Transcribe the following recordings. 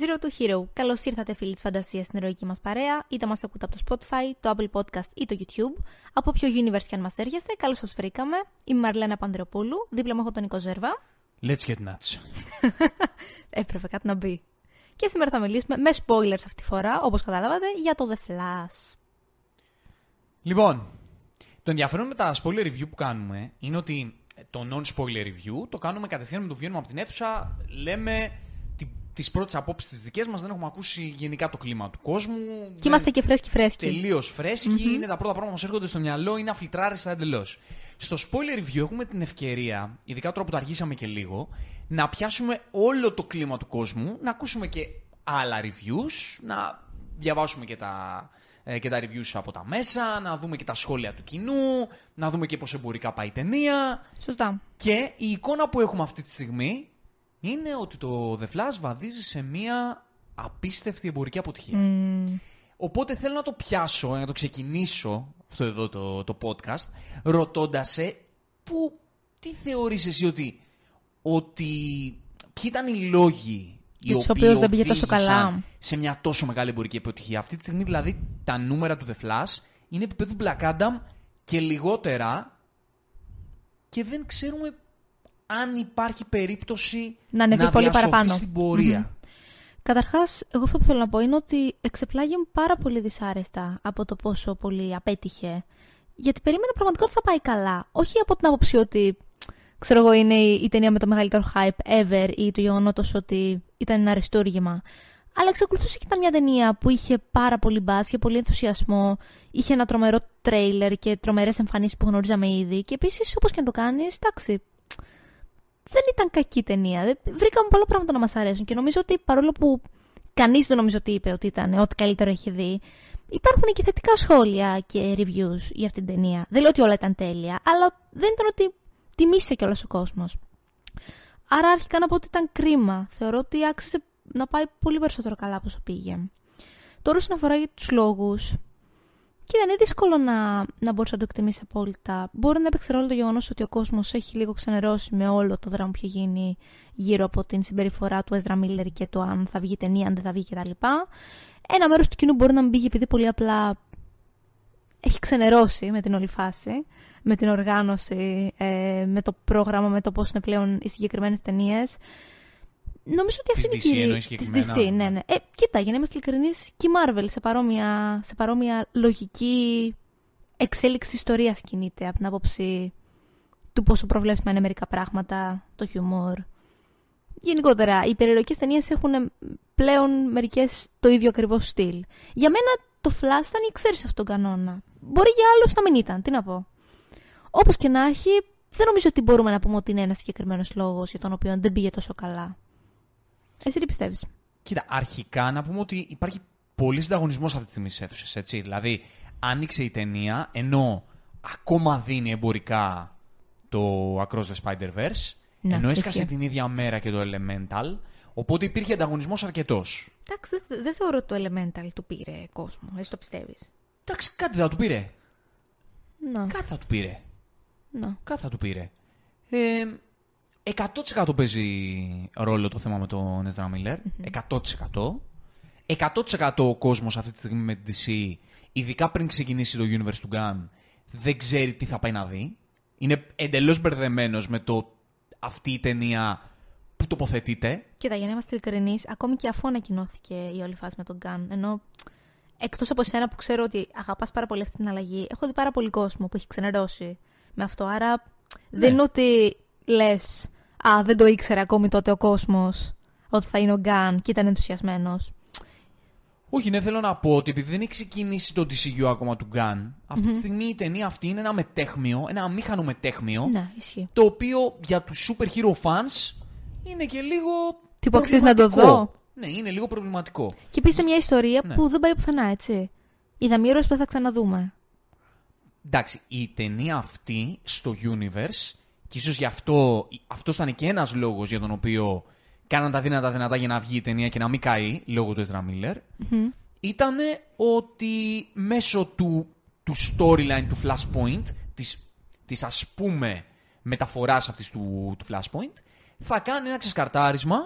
Zero to Hero. Καλώς ήρθατε, φίλοι της φαντασίας, στην ερωική μας παρέα. Είτε μας ακούτε από το Spotify, το Apple Podcast ή το YouTube. Από ποιο universe και αν μας έρχεστε, καλώς σας βρήκαμε. Είμαι η Μαρλένα Πανδρεοπούλου. Δίπλα μου έχω τον Νικό Ζέρβα. Let's get nuts. Έπρεπε κάτι να μπει. Και σήμερα θα μιλήσουμε με spoilers αυτή τη φορά, όπως καταλάβατε, για το The Flash. Λοιπόν, το ενδιαφέρον με τα spoiler review που κάνουμε είναι ότι το non-spoiler review το κάνουμε κατευθείαν με το βγαίνουμε από την αίθουσα, λέμε τις πρώτες απόψεις τις δικές μας, δεν έχουμε ακούσει γενικά το κλίμα του κόσμου. Και είμαστε και φρέσκοι φρέσκοι. Τελείως φρέσκοι, είναι τα πρώτα πράγματα που μας έρχονται στο μυαλό, είναι αφιλτράριστα εντελώς. Στο spoiler review έχουμε την ευκαιρία, ειδικά τώρα που το αργήσαμε και λίγο, να πιάσουμε όλο το κλίμα του κόσμου, να ακούσουμε και άλλα reviews, να διαβάσουμε και τα, ε, και τα reviews από τα μέσα, να δούμε και τα σχόλια του κοινού, να δούμε και πώς εμπορικά πάει η ταινία. Σωστά. Και η εικόνα που έχουμε αυτή τη στιγμή είναι ότι το The Flash βαδίζει σε μία απίστευτη εμπορική αποτυχία. Οπότε θέλω να το πιάσω, να το ξεκινήσω αυτό εδώ το, το podcast, ρωτώντας σε που, τι θεωρείς εσύ ότι, ότι ποιοι ήταν οι λόγοι οι οποίοι δεν πήγε τόσο καλά; σε μια τόσο μεγάλη εμπορική αποτυχία; Αυτή τη στιγμή δηλαδή τα νούμερα του The Flash είναι επίπεδου Black Adam και λιγότερα και δεν ξέρουμε αν υπάρχει περίπτωση να ανεβεί πολύ παραπάνω στην πορεία. Mm-hmm. Καταρχάς, εγώ αυτό που θέλω να πω είναι ότι εξεπλάγει πάρα πολύ δυσάρεστα από το πόσο πολύ απέτυχε. Γιατί περίμενα πραγματικά ότι θα πάει καλά. Όχι από την άποψη ότι, ξέρω εγώ, είναι η ταινία με το μεγαλύτερο hype ever ή το γεγονότος ότι ήταν ένα αριστούργημα. Αλλά εξακολουθούσε και ήταν μια ταινία που είχε πάρα πολύ μπας, είχε πολύ ενθουσιασμό, είχε ένα τρομερό τρέιλερ και τρομερές εμφανίσεις που γνωρίζαμε ήδη. Και επίσης, όπως και να το κάνεις, εντάξει, δεν ήταν κακή ταινία. Βρήκαμε πολλά πράγματα να μας αρέσουν και νομίζω ότι παρόλο που κανείς δεν νομίζω ότι είπε ότι ήταν ό,τι καλύτερο έχει δει, υπάρχουν και θετικά σχόλια και reviews για αυτήν την ταινία. Δεν λέω ότι όλα ήταν τέλεια, αλλά δεν ήταν ότι τιμήσε κιόλας ο κόσμος. Άρα άρχικα να πω ότι ήταν κρίμα. Θεωρώ ότι άξιζε να πάει πολύ περισσότερο καλά από όσο πήγε. Τώρα, όσον αφορά για τους λόγους, Κοίτα, είναι δύσκολο να, να μπορείς να το εκτιμήσεις απόλυτα. Μπορεί να έπαιξε ρόλο το γεγονός ότι ο κόσμος έχει λίγο ξενερώσει με όλο το δράμα που έχει γίνει γύρω από την συμπεριφορά του Ezra Miller και το αν θα βγει ταινία, αν δεν θα βγει κτλ. Ένα μέρος του κοινού μπορεί να μην πήγε επειδή πολύ απλά έχει ξενερώσει με την όλη φάση, με την οργάνωση, ε, με το πρόγραμμα, με το πώς είναι πλέον οι συγκεκριμένες ταινίες. Νομίζω ότι αυτή είναι η κυρία. Της DC, ναι, ναι. Ε, κοίτα, για να είμαστε ειλικρινείς, και η Marvel σε παρόμοια, σε παρόμοια λογική εξέλιξη ιστορίας κινείται από την άποψη του πόσο προβλέψιμα είναι μερικά πράγματα, το χιούμορ. Γενικότερα, οι περιερωτικέ ταινίες έχουν πλέον μερικές το ίδιο ακριβώς στυλ. Για μένα το Flash ήταν η εξαίρεση αυτόν τον κανόνα. Μπορεί για άλλους να μην ήταν, τι να πω. Όπως και να έχει, δεν νομίζω ότι μπορούμε να πούμε ότι είναι ένας συγκεκριμένος λόγος για τον οποίο δεν πήγε τόσο καλά. Εσύ τι πιστεύεις; Κοίτα, αρχικά να πούμε ότι υπάρχει πολύ συνταγωνισμός αυτή τη στιγμή στις αίθουσες. Έτσι. Δηλαδή, άνοιξε η ταινία ενώ ακόμα δίνει εμπορικά το Across the Spider-Verse. Ναι, ενώ έσκασε την ίδια μέρα και το Elemental. Οπότε υπήρχε ανταγωνισμός αρκετός. Εντάξει, δεν δε θεωρώ ότι το Elemental του πήρε κόσμο. Εσύ το πιστεύεις; Εντάξει, κάτι θα του πήρε. No. Κάτι θα του πήρε. No. Κάτι θα του πήρε. Ε, 100% παίζει ρόλο το θέμα με τον Ezra Miller. 100%. 100% ο κόσμος αυτή τη στιγμή με την DC, ειδικά πριν ξεκινήσει το Universe του Gun, δεν ξέρει τι θα πάει να δει. Είναι εντελώς μπερδεμένος με το αυτή η ταινία που τοποθετείται. Κοίτα, για να είμαστε ειλικρινείς, ακόμη και αφού ανακοινώθηκε η όλη φάση με τον Gun, ενώ εκτός από εσένα που ξέρω ότι αγαπάς πάρα πολύ αυτή την αλλαγή, έχω δει πάρα πολύ κόσμο που έχει ξενερώσει με αυτό. Άρα ναι. δεν είναι ότι λες, Α, δεν το ήξερε ακόμη τότε ο κόσμος ότι θα είναι ο Γκάν και ήταν ενθουσιασμένος. Όχι, ναι, θέλω να πω ότι επειδή δεν έχει ξεκινήσει το DCU ακόμα του Γκάν, αυτή mm-hmm. τη στιγμή η ταινία αυτή είναι ένα μετέχμιο, ένα αμήχανο μετέχμιο. Ναι, ισχύει. Το οποίο για τους super hero fans είναι και λίγο. Τι που αξίζει να το δω. Ναι, είναι λίγο προβληματικό. Και πείστε μια ιστορία ναι. που δεν πάει πουθενά, έτσι. Είδαμε ήρωε που θα ξαναδούμε. Εντάξει, η ταινία αυτή στο universe και ίσως γι' αυτό, αυτός ήταν και ένας λόγος για τον οποίο κάναν τα δύνατα δυνατά για να βγει η ταινία και να μην καεί, λόγω του Ezra Miller, mm-hmm. ήταν ότι μέσω του, του storyline του Flashpoint, της, της ας πούμε μεταφοράς αυτής του, του Flashpoint, θα κάνει ένα ξεσκαρτάρισμα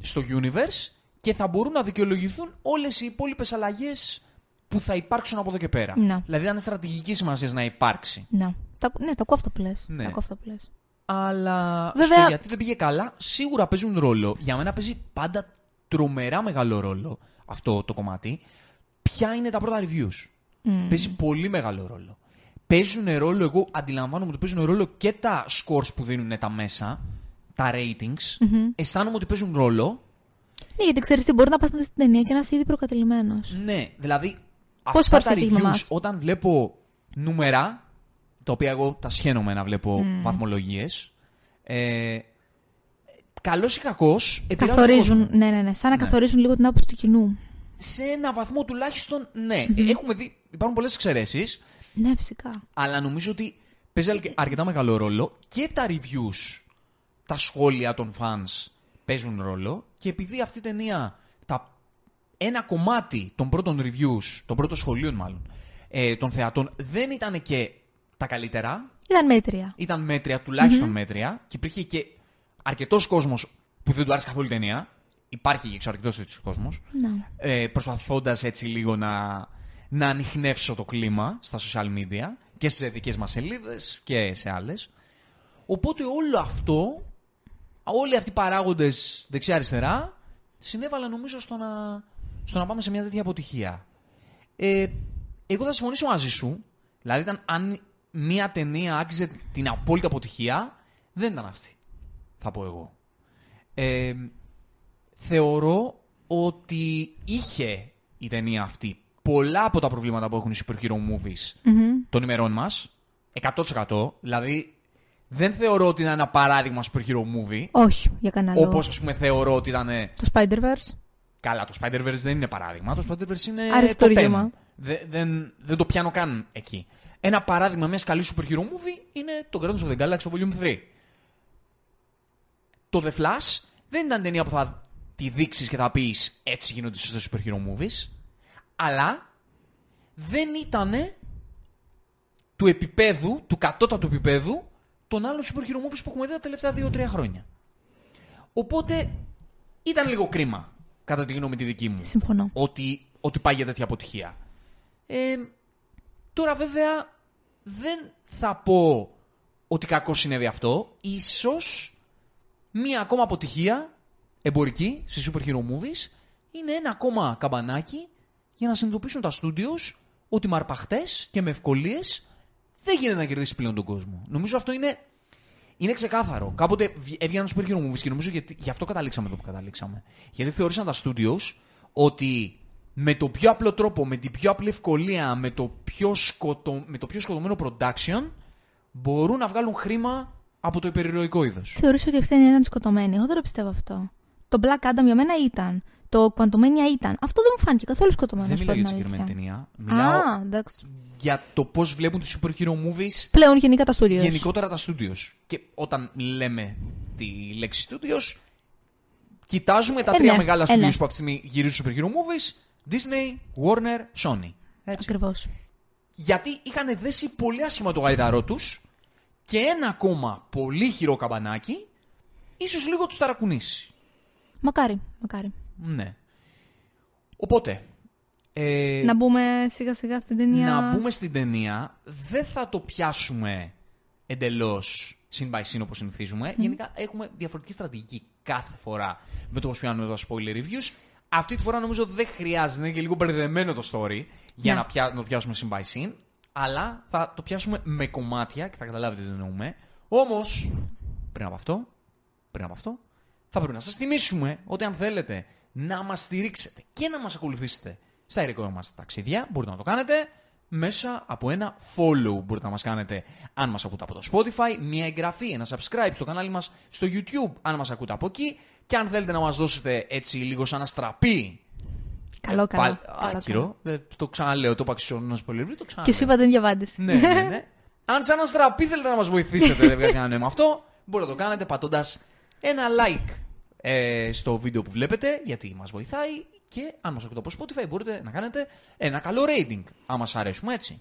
στο universe και θα μπορούν να δικαιολογηθούν όλες οι υπόλοιπες αλλαγές που θα υπάρξουν από εδώ και πέρα. Ναι. Δηλαδή, ήταν στρατηγική σημασίας να υπάρξει. Ναι, τα, ναι, το ακούω αυτό που λες. Ναι. Τα ακούω αυτό που λες. Αλλά Βέβαια- στο γιατί δεν πήγε καλά, σίγουρα παίζουν ρόλο. Για μένα παίζει πάντα τρομερά μεγάλο ρόλο αυτό το κομμάτι. Ποια είναι τα πρώτα reviews. Παίζει πολύ μεγάλο ρόλο. Παίζουν ρόλο, εγώ αντιλαμβάνομαι ότι παίζουν ρόλο και τα scores που δίνουν τα μέσα, τα ratings. Αισθάνομαι ότι παίζουν ρόλο. Ναι, γιατί ξέρεις τι, μπορεί να πας να δεις την ταινία και να είσαι ήδη προκατελημένο. Ναι, δηλαδή Πόσες αυτά φορές τα έχει τύχει με reviews εμάς; όταν βλέπω νούμερα, τα οποία εγώ τα σχένομαι να βλέπω βαθμολογίες, ε, καλός ή κακός, επηρεάζουν τον κόσμο. Καθορίζουν, ναι, ναι, ναι, σαν να καθορίζουν λίγο την άποψη του κοινού. Σε ένα βαθμό τουλάχιστον, ναι. Έχουμε δει, υπάρχουν πολλές εξαιρέσεις, Ναι, φυσικά. αλλά νομίζω ότι παίζει αρκε- αρκετά μεγάλο ρόλο και τα reviews, τα σχόλια των fans παίζουν ρόλο και επειδή αυτή η ταινία, τα, ένα κομμάτι των πρώτων reviews, των πρώτων σχολείων μάλλον, ε, των θεατών δεν ήταν και τα καλύτερα, Ήταν μέτρια. ήταν μέτρια, τουλάχιστον μέτρια και υπήρχε και αρκετός κόσμος που δεν του άρεσε καθόλου η ταινία. Υπάρχει και αρκετός τέτοιος κόσμος Ναι. ε, προσπαθώντας έτσι λίγο να, να ανοιχνεύσω το κλίμα στα social media και σε δικές μας σελίδες και σε άλλες. Οπότε όλο αυτό, όλοι αυτοί οι παράγοντες δεξιά-αριστερά, συνέβαλαν νομίζω στο να, στο να πάμε σε μια τέτοια αποτυχία. Ε, εγώ θα συμφωνήσω μαζί σου. Δηλαδή, ήταν, αν μια ταινία άξιζε την απόλυτη αποτυχία, δεν ήταν αυτή. Θα πω εγώ. Ε, θεωρώ ότι είχε η ταινία αυτή πολλά από τα προβλήματα που έχουν οι superhero movies των ημερών μας. 100%. Δηλαδή, δεν θεωρώ ότι είναι ένα παράδειγμα superhero movie. Όχι, για κανένα λόγο. Όπως, ας πούμε, θεωρώ ότι ήταν... Το Spider-Verse. Καλά, το Spider-Verse δεν είναι παράδειγμα. Το Spider-Verse είναι Αριστούργημα. το theme. Δε- δεν, δεν το πιάνω καν εκεί. Ένα παράδειγμα μιας καλής superhero movie είναι το Guardians of the Galaxy το Volume 3. Το The Flash δεν ήταν ταινία που θα τη δείξεις και θα πεις έτσι γίνονται σωστές superhero movies. Αλλά δεν ήταν του επίπεδου, του κατώτατου επίπεδου των άλλων superhero movies που έχουμε δει τα τελευταία 2-3 χρόνια. Οπότε ήταν λίγο κρίμα, κατά τη γνώμη τη δική μου, Συμφωνώ. ότι, ότι πάει για τέτοια αποτυχία. Ε, τώρα βέβαια δεν θα πω ότι κακό συνέβη αυτό. Ίσως μία ακόμα αποτυχία εμπορική στις superhero movies είναι ένα ακόμα καμπανάκι για να συνειδητοποιήσουν τα studios ότι με αρπαχτές και με ευκολίες δεν γίνεται να κερδίσει πλέον τον κόσμο. Νομίζω αυτό είναι είναι ξεκάθαρο. Κάποτε βγ- έβγαιναν superhero movies και νομίζω γιατί, γι' αυτό καταλήξαμε εδώ που καταλήξαμε. Γιατί θεώρησαν τα studios ότι με το πιο απλό τρόπο, με την πιο απλή ευκολία, με το πιο, σκοτω... με το πιο σκοτωμένο production, μπορούν να βγάλουν χρήμα από το υπερηρωικό είδος. Θεωρείς ότι η ευθύνη ήταν σκοτωμένη. Εγώ δεν το πιστεύω αυτό. Το Black Adam για μένα ήταν. Το Quantumania ήταν. Αυτό δεν μου φάνηκε καθόλου σκοτωμένος. Δεν να σου μιλάω πω για τη την συγκεκριμένη αλήθεια. ταινία. Μιλάω Α, εντάξει. για το πώς βλέπουν τι superhero movies Πλέον γενικά τα studios. γενικότερα τα studios. Και όταν λέμε τη λέξη studios, κοιτάζουμε τα Ε, τρία ναι, μεγάλα ε, studios ναι. που αυτή τη στιγμή γυρίζουν superhero movies. Disney, Warner, Sony. Έτσι. Ακριβώς. Γιατί είχαν δέσει πολύ άσχημα το γαϊδαρό τους και ένα ακόμα πολύ χειρό καμπανάκι, ίσως λίγο τους ταρακουνήσει. Μακάρι, μακάρι. Ναι. Οπότε, ε, Να μπούμε σιγά σιγά στην ταινία. να μπούμε στην ταινία, δεν θα το πιάσουμε εντελώς συν by συν όπως συνηθίζουμε. Γενικά έχουμε διαφορετική στρατηγική κάθε φορά με το πώς πιάνουμε τα spoiler reviews. Αυτή τη φορά νομίζω δεν χρειάζεται, είναι και λίγο μπερδεμένο το story για Ναι. να, πια, να το πιάσουμε συν by συν. Αλλά θα το πιάσουμε με κομμάτια και θα καταλάβετε τι εννοούμε. Όμως, πριν από αυτό, πριν από αυτό, θα πρέπει να σας θυμίσουμε ότι αν θέλετε να μας στηρίξετε και να μας ακολουθήσετε στα ειδικά μας ταξίδια, μπορείτε να το κάνετε μέσα από ένα follow. Μπορείτε να μας κάνετε αν μας ακούτε από το Spotify, μια εγγραφή, ένα subscribe στο κανάλι μας στο YouTube, αν μας ακούτε από εκεί. Και αν θέλετε να μας δώσετε έτσι λίγο σαν αστραπή. Καλό, καλό. πάλι- καλό, καλό. άκυρο, δεν- το ξαναλέω, το είπα και στο spoiler review, το ξαναλέω. Και σου είπα δεν διαβάντησε. Ναι, ναι, ναι. Αν σαν αστραπή θέλετε να μας βοηθήσετε, δεν βγάζει κανένα νόημα αυτό, μπορείτε να το κάνετε πατώντας ένα like ε, στο βίντεο που βλέπετε, γιατί μας βοηθάει και αν μας ακούτε από Spotify μπορείτε να κάνετε ένα καλό rating, αν μας αρέσουμε έτσι.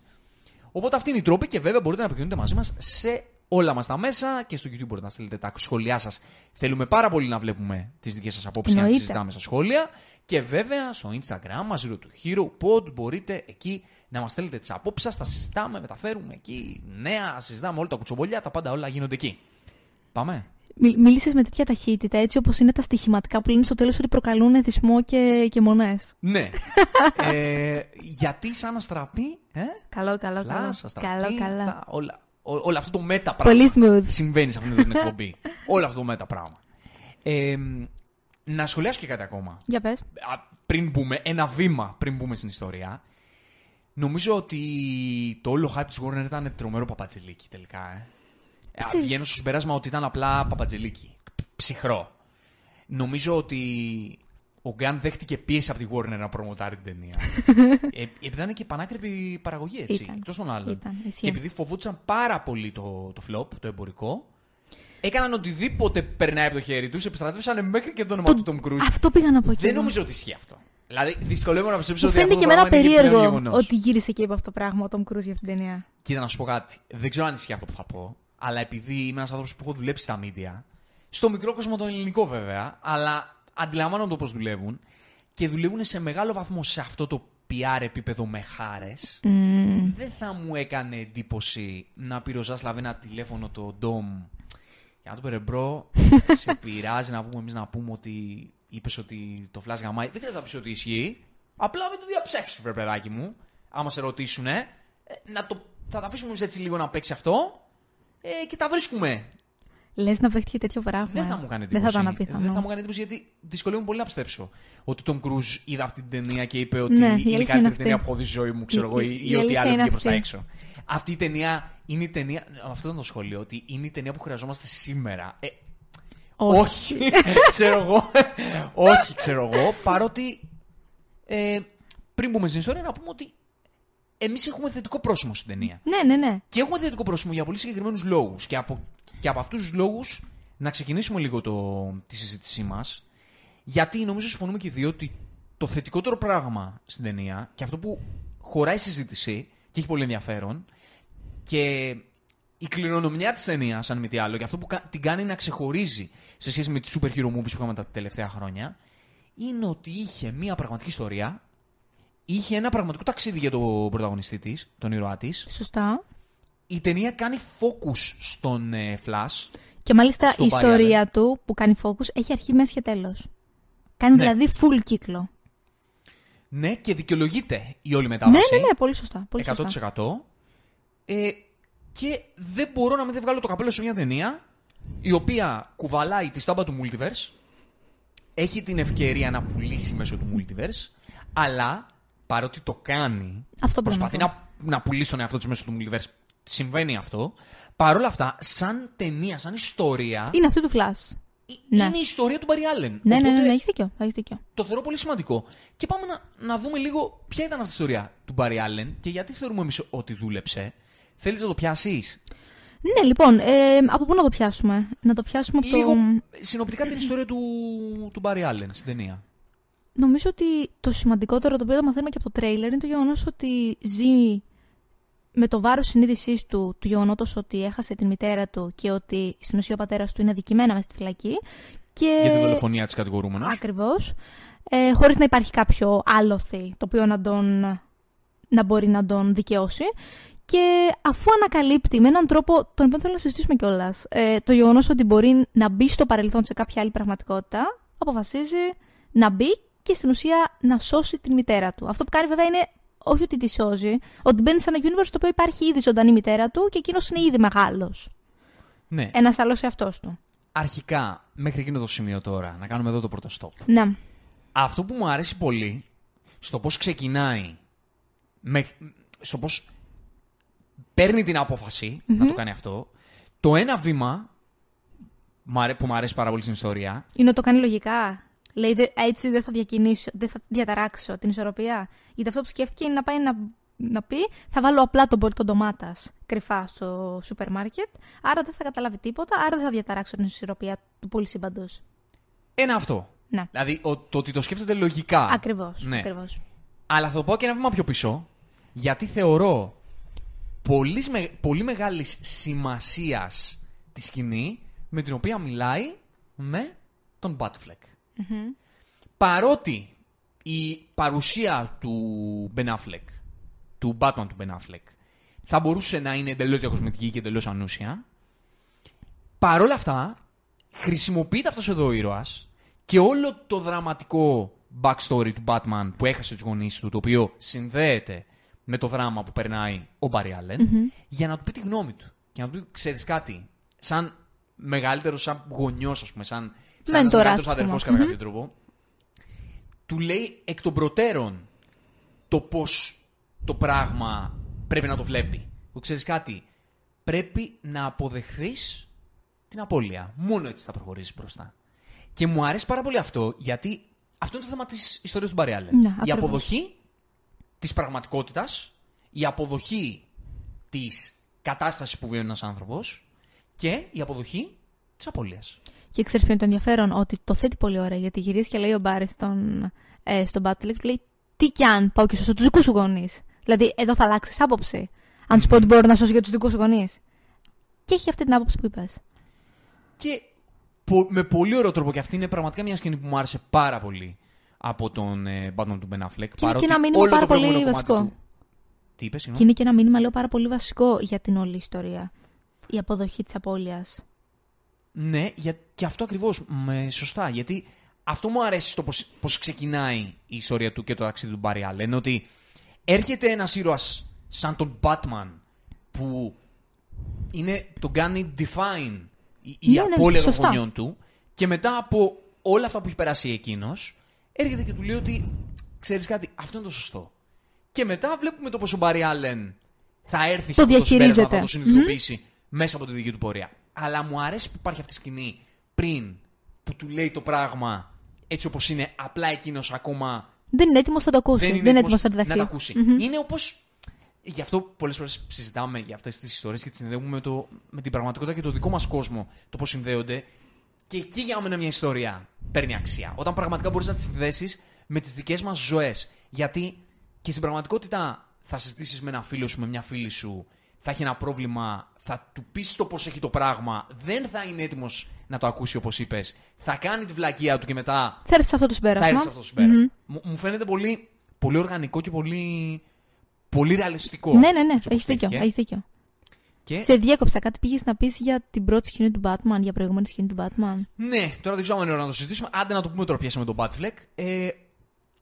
Οπότε αυτή είναι η τρόπη και βέβαια μπορείτε να επικοινωνείτε μαζί μας σε όλα μας τα μέσα και στο YouTube μπορείτε να στείλετε τα σχόλιά σας. Θέλουμε πάρα πολύ να βλέπουμε τις δικές σας απόψεις και να τις Εννοείται. συζητάμε στα σχόλια. Και βέβαια στο Instagram μα, Zero to Hero Pod, μπορείτε εκεί να μας στέλνετε τις απόψεις σας. Τα συζητάμε, μεταφέρουμε εκεί νέα, συζητάμε όλα τα κουτσομπολιά, τα πάντα όλα γίνονται εκεί. Πάμε. Μι- Μίλησες με τέτοια ταχύτητα, έτσι όπως είναι τα στοιχηματικά που λένε στο τέλος ότι προκαλούν εθισμό και, και μονές. Ναι. ε, γιατί σαν αστραπή, ε, Καλό, καλό, καλό. Φλάς, αστραπή, Καλό, καλά. τα- όλα, ό- όλο αυτό το μετα πράγμα. Πολύ smooth. Συμβαίνει σε αυτήν την εκπομπή. όλο αυτό το μετα πράγμα. Ε, να σχολιάσω και κάτι ακόμα. Για πες. Α, πριν μπούμε, ένα βήμα πριν μπούμε στην ιστορία. Νομίζω ότι το όλο hype της Warner ήταν τρομερό παπατζελίκι τελικά. Ε. Ε, Ξέρεις. Βγαίνω στο συμπέρασμα ότι ήταν απλά παπατζελίκι. Ψυχρό. Νομίζω ότι ο Γκάν δέχτηκε πίεση από τη Warner να προμοτάρει την ταινία. ε, επειδή ήταν και πανάκριβη παραγωγή, έτσι. Ήταν. Εκτός των άλλων. Ήταν, ισχύει. και επειδή φοβούνταν πάρα πολύ το, το flop, το εμπορικό, έκαναν οτιδήποτε περνάει από το χέρι τους, επιστρατεύσαν μέχρι και το όνομα του Tom Cruise. Αυτό πήγα να πω και Δεν εγώ. νομίζω ότι ισχύει αυτό. Δηλαδή, δυσκολεύομαι να πιστέψω Μου ότι αυτό φαίνεται το και εμένα πράγμα είναι πλέον περίεργο γεγονός. ότι γύρισε και είπε αυτό το πράγμα ο Tom Cruise για αυτήν την ταινία. Κοίτα να σου πω κάτι. Δεν ξέρω αν ισχύει αυτό που θα πω, αλλά επειδή είμαι ένας άνθρωπος που έχω δουλέψει στα media, στο μικρό κόσμο τον ελληνικό βέβαια, αλλά αντιλαμβάνομαι το πώς δουλεύουν και δουλεύουν σε μεγάλο βαθμό σε αυτό το PR επίπεδο με χάρες. Δεν θα μου έκανε εντύπωση να πει ο Ζάσλαβ ένα τηλέφωνο τον Τομ για να του πει bro, σε πειράζει να βγούμε εμείς να πούμε ότι είπες ότι το φλάσ γαμάει. Δεν χρειάζεται να πεις ότι ισχύει. Απλά μην το διαψεύσεις, βρε παιδάκι μου. Άμα σε ρωτήσουν, ε, να το, θα τα αφήσουμε εμείς έτσι λίγο να παίξει αυτό ε, και τα βρίσκουμε. Λες να παίχτηκε τέτοιο πράγμα. Δεν ε. θα μου κάνει Δεν εντύπωση. θα ήταν απίθανο. Δεν θα μου κάνει εντύπωση γιατί δυσκολεύομαι πολύ να πιστέψω ότι ο Τόμ Κρούζ είδε αυτή την ταινία και είπε ότι Ναι, η είναι η αλήθεια είναι καλύτερη αυτή. ταινία που έχω δει στη ζωή μου, ξέρω Η- εγώ, η- ή, η ή ό,τι αλήθεια άλλο είναι βγήκε προς τα αυτή. έξω. Αυτή η ταινία είναι η ταινία. Αυτό ήταν το σχόλιο, ότι είναι η ταινία που χρειαζόμαστε σήμερα. Ε, όχι. ξέρω εγώ. όχι, ξέρω εγώ. Παρότι. Ε, πριν μπούμε στην ιστορία, να πούμε ότι εμείς έχουμε θετικό πρόσημο στην ταινία. Ναι, ναι, ναι. Και έχουμε θετικό πρόσημο για πολύ συγκεκριμένους λόγους. Και από, και από αυτούς τους λόγους να ξεκινήσουμε λίγο το, τη συζήτησή μας. Γιατί νομίζω συμφωνούμε και οι δύο ότι το θετικότερο πράγμα στην ταινία και αυτό που χωράει συζήτηση και έχει πολύ ενδιαφέρον και η κληρονομιά της ταινίας, αν μη τι άλλο, και αυτό που κα- την κάνει να ξεχωρίζει σε σχέση με τις super hero movies που είχαμε τα τελευταία χρόνια, είναι ότι είχε μία πραγματική ιστορία, είχε ένα πραγματικό ταξίδι για τον πρωταγωνιστή της, τον ήρωά της. Σωστά. Η ταινία κάνει focus στον ε, Flash. Και μάλιστα Στο η Barry ιστορία του που κάνει focus έχει αρχή, μέση και τέλος. Κάνει Ναι. δηλαδή full κύκλο. Ναι, και δικαιολογείται η όλη Ναι, μετάβαση. ναι, ναι, πολύ σωστά. Πολύ σωστά. 100%. Ε, και δεν μπορώ να μην δεν βγάλω το καπέλο σε μια ταινία η οποία κουβαλάει τη στάμπα του multiverse, έχει την ευκαιρία να πουλήσει μέσω του multiverse, αλλά παρότι το κάνει, Αυτό πρέπει προσπαθεί να να, να πουλήσει τον εαυτό της μέσω του multiverse. Συμβαίνει αυτό. Παρ' όλα αυτά, σαν ταινία, σαν ιστορία, Είναι αυτή του Flash. ε- ναι. είναι η ιστορία του Barry Allen. Ναι, ναι, ναι, Οπότε, ναι, έχεις δίκιο. Έχεις δίκιο. το θεωρώ πολύ σημαντικό. Και πάμε να, να δούμε λίγο ποια ήταν αυτή η ιστορία του Barry Allen και γιατί θεωρούμε εμείς ότι δούλεψε. Θέλεις να το πιάσεις; Ναι, λοιπόν, ε, από πού να το πιάσουμε; Να το πιάσουμε από Λίγο το. συνοπτικά την ιστορία του, του Barry Allen στην ταινία. Νομίζω ότι το σημαντικότερο το οποίο το μαθαίνουμε και από το τρέιλερ είναι το γεγονός ότι ζει με το βάρος συνείδησής του του γεγονότος ότι έχασε την μητέρα του και ότι στην ουσία ο πατέρας του είναι αδικημένα μέσα στη φυλακή. Και... Για τη δολοφονία της κατηγορούμενος. Ακριβώς. Ε, Χωρίς να υπάρχει κάποιο άλοθη το οποίο να, τον, να μπορεί να τον δικαιώσει. Και αφού ανακαλύπτει με έναν τρόπο, τον οποίο θέλω να συζητήσουμε κιόλας, ε, το γεγονός ότι μπορεί να μπει στο παρελθόν σε κάποια άλλη πραγματικότητα, αποφασίζει να μπει και στην ουσία να σώσει την μητέρα του. Αυτό που κάνει βέβαια είναι όχι ότι τη σώζει, ότι μπαίνει σε ένα universe το οποίο υπάρχει ήδη ζωντανή μητέρα του και εκείνος είναι ήδη μεγάλος. Ναι. Ένας άλλος εαυτός του. Αρχικά, μέχρι εκείνο το σημείο τώρα, να κάνουμε εδώ το πρώτο stop. Ναι. Αυτό που μου αρέσει πολύ στο πώς ξεκινάει, με, στο πώς παίρνει την αποφαση να το κάνει αυτό, το ένα βήμα μ' αρέ- που μου αρέσει πάρα πολύ στην ιστορία, Είναι ότι το κάνει λογικά. Λέει «Δε- έτσι δεν θα διακινήσω, δεν θα διαταράξω την ισορροπία. Γιατί αυτό που σκέφτηκε είναι να πάει να, να πει θα βάλω απλά τον μπολτό ντομάτα κρυφά στο σούπερ μάρκετ. Άρα δεν θα καταλάβει τίποτα, άρα δεν θα διαταράξω την ισορροπία του πολυσύμπαντο. ένα αυτό. Ναι. Δηλαδή ο- το ότι το σκέφτεται λογικά. Ακριβώς. Ναι. Ακριβώς. Αλλά θα το πω και ένα βήμα πιο πίσω, γιατί θεωρώ πολύ, πολύ μεγάλης σημασίας τη σκηνή με την οποία μιλάει με τον Batfleck. Παρότι η παρουσία του Ben Affleck, του Batman του Ben Affleck, θα μπορούσε να είναι εντελώς διακοσμητική και εντελώς ανούσια, παρόλα αυτά χρησιμοποιείται αυτός εδώ ο ήρωας και όλο το δραματικό backstory του Batman που έχασε τους γονείς του, το οποίο συνδέεται με το δράμα που περνάει ο Barry Allen, για να του πει τη γνώμη του. Και να του πει, ξέρεις κάτι, σαν μεγαλύτερο, σαν γονιός, ας πούμε, σαν, σαν ένας μεγαλύτερος αδερφός κατά κάποιο τρόπο, του λέει εκ των προτέρων το πώς το πράγμα πρέπει να το βλέπει. Που ξέρεις κάτι, πρέπει να αποδεχθείς την απώλεια. Μόνο έτσι θα προχωρήσεις μπροστά. Και μου αρέσει πάρα πολύ αυτό, γιατί αυτό είναι το θέμα της ιστορίας του Μπαριάλε. Ναι, η αποδοχή της πραγματικότητας, η αποδοχή της κατάστασης που βιώνει ένας άνθρωπος και η αποδοχή της απώλειας. Και ξέρεις ποιο είναι το ενδιαφέρον, ότι το θέτει πολύ ωραία, γιατί γυρίζει και λέει ο Μπάρις στον, ε, στον Battle, λέει τι κι αν πάω και σώσω τους δικούς σου γονείς. Δηλαδή, εδώ θα αλλάξεις άποψη. Αν σου πω ότι μπορώ να σώσω για τους δικούς σου γονείς. Και έχει αυτή την άποψη που είπες. Και με πολύ ωραίο τρόπο. Και αυτή είναι πραγματικά μια σκηνή που μου άρεσε πάρα πολύ από τον ε, Batman του Ben Affleck. Και είναι και ένα μήνυμα πάρα πολύ βασικό. Του... Τι είπες, Και είναι και ένα μήνυμα, λέω, πάρα πολύ βασικό για την όλη ιστορία. Η αποδοχή της απώλειας. Ναι, για... και αυτό ακριβώς. Σωστά. Γιατί αυτό μου αρέσει στο πώς ξεκινάει η ιστορία του και το ταξίδι του Barry Allen. Ότι έρχεται ένας ήρωας σαν τον Batman που είναι, τον κάνει define η, η ναι, ναι απώλεια των γονιών του. Και μετά από όλα αυτά που έχει περάσει εκείνος, έρχεται και του λέει ότι ξέρεις κάτι, αυτό είναι το σωστό. Και μετά βλέπουμε το πώ ο Μπάρι Άλεν θα έρθει το σε αυτό το θα το συνειδητοποιήσει μέσα από τη δική του πορεία. Αλλά μου αρέσει που υπάρχει αυτή η σκηνή πριν που του λέει το πράγμα έτσι όπως είναι, απλά εκείνος ακόμα. Δεν είναι έτοιμος να το ακούσει. Δεν είναι, έτοιμος να, να το ακούσει. Είναι όπως Γι' αυτό πολλές φορές συζητάμε για αυτές τις ιστορίες και τις συνδέουμε με, το, με την πραγματικότητα και το δικό μας κόσμο, το πώς συνδέονται. Και εκεί για μένα μια ιστορία παίρνει αξία. Όταν πραγματικά μπορείς να τη συνδέσεις με τις δικές μας ζωές. Γιατί και στην πραγματικότητα θα συζητήσεις με ένα φίλο σου, με μια φίλη σου, θα έχει ένα πρόβλημα, θα του πεις το πώς έχει το πράγμα, δεν θα είναι έτοιμος να το ακούσει όπως είπες, θα κάνει τη βλακεία του και μετά. Θα έρθει σε αυτό το συμπέρασμα. Θα έρθει σε αυτό το συμπέρασμα. Mm-hmm. Μου φαίνεται πολύ, πολύ οργανικό και πολύ πολύ ρεαλιστικό. Ναι, ναι, ναι. Έχεις δίκιο. Έχεις δίκιο. Και... Σε διέκοψα. Κάτι πήγες να πεις για την πρώτη σκηνή του Batman, για προηγούμενη σκηνή του Batman. Ναι, τώρα δεν ξέρω αν είναι ώρα να το συζητήσουμε. Άντε να το πούμε τώρα πιάσαμε τον Batfleck. Ε,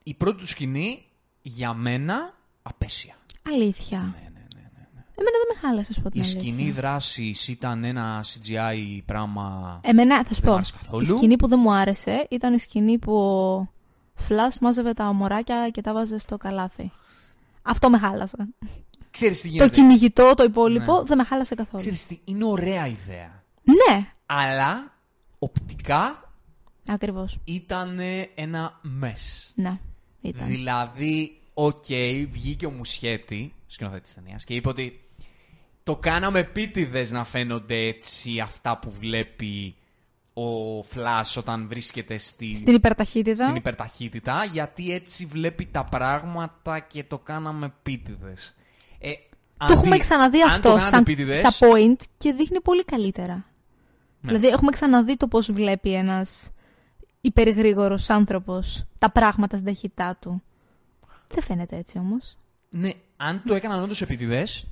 η πρώτη του σκηνή για μένα απέσια. Αλήθεια. Ναι, ναι, ναι, ναι. ναι. Εμένα δεν με χάλασε, σου πω Η σκηνή δράσης ήταν ένα CGI πράγμα. Εμένα, θα σου πω. Η σκηνή που δεν μου άρεσε ήταν η σκηνή που ο Φλάς μάζευε τα ομοράκια και τα βάζε στο καλάθι. Αυτό με χάλασε. Ξέρεις τι γίνεται. Το κυνηγητό, το υπόλοιπο, ναι. δεν με χάλασε καθόλου. Ξέρεις τι, είναι ωραία ιδέα. Ναι. Αλλά οπτικά Ακριβώς. ήταν ένα mess. Ναι, ήταν. Δηλαδή, OK, okay, βγήκε ο Μουσκιέτι, σκηνοθέτης της ταινίας, και είπε ότι το κάναμε επίτηδες να φαίνονται έτσι αυτά που βλέπει ο Flash όταν βρίσκεται στη... στην υπερταχύτητα. Στην υπερταχύτητα, γιατί έτσι βλέπει τα πράγματα και το κάναμε επίτηδες. Ε, το έχουμε ξαναδεί αυτό σαν, σαν point και δείχνει πολύ καλύτερα. Ναι. Δηλαδή έχουμε ξαναδεί το πώς βλέπει ένας υπεργρήγορος άνθρωπος τα πράγματα στην ταχύτητά του. Δεν φαίνεται έτσι όμως. Ναι, αν το έκαναν όντως επίτηδες,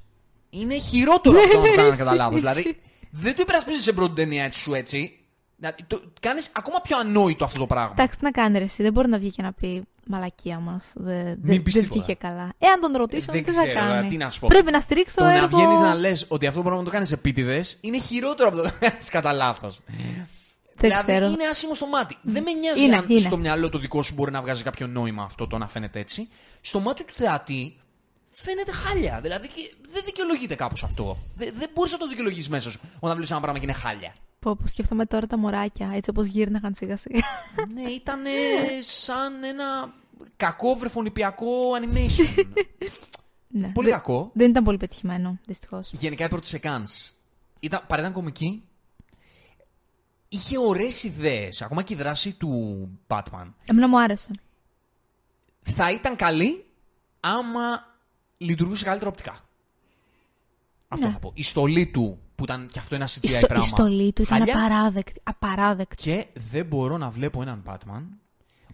είναι χειρότερο αυτό να το κάνανε κατά λάθος. Δηλαδή, δεν το υπερασπίζεις σε πρώτη ταινία έτσι σου έτσι. Δηλαδή, το κάνεις ακόμα πιο ανόητο αυτό το πράγμα. Εντάξει, τι να κάνει ρε, εσύ. Δεν μπορεί να βγει και να πει μαλακία μας. Δεν δε, δε βγήκε καλά. Εάν τον ρωτήσω, δεν τι θα κάνει. Τι να σου πω. Πρέπει να στηρίξω το έργο. να βγαίνεις να λες ότι αυτό το πράγμα το κάνεις επίτηδες είναι χειρότερο από το να κάνεις κατά λάθος. Δηλαδή ξέρω. είναι άσχημο στο μάτι. Δεν με νοιάζει είναι, αν είναι. στο μυαλό το δικό σου μπορεί να βγάζει κάποιο νόημα αυτό το να φαίνεται έτσι. Στο μάτι του θεατή φαίνεται χάλια. Δηλαδή δεν δικαιολογείται κάπως αυτό. Δεν, δεν μπορείς να το δικαιολογήσει μέσα σου όταν βλέπεις ένα πράγμα και είναι χάλια. Πω, πω σκέφτομαι τώρα τα μωράκια, έτσι όπως γύρναγαν σιγά σιγά. ναι, ήταν σαν ένα κακό βρεφονιπιακό animation. ναι. Πολύ κακό. Δεν ήταν πολύ πετυχημένο, δυστυχώς. Γενικά η πρώτη σε ήταν, παρά ήταν κομική, είχε ωραίες ιδέες, ακόμα και η δράση του Batman. Εμένα μου άρεσε. Θα ήταν καλή άμα λειτουργούσε καλύτερα οπτικά. Αυτό Ναι. θα πω. Η στολή του, που ήταν και αυτό ένα CGI Η, στο, πράγμα. η στολή του ήταν χάλια. απαράδεκτη. απαράδεκτη. Και δεν μπορώ να βλέπω έναν Batman,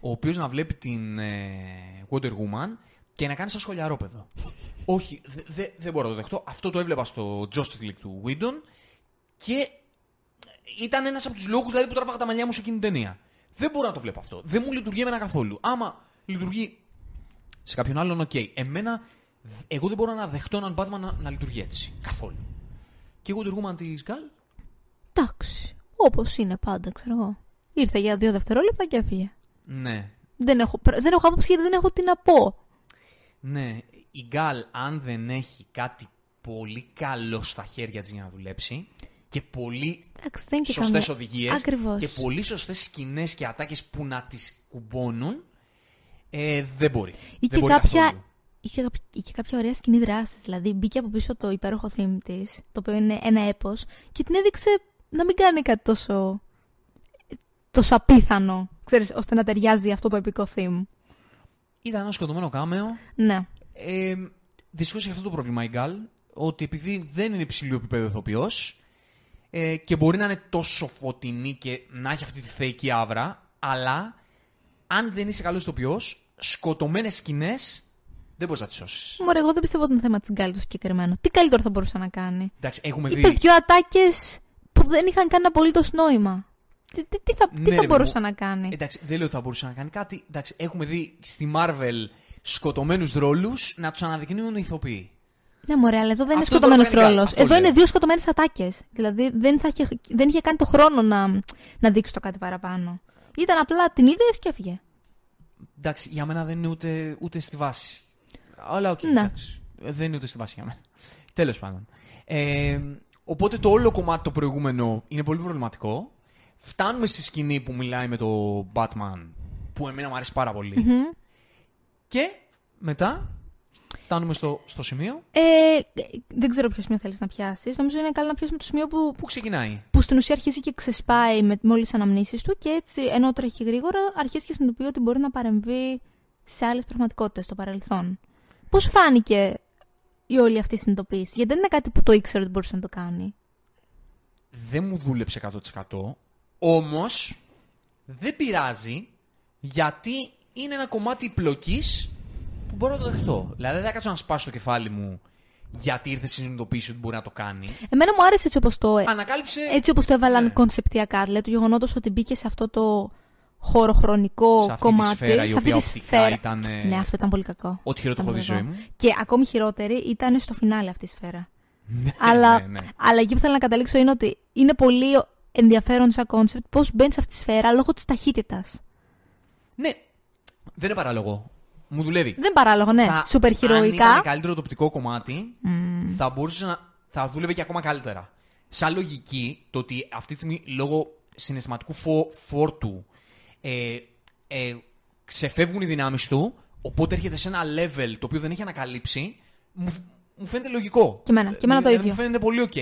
ο οποίος να βλέπει την ε, Wonder Woman και να κάνει σαν σχολιαρόπαιδο. Όχι, δε- δε- δεν μπορώ να το δεχτώ. Αυτό το έβλεπα στο Justice League του Whedon και ήταν ένας από τους λόγους δηλαδή, που τράβαγα τα μαλλιά μου σε εκείνη την ταινία. Δεν μπορώ να το βλέπω αυτό. Δεν μου λειτουργεί εμένα καθόλου. Άμα λειτουργεί σε κάποιον άλλον, οκ. Εμένα, εγώ δεν μπορώ να δεχτώ έναν Batman να, να λειτουργεί έτσι. Καθόλου. Και η Wonder Woman της Gal, Εντάξει. Όπως είναι πάντα, ξέρω εγώ. Ήρθε για δύο δευτερόλεπτα και έφυγε. ναι, Δεν έχω, δεν έχω άποψη γιατί δεν έχω τι να πω. Ναι, η Γκάλ αν δεν έχει κάτι πολύ καλό στα χέρια της για να δουλέψει και πολύ Εντάξει, δεν είναι και σωστές καμία- οδηγίες Ακριβώς. και πολύ σωστές σκηνές και ατάκες που να τις κουμπώνουν, ε, δεν μπορεί. Ή δεν και μπορεί κάποια, καθόλου. Είχε, καποια- είχε κάποια ωραία σκηνή δράσης. Δηλαδή μπήκε από πίσω το υπέροχο theme της, το οποίο είναι ένα έπος, και την έδειξε να μην κάνει κάτι τόσο. τόσο απίθανο, ξέρεις, ώστε να ταιριάζει αυτό το επικό theme. Ήταν ένα σκοτωμένο κάμεο. Ναι. Ε, Δυστυχώς έχει αυτό το πρόβλημα η Γκάλ, ότι επειδή δεν είναι υψηλού επίπεδο ηθοποιός ε, και μπορεί να είναι τόσο φωτεινή και να έχει αυτή τη θεϊκή άβρα, αλλά αν δεν είσαι καλός ηθοποιός, σκοτωμένες σκηνές δεν μπορείς να τις σώσεις. Μωρέ, εγώ δεν πιστεύω ότι είναι θέμα της γκάλη το συγκεκριμένο. Τι καλύτερο θα μπορούσε να κάνει; Εντάξει, έχουμε Είπε δει. δυο ατάκες που δεν είχαν καν απολύτως νόημα. Τι, τι, τι θα, τι Ναι, θα ρε, μπορούσε μου- να κάνει; Εντάξει, δεν λέω ότι θα μπορούσε να κάνει κάτι. Εντάξει, έχουμε δει στη Marvel σκοτωμένους ρόλους να τους αναδεικνύουν οι ηθοποιοί. Ναι, μωρέ, αλλά εδώ δεν είναι Αυτό μπορεί σκοτωμένος να κάνει ρόλος. αυτό Εδώ λέω. είναι δύο σκοτωμένες ατάκες. Δηλαδή δεν, θα είχε, δεν είχε κάνει το χρόνο να, να δείξει το κάτι παραπάνω. Ήταν απλά την είδες και έφυγε. Εντάξει, για μένα δεν είναι ούτε, ούτε στη βάση. Αλλά οκ. Ναι. εντάξει. Δεν είναι ούτε στη βάση για μένα. Τέλος πάντων. Ε, οπότε το όλο κομμάτι το προηγούμενο είναι πολύ προβληματικό. Φτάνουμε στη σκηνή που μιλάει με το Batman, που εμένα μου αρέσει πάρα πολύ. Και μετά φτάνουμε στο, στο σημείο Ε, δεν ξέρω ποιο σημείο θέλεις να πιάσεις. Νομίζω είναι καλό να πιάσουμε το σημείο που, που ξεκινάει; που στην ουσία αρχίζει και ξεσπάει με, με όλες τις αναμνήσεις του και έτσι, ενώ τρέχει γρήγορα, αρχίζει και συνειδητοποιεί ότι μπορεί να παρεμβεί σε άλλες πραγματικότητες στο παρελθόν. Πώς φάνηκε η όλη αυτή η συνειδητοποίηση, Γιατί δεν είναι κάτι που το ήξερε ότι μπορούσε να το κάνει. δεν μου δούλεψε 100%. Όμως, δεν πειράζει, γιατί είναι ένα κομμάτι πλοκής που μπορώ να το δεχτώ. Δηλαδή, δεν θα κάτσω να σπάσω το κεφάλι μου γιατί ήρθε στη συνειδητοποίηση ότι μπορεί να το κάνει. Εμένα μου άρεσε έτσι όπως το, Ανακάλυψε. έτσι όπως το έβαλαν Ναι. κονσεπτιακά. Δηλαδή το γεγονό ότι μπήκε σε αυτό το χωροχρονικό σε αυτή κομμάτι. τη σφαίρα, η σε αυτή οποία τη οπτικά σφαίρα. ήταν. ε, Ναι, αυτό ήταν πολύ κακό. Ό,τι χειρότερο έχω Ήταν δει στη πολύ ζωή μου. κακό. Και ακόμη χειρότερη ήταν στο φινάλε αυτή η σφαίρα. Ναι, αλλά, ναι, ναι. αλλά εκεί που θέλω να καταλήξω είναι ότι είναι πολύ ενδιαφέρον σαν κόνσεπτ πώς μπαίνει σε αυτή τη σφαίρα λόγω της ταχύτητας. Ναι, δεν είναι παράλογο. Μου δουλεύει. Δεν παράλογο, ναι. Θα- Σούπερ Αν χειροϊκά. ήταν καλύτερο το οπτικό κομμάτι, θα μπορούσε να. θα δούλευε και ακόμα καλύτερα. Σαν λογική, το ότι αυτή τη στιγμή λόγω συναισθηματικού φω- φόρτου ε, ε, ξεφεύγουν οι δυνάμεις του, οπότε έρχεται σε ένα level το οποίο δεν έχει ανακαλύψει, μου, μου φαίνεται λογικό. Και εμένα, και εμένα το Δηλαδή, ίδιο. Μου φαίνεται πολύ οκ.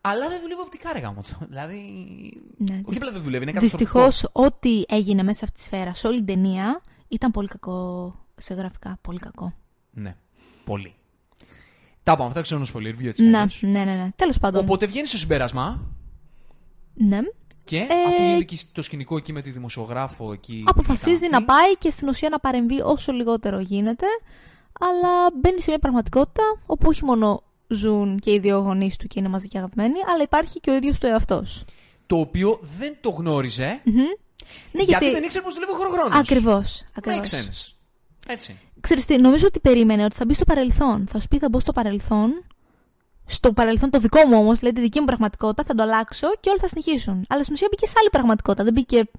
Αλλά δεν δουλεύει οπτικά, ρε γαμώ. Δηλαδή. Ναι, όχι απλά δεν δουλεύει, είναι Δυστυχώς, καταστροφικό. ό,τι έγινε μέσα σε αυτή τη σφαίρα, σε όλη την ταινία, ήταν πολύ κακό σε γραφικά. Πολύ κακό. Ναι, πολύ. Τα είπαμε αυτά, ξέρω πολύ review έτσι. Ναι, κι αλλιώς. ναι, ναι. ναι. Τέλος πάντων. Οπότε βγαίνει στο συμπέρασμα Ναι. Και Ε, αφού γίνεται και το σκηνικό εκεί με τη δημοσιογράφο εκεί. Αποφασίζει εκεί, να πάει και στην ουσία να παρεμβεί όσο λιγότερο γίνεται, αλλά μπαίνει σε μια πραγματικότητα όπου όχι μόνο ζουν και οι δύο γονείς του και είναι μαζί και αγαπημένοι, αλλά υπάρχει και ο ίδιος του εαυτός. Το οποίο δεν το γνώριζε Ναι, γιατί... δεν ήξερε πώ δουλεύει ο χωροχρόνο. Ακριβώς. Make sense. Έτσι. Ξέρεις τι, νομίζω ότι περίμενε ότι θα μπει στο παρελθόν. Θα σου πει θα μπω στο παρελθόν. Στο παρελθόν το δικό μου όμως, δηλαδή τη δική μου πραγματικότητα, θα το αλλάξω και όλοι θα συνεχίσουν. Αλλά στην ουσία μπήκε σε άλλη πραγματικότητα. Δεν μπήκε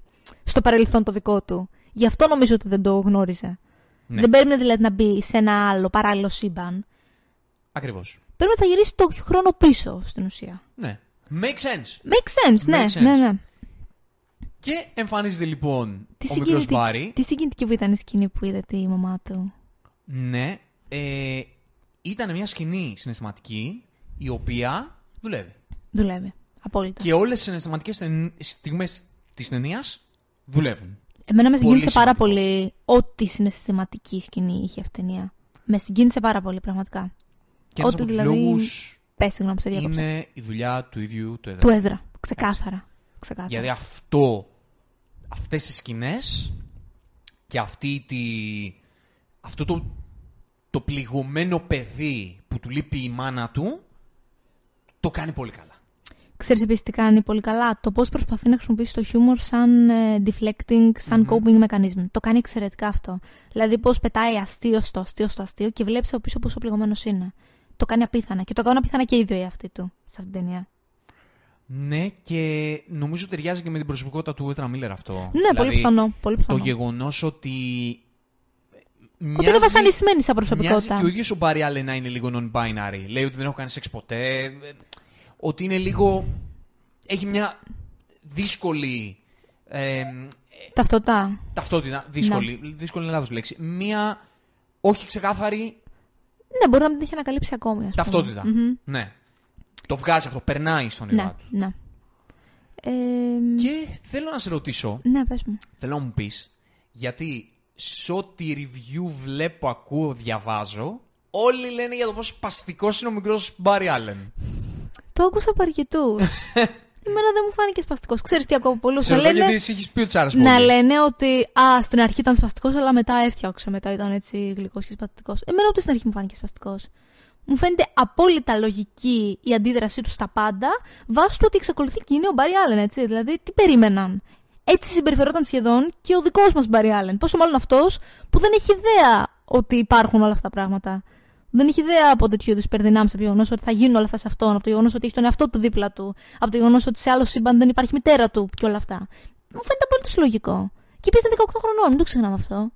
στο παρελθόν το δικό του. Γι' αυτό νομίζω ότι δεν το γνώριζε. Ναι. Δεν περίμενε δηλαδή να μπει σε ένα άλλο παράλληλο σύμπαν. Ακριβώς. Περίμενε θα γυρίσει το χρόνο πίσω στην ουσία. Ναι. Make sense. Make sense, ναι, Make sense. ναι, ναι. Και εμφανίζεται λοιπόν Τι, ο μικρός συγκινητική- Μπάρι. τι συγκινητική που ήταν η σκηνή που είδε τη μαμά του. Ναι. Ε, ήταν μια σκηνή συναισθηματική η οποία δουλεύει. Δουλεύει. Απόλυτα. Και όλες οι συναισθηματικές στιγμές της ταινίας δουλεύουν. Εμένα με Πολύ συγκίνησε πάρα σημαντικό. πολύ ό,τι συναισθηματική σκηνή είχε αυτή η ταινία. Με συγκίνησε πάρα πολύ, πραγματικά. Και ένας Ότι από τους δηλαδή- λόγους Πες συγγνώμη, σε διάκοψα. Είναι η δουλειά του ίδιου του Εδρά. Του Έδρα. Ξεκάθαρα. Ξεκάθαρα. Γιατί αυτό, αυτές τις σκηνές και αυτή τη, αυτό το, το πληγωμένο παιδί που του λείπει η μάνα του, το κάνει πολύ καλά. Ξέρεις επίσης τι κάνει πολύ καλά; Το πώς προσπαθεί να χρησιμοποιήσει το χιούμορ σαν ε, deflecting, σαν coping mechanism. Το κάνει εξαιρετικά αυτό. Δηλαδή πώς πετάει αστείο στο αστείο στο αστείο και βλέπεις από πίσω πόσο πληγωμένος είναι. Το κάνει απίθανα. Και το κάνουν απίθανα και οι δύο οι αυτοί του σε αυτήν την ταινία. Ναι, και νομίζω ταιριάζει και με την προσωπικότητα του Έτρα Μίλλερ αυτό. Ναι, Δηλαδή, πολύ πιθανό. Πολύ Το πιθανό. γεγονός ότι... Ότι είναι βασανισμένη σαν προσωπικότητα. Μοιάζει και ο ίδιος ο Μπάρι Άλεν να είναι λίγο non-binary. Λέει ότι δεν έχω κάνει σεξ ποτέ. ε, Ότι είναι λίγο... Έχει μια δύσκολη ε, Ταυτότα. ταυτότητα. Δύσκολη. Δύσκολη είναι λάθος λέξη. Μια όχι ξεκάθαρη Ναι, μπορεί να μην την έχει ανακαλύψει ακόμη. ας πούμε. ταυτότητα. Μμμ. Ναι. Το βγάζει αυτό. Περνάει στον Ναι, όνειρά του. ναι. Ε, Και θέλω να σε ρωτήσω, Ναι, πες μου. θέλω να μου πεις, γιατί σε ό,τι review βλέπω, ακούω, διαβάζω, όλοι λένε για το πόσο σπαστικός είναι ο μικρός Μπάρι Άλεν. Το άκουσα από αρκετού. Εμένα δεν μου φάνηκε σπαστικός. Ξέρεις τι ακούω πολλούς. Σε Να ρωτάω λένε, γιατί εσύ έχεις πει ότι σ' άρεσε να πολύ. λένε ότι α, στην αρχή ήταν σπαστικός, αλλά μετά έφτιαξε. Μετά ήταν έτσι γλυκός και σπαστικός. Εμένα ούτε στην αρχή μου φάνηκε σπαστικός. Μου φαίνεται απόλυτα λογική η αντίδρασή του στα πάντα, βάσει του ότι εξακολουθεί και είναι ο Μπάρι Άλεν, έτσι. Δηλαδή, τι περίμεναν; Έτσι συμπεριφερόταν σχεδόν και ο δικός μας Μπάρι Άλεν. Πόσο μάλλον αυτός που δεν έχει ιδέα ότι υπάρχουν όλα αυτά τα πράγματα. Δεν έχει ιδέα από τέτοιου είδους υπερδυνάμεις από το γεγονός ότι θα γίνουν όλα αυτά σε αυτόν, από το γεγονός ότι έχει τον εαυτό του δίπλα του, από το γεγονός ότι σε άλλο σύμπαν δεν υπάρχει μητέρα του και όλα αυτά. Μου φαίνεται απολύτω λογικό. Και επίσης είναι 18 χρονών, μην το ξεχνάμε αυτό.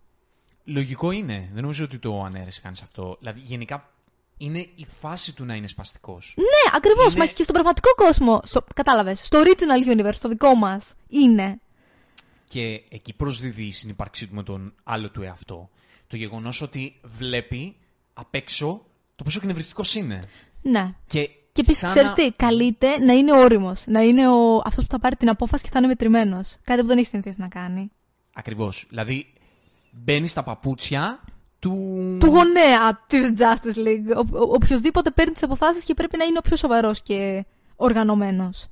Λογικό είναι. Δεν νομίζω ότι το ανέρεσε κανείς αυτό. Δηλαδή, γενικά είναι η φάση του να είναι σπαστικός. Ναι, ακριβώς. Είναι- Μα και στον πραγματικό κόσμο. Στο, Κατάλαβες. Στο original universe, στο δικό μας. Είναι. Και εκεί προσδίδει η συνύπαρξή του με τον άλλο του εαυτό. Το γεγονός ότι βλέπει απ' έξω το πόσο εκνευριστικός είναι. Ναι. Και, Και επίσης, σαν ξέρεις να- τι, καλείται να είναι όριμος. Να είναι ο... αυτός που θα πάρει την απόφαση και θα είναι μετρημένος. Κάτι που δεν έχει συνηθίσει να κάνει. Ακριβώς. Δηλαδή, μπαίνει στα παπούτσια του... Του γονέα της Justice League. Ο, ο, οποιοδήποτε παίρνει τις αποφάσεις και πρέπει να είναι ο πιο σοβαρός και οργανωμένος.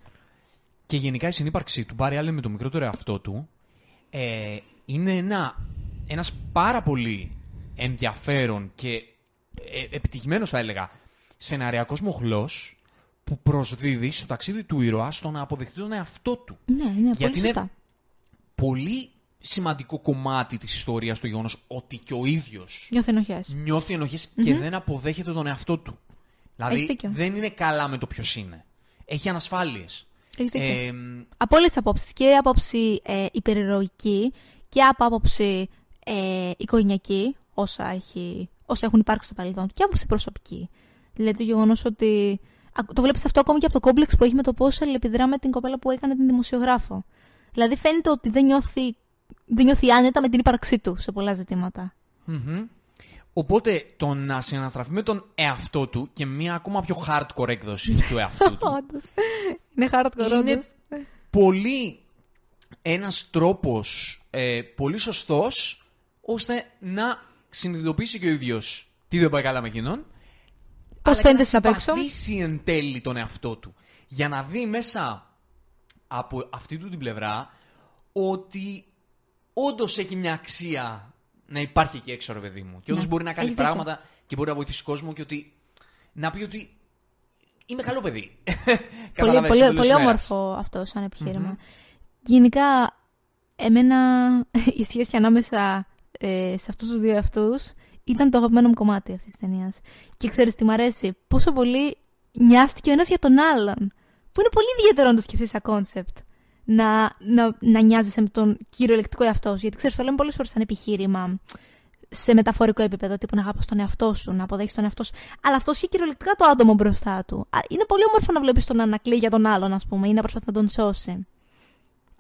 Και γενικά η συνύπαρξη του Μπάρι Άλεν με το μικρότερο εαυτό του ε, είναι ένα, ένας πάρα πολύ ενδιαφέρον και ε, επιτυχημένος θα έλεγα σεναριακός μοχλός που προσδίδει στο ταξίδι του ήρωα στο να αποδεχτεί τον εαυτό του. Ναι, είναι Γιατί πολύ είναι σωστά. πολύ σημαντικό κομμάτι της ιστορίας του γεγονός ότι και ο ίδιος Νιώθει ενοχές. νιώθει ενοχές και δεν αποδέχεται τον εαυτό του. Δηλαδή Έχεις δίκιο. δεν είναι καλά με το ποιος είναι. Έχει ανασφάλειες. Έχεις δίκιο. Ε, από όλες τις απόψεις. Και άποψη ε, υπερηρωική και από άποψη ε, οικογενειακή, όσα, έχει, όσα έχουν υπάρξει στο παρελθόν του, και άποψη προσωπική. Δηλαδή το γεγονός ότι. α, Το βλέπεις αυτό ακόμη και από το κόμπλεξ που έχει με το πώς αλληλεπιδρά με την κοπέλα που έκανε την δημοσιογράφο. Δηλαδή φαίνεται ότι δεν νιώθει, δεν νιώθει άνετα με την ύπαρξή του σε πολλά ζητήματα. Μμμ. Οπότε το να συναναστραφεί με τον εαυτό του και μια ακόμα πιο hardcore έκδοση του εαυτού του Όντως. Είναι hardcore, είναι όντως. πολύ ένας τρόπος ε, πολύ σωστός ώστε να συνειδητοποιήσει και ο ίδιος τι δεν πάει καλά με εκείνον Πώς αλλά και φαίνεται να στην απ' έξω. συμπαθήσει εν τέλει τον εαυτό του για να δει μέσα από αυτή του την πλευρά ότι όντως έχει μια αξία να υπάρχει εκεί έξω, ρε παιδί μου. Και όντως Ναι, μπορεί να κάνει έχεις δίκιο. πράγματα και μπορεί να βοηθήσει κόσμο και ότι. Να πει ότι. Είμαι καλό παιδί. Πολύ, Καταλαβαίνεις, πολύ, στο τέλος πολύ της ημέρας. όμορφο αυτό σαν επιχειρημα Γενικά, εμένα η σχέση ανάμεσα ε, σε αυτούς τους δύο αυτούς ήταν το αγαπημένο μου κομμάτι αυτής της ταινίας. Και ξέρεις τι μ' αρέσει, πόσο πολύ νοιάστηκε ο ένας για τον άλλον. Που είναι πολύ ιδιαίτερο να το σκεφτείς σαν κόνσεπτ. Να, να, να νοιάζεσαι με τον κυριολεκτικό εαυτό σου. Γιατί ξέρεις, το λέμε πολλές φορές σαν επιχείρημα σε μεταφορικό επίπεδο, τύπου να αγαπάς τον εαυτό σου, να αποδέχεις τον εαυτό σου. Αλλά αυτό έχει κυριολεκτικά το άτομο μπροστά του. Α, Είναι πολύ όμορφο να βλέπεις τον να ανακλεί για τον άλλον, ας πούμε, ή να προσπαθεί να τον σώσει.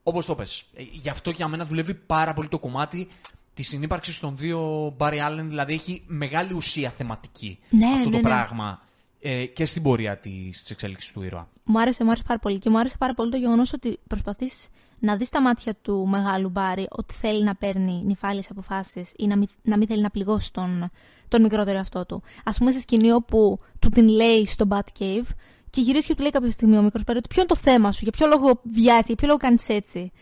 Όπως το πες. Ε, Γι' αυτό για μένα δουλεύει πάρα πολύ το κομμάτι της συνύπαρξης των δύο Barry Allen. Δηλαδή έχει μεγάλη ουσία θεματική Ναι, αυτό ναι, το ναι. πράγμα ε, και στην πορεία της εξέλιξης του ήρωα. Μου άρεσε, μου άρεσε πάρα πολύ. Και μου άρεσε πάρα πολύ το γεγονός ότι προσπαθείς να δεις στα μάτια του μεγάλου Μπάρι ότι θέλει να παίρνει νυφάλιες αποφάσεις ή να μην, να μην θέλει να πληγώσει τον, τον μικρότερο εαυτό του. Ας πούμε σε σκηνή όπου του την λέει στο Batcave και γυρίζει και του λέει κάποια στιγμή ο μικρός Μπάρι ότι ποιο είναι το θέμα σου, για ποιο λόγο βιάζει, για ποιο λόγο κάνεις έτσι;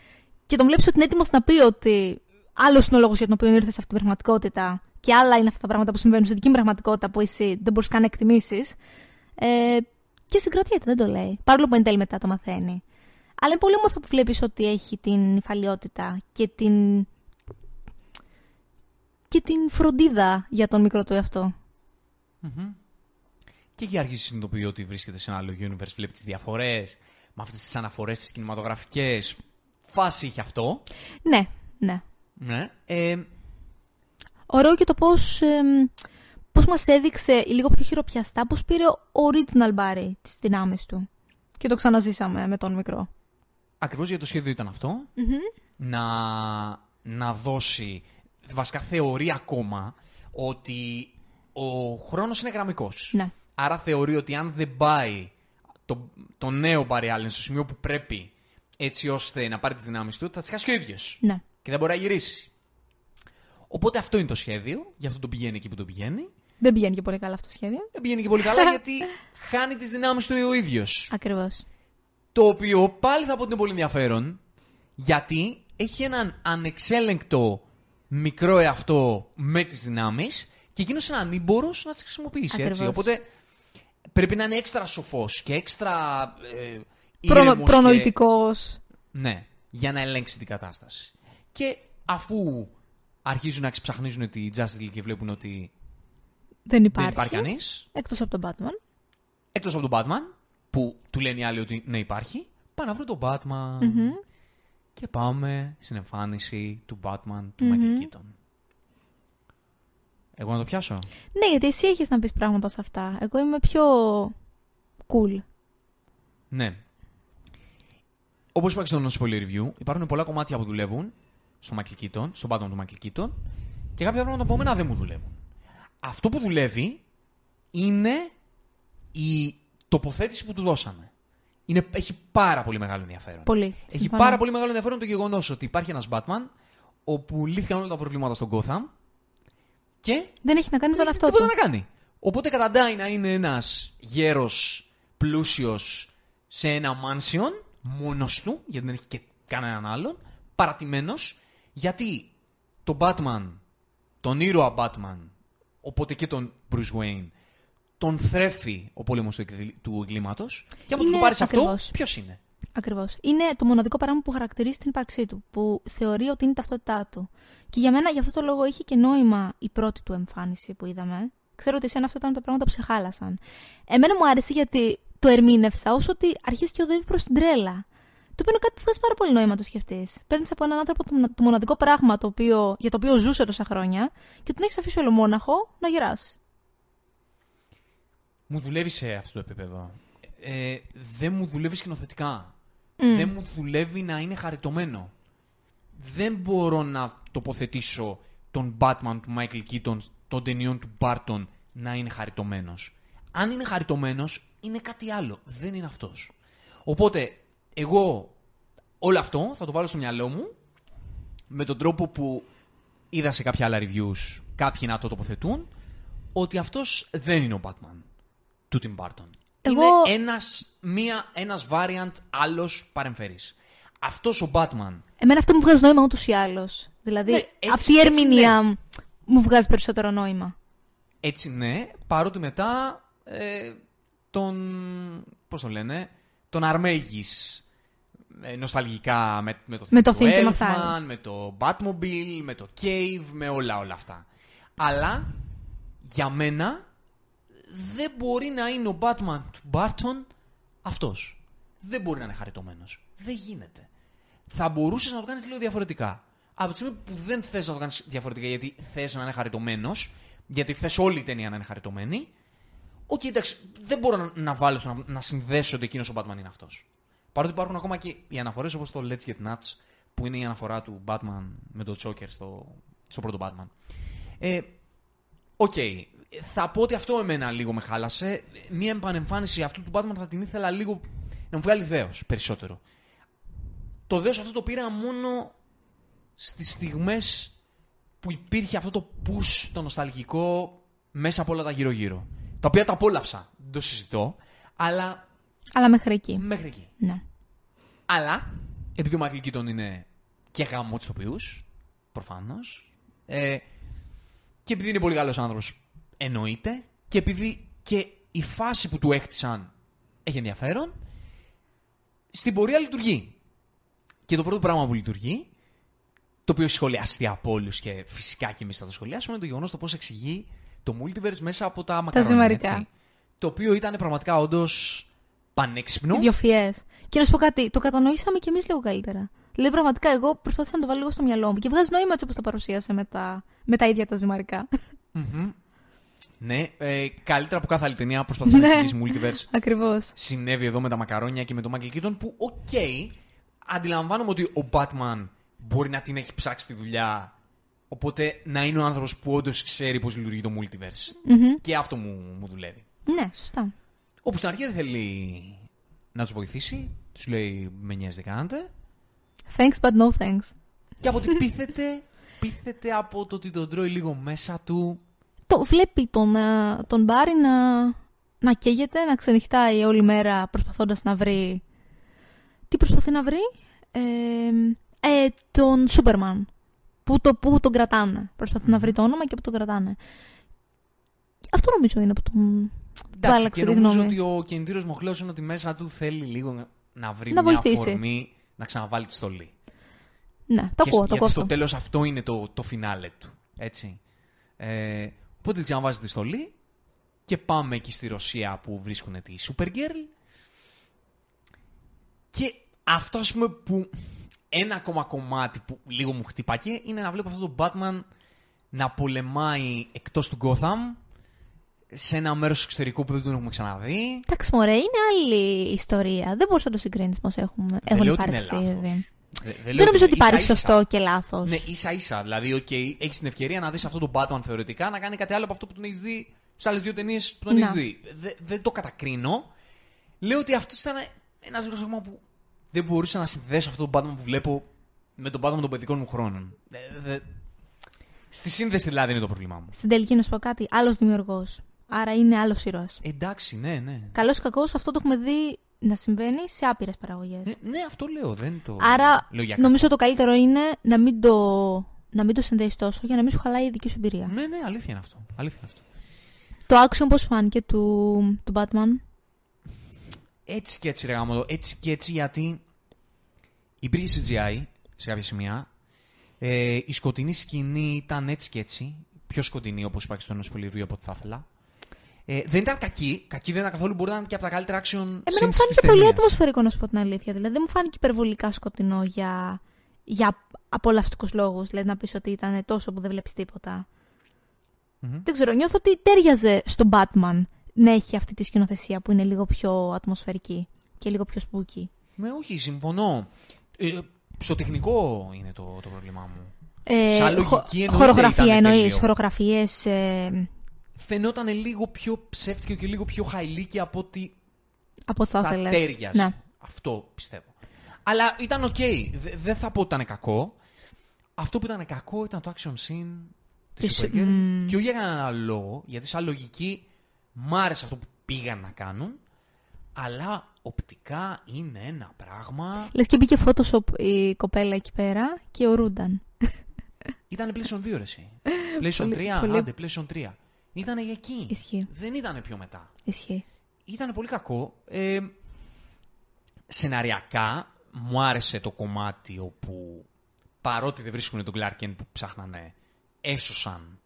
Και τον βλέπεις ότι είναι έτοιμος να πει ότι άλλο είναι ο λόγος για τον οποίο ήρθες σε αυτή την πραγματικότητα και άλλα είναι αυτά τα πράγματα που συμβαίνουν στη δική μου πραγματικότητα που εσύ δεν μπορείς καν να εκτιμήσεις. Ε, και συγκρατιέται, δεν το λέει. Παρόλο που εν τέλει μετά το μαθαίνει. Αλλά είναι πολύ όμορφο που βλέπεις ότι έχει την υφαλιότητα και την. και την φροντίδα για τον μικρό του εαυτό. Mm-hmm. Και έχει αρχίσει συνειδητοποιεί ότι βρίσκεται σε ένα άλλο universe, βλέπει τις διαφορές, με αυτές τις αναφορές τις κινηματογραφικές. Φάση είχε αυτό. Ναι, ναι. Ναι. Ε, Ωραίο και το πώς, ε, πώς μας έδειξε λίγο πιο χειροπιαστά πώς πήρε ο original Barry τις δυνάμεις του. Και το ξαναζήσαμε με τον μικρό. Ακριβώς για το σχέδιο ήταν Να, να δώσει, βασικά θεωρεί ακόμα, ότι ο χρόνος είναι γραμμικός. Ναι. Άρα θεωρεί ότι αν δεν πάει το, το νέο Barry Allen στο σημείο που πρέπει έτσι ώστε να πάρει τις δυνάμεις του, θα τις χάσει ο ίδιος. Ναι. Και δεν μπορεί να γυρίσει. Οπότε αυτό είναι το σχέδιο, γι' αυτό το πηγαίνει εκεί που το πηγαίνει. Δεν πηγαίνει και πολύ καλά αυτό το σχέδιο. Δεν πηγαίνει και πολύ καλά γιατί χάνει τις δυνάμεις του ο ίδιος. Ακριβώς. Το οποίο πάλι θα πω ότι είναι πολύ ενδιαφέρον γιατί έχει έναν ανεξέλεγκτο μικρό εαυτό με τις δυνάμεις και εκείνος είναι ανήμπορος να τις χρησιμοποιήσει. Έτσι. Οπότε πρέπει να είναι έξτρα σοφός και έξτρα. Ε, Προνο, Προνοητικός. Ναι, για να ελέγξει την κατάσταση. Και αφού αρχίζουν να ξεψαχνίζουν τη Justice League και βλέπουν ότι δεν υπάρχει, δεν υπάρχει κανείς. Εκτός από τον Batman. Εκτός από τον Batman, που του λένε οι άλλοι ότι ναι, υπάρχει. Πάνε να βρουν τον Batman. Mm-hmm. Και πάμε στην εμφάνιση του Batman του mm-hmm. Michael Keaton. Εγώ να το πιάσω. Ναι, γιατί εσύ έχεις να πεις πράγματα σε αυτά. Εγώ είμαι πιο cool. Ναι. Όπως είπα και στο spoiler review, υπάρχουν πολλά κομμάτια που δουλεύουν στο Michael Keaton, στον Batman του Michael Keaton, και κάποια πράγματα που εμένα δεν μου δουλεύουν. Αυτό που δουλεύει είναι η τοποθέτηση που του δώσαμε. Είναι, έχει πάρα πολύ μεγάλο ενδιαφέρον. Πολύ. Έχει πάρα πολύ μεγάλο ενδιαφέρον το γεγονός ότι υπάρχει ένας Batman όπου λύθηκαν όλα τα προβλήματα στον Gotham και. Δεν έχει να κάνει τον αυτό του. να κάνει. Οπότε καταντάει να είναι ένας γέρος πλούσιος σε ένα mansion μόνος του, γιατί δεν έχει και κανέναν άλλον, παρατημένος, γιατί τον Batman, τον ήρωα Batman, οπότε και τον Bruce Wayne, τον θρέφει ο πόλεμος του εγκλήματος και άμα το πάρεις αυτό, ποιος είναι; Ακριβώς. Είναι το μοναδικό πράγμα που χαρακτηρίζει την ύπαρξή του, που θεωρεί ότι είναι η ταυτότητά του. Και για μένα, για αυτό το λόγο, είχε και νόημα η πρώτη του εμφάνιση που είδαμε. Ξέρω ότι εσένα αυτό ήταν τα πράγματα που σε χάλασαν. Εμένα μου άρεσε γιατί το ερμήνευσα όσο ότι αρχίζει και οδεύει προς την τρέλα. Το οποίο είναι κάτι που βγάζει πάρα πολύ νόημα να το σκεφτείς. Παίρνεις από έναν άνθρωπο το, το μοναδικό πράγμα το οποίο, για το οποίο ζούσε τόσα χρόνια και τον έχεις αφήσει ολομόναχο να γυράσει. Μου δουλεύει σε αυτό το επίπεδο. Ε, δεν μου δουλεύει σκηνοθετικά. Mm. Δεν μου δουλεύει να είναι χαριτωμένο. Δεν μπορώ να τοποθετήσω τον Batman του Michael Keaton των ταινιών του Barton να είναι χαριτωμένος. Αν είναι χαριτωμένος, είναι κάτι άλλο. Δεν είναι αυτός. Οπότε εγώ όλο αυτό θα το βάλω στο μυαλό μου με τον τρόπο που είδα σε κάποια άλλα reviews κάποιοι να το τοποθετούν ότι αυτός δεν είναι ο Batman του Tim Burton. Είναι ένας, μία, ένας variant άλλος παρεμφερής. Αυτός ο Batman... Εμένα αυτό μου βγάζει νόημα ούτως ή άλλως. Δηλαδή ναι, αυτή η ερμηνεία ναι. μου βγάζει περισσότερο νόημα. Έτσι ναι, παρότι μετά ε, τον... πώς το λένε τον αρμέγεις ε, νοσταλγικά με, με το με το Elfman, με το Batmobile, με το Cave, με όλα όλα αυτά. Αλλά για μένα δεν μπορεί να είναι ο Batman του Barton αυτός. Δεν μπορεί να είναι χαριτωμένος. Δεν γίνεται. Θα μπορούσες να το κάνεις λίγο διαφορετικά. Από τη στιγμή που δεν θες να το κάνεις διαφορετικά γιατί θες να είναι χαριτωμένος, γιατί θες όλη η ταινία να είναι χαριτωμένη, OK, okay, εντάξει, δεν μπορώ να, να βάλω, να, να συνδέσω ότι εκείνος ο Batman είναι αυτός. Παρότι υπάρχουν ακόμα και οι αναφορές όπως το Let's Get Nuts, που είναι η αναφορά του Batman με τον Joker στο, στο πρώτο Batman. Ε, OK. Okay. Θα πω ότι αυτό εμένα λίγο με χάλασε. Μία επανεμφάνιση αυτού του Batman θα την ήθελα λίγο να μου βγάλει δέος περισσότερο. το δέος αυτό το πήρα μόνο στις στιγμές που υπήρχε αυτό το push το νοσταλγικό μέσα από όλα τα γύρω-γύρω. Τα οποία τα απόλαυσα, δεν το συζητώ, αλλά Αλλά μέχρι εκεί. μέχρι εκεί. Ναι. Αλλά, επειδή ο Μάικλ Κίτον είναι και γάμο του τοπιού, προφανώς. Ε, και επειδή είναι πολύ καλός άνθρωπος, εννοείται. Και επειδή και η φάση που του έκτισαν έχει ενδιαφέρον, στην πορεία λειτουργεί. Και το πρώτο πράγμα που λειτουργεί, το οποίο έχει σχολιαστεί από όλους και φυσικά και εμείς θα το σχολιάσουμε, είναι το γεγονός το πώς εξηγεί το multiverse μέσα από τα μακαρόνια. ζυμαρικά. έτσι. Το οποίο ήταν πραγματικά όντως πανέξυπνο. Ιδιοφυές. Και να σου πω κάτι, το κατανοήσαμε κι εμείς λίγο καλύτερα. Δηλαδή, πραγματικά, εγώ προσπάθησα να το βάλω λίγο στο μυαλό μου και βγάζει νόημα έτσι όπως το παρουσίασε με τα, με τα ίδια τα ζυμαρικά. Μμμ. Ναι, ε, καλύτερα από κάθε άλλη ταινία προσπαθώ να Ναι. εξηγήσεις multiverse. Ακριβώς. Συνέβη εδώ με τα μακαρόνια και με τον Michael Keaton που, οκ, αντιλαμβάνομαι ότι ο Batman μπορεί να την έχει ψάξει τη δουλειά. Οπότε να είναι ο άνθρωπος που όντως ξέρει πώς λειτουργεί το multiverse. Και αυτό μου, μου δουλεύει. Ναι, σωστά. Όπου στην αρχή δεν θέλει να τους βοηθήσει. Τους λέει με νοιάζει δεν κάνετε. Thanks, but no thanks. Και από ότι πείθεται, πείθεται από το ότι τον τρώει λίγο μέσα του. Το βλέπει τον, ε, τον Μπάρι να, να καίγεται, να ξενυχτάει όλη μέρα προσπαθώντας να βρει... Τι προσπαθεί να βρει; Ε, ε, τον Σούπερμαν. Πού, το, πού τον κρατάνε. Προσπαθεί να βρει το όνομα και πού τον κρατάνε. Αυτό νομίζω είναι που τον... που Εντάξει, άλλαξε και τη νομίζω γνώμη. ότι ο κινητήριος μοχλέος είναι ότι μέσα του θέλει λίγο να βρει Να μια βοηθήσει. αφορμή να ξαναβάλει τη στολή. Ναι, το Και ακούω, σ- το γιατί ακούω στο αυτό. τέλος αυτό είναι το, το φινάλε του. Έτσι. Ε, οπότε τη ξαναβάζει τη στολή και πάμε εκεί στη Ρωσία που βρίσκουν τη Supergirl. Και αυτό ας πούμε που ένα ακόμα κομμάτι που λίγο μου χτύπαγε είναι να βλέπω αυτό το Batman να πολεμάει εκτός του Gotham σε ένα μέρος εξωτερικού που δεν τον έχουμε ξαναδεί. Εντάξει, μωρέ, είναι άλλη ιστορία. Δεν μπορείς να το συγκρίνεις με όσα έχουμε, Δεν έχουν λέω ότι είναι υπάρξει λάθος. ήδη. Δεν, Δεν νομίζω ότι υπάρχει ίσα-ίσα. σωστό και λάθος. Ναι, ίσα ίσα. Δηλαδή, οκ, έχεις την ευκαιρία να δεις αυτό τον Batman θεωρητικά να κάνει κάτι άλλο από αυτό που τον έχεις δει στις άλλες δύο ταινίες που τον Να. έχει δει. Δε- δεν το κατακρίνω. Λέω ότι αυτό ήταν ένας λόγο ακόμα που δεν μπορούσα να συνδέσω αυτό τον Batman που βλέπω με τον Batman των παιδικών μου χρόνων. Ε, δε- Στη σύνδεση δηλαδή είναι το πρόβλημά μου. Στην τελική να σου πω κάτι, άλλος δημιουργός. Άρα είναι άλλος ήρωας. Εντάξει, ναι, ναι. Καλός ή κακός, αυτό το έχουμε δει να συμβαίνει σε άπειρες παραγωγές. Ε, ναι, αυτό λέω. Δεν το Άρα, λέω για νομίζω το καλύτερο είναι να μην το, να μην το συνδέεις τόσο για να μην σου χαλάει η δική σου εμπειρία. Ναι, ναι, αλήθεια είναι αυτό. Αλήθεια είναι αυτό. Το action πώς φάνηκε του, του Batman; Έτσι και έτσι, ρε γάμο, το. έτσι και έτσι γιατί υπήρχε CGI σε κάποια σημεία. Ε, η σκοτεινή σκηνή ήταν έτσι και έτσι. Πιο σκοτεινή, όπως υπάρχει στο ενός πολυρίου από ό,τι θα ήθελα. Ε, δεν ήταν κακή. Κακή δεν ήταν καθόλου. Μπορεί να είναι και από τα καλύτερα action Εμένα μου scenes φάνηκε της πολύ ταινίας. ατμοσφαιρικό να σου πω την αλήθεια. Δηλαδή δεν μου φάνηκε υπερβολικά σκοτεινό για, για απολαυστικούς λόγους. Δηλαδή να πεις ότι ήταν τόσο που δεν βλέπεις τίποτα. Μμμ. Δεν ξέρω, νιώθω ότι ταίριαζε στον Batman να έχει αυτή τη σκηνοθεσία που είναι λίγο πιο ατμοσφαιρική και λίγο πιο spooky. Ναι, όχι, συμφωνώ. Ε, στο τεχνικό είναι το, το πρόβλημά μου. Ε, Σαν λογική χο- εννοείται χορογραφία ήταν εννοείς. τέλειο. Χορογραφίες. Ε, Φαινόταν λίγο πιο ψεύτικο και λίγο πιο CGI-λίκι από ότι από ό,τι θα θα ήθελε. ταίριαζε. Ναι. Αυτό πιστεύω. Αλλά ήταν οκ. Δε- Δεν θα πω ότι ήταν κακό. Αυτό που ήταν κακό ήταν το action scene της Της- Supergirl. μμμ. Και όχι για κανέναν άλλο λόγο, γιατί σαν λογική μ' άρεσε αυτό που πήγαν να κάνουν. Αλλά οπτικά είναι ένα πράγμα. Λες και μπήκε Photoshop η κοπέλα εκεί πέρα και ο Ρούνταν. Ήταν PlayStation 2 ρε εσύ. PlayStation Πολύ- 3, πολύ- άντε PlayStation 3. Ήταν εκεί. Ισχύει. Δεν ήταν πιο μετά. Ισχύει. Ήταν πολύ κακό. Ε, σεναριακά μου άρεσε το κομμάτι όπου παρότι δεν βρίσκουν τον Clark Kent που ψάχνανε, έσωσαν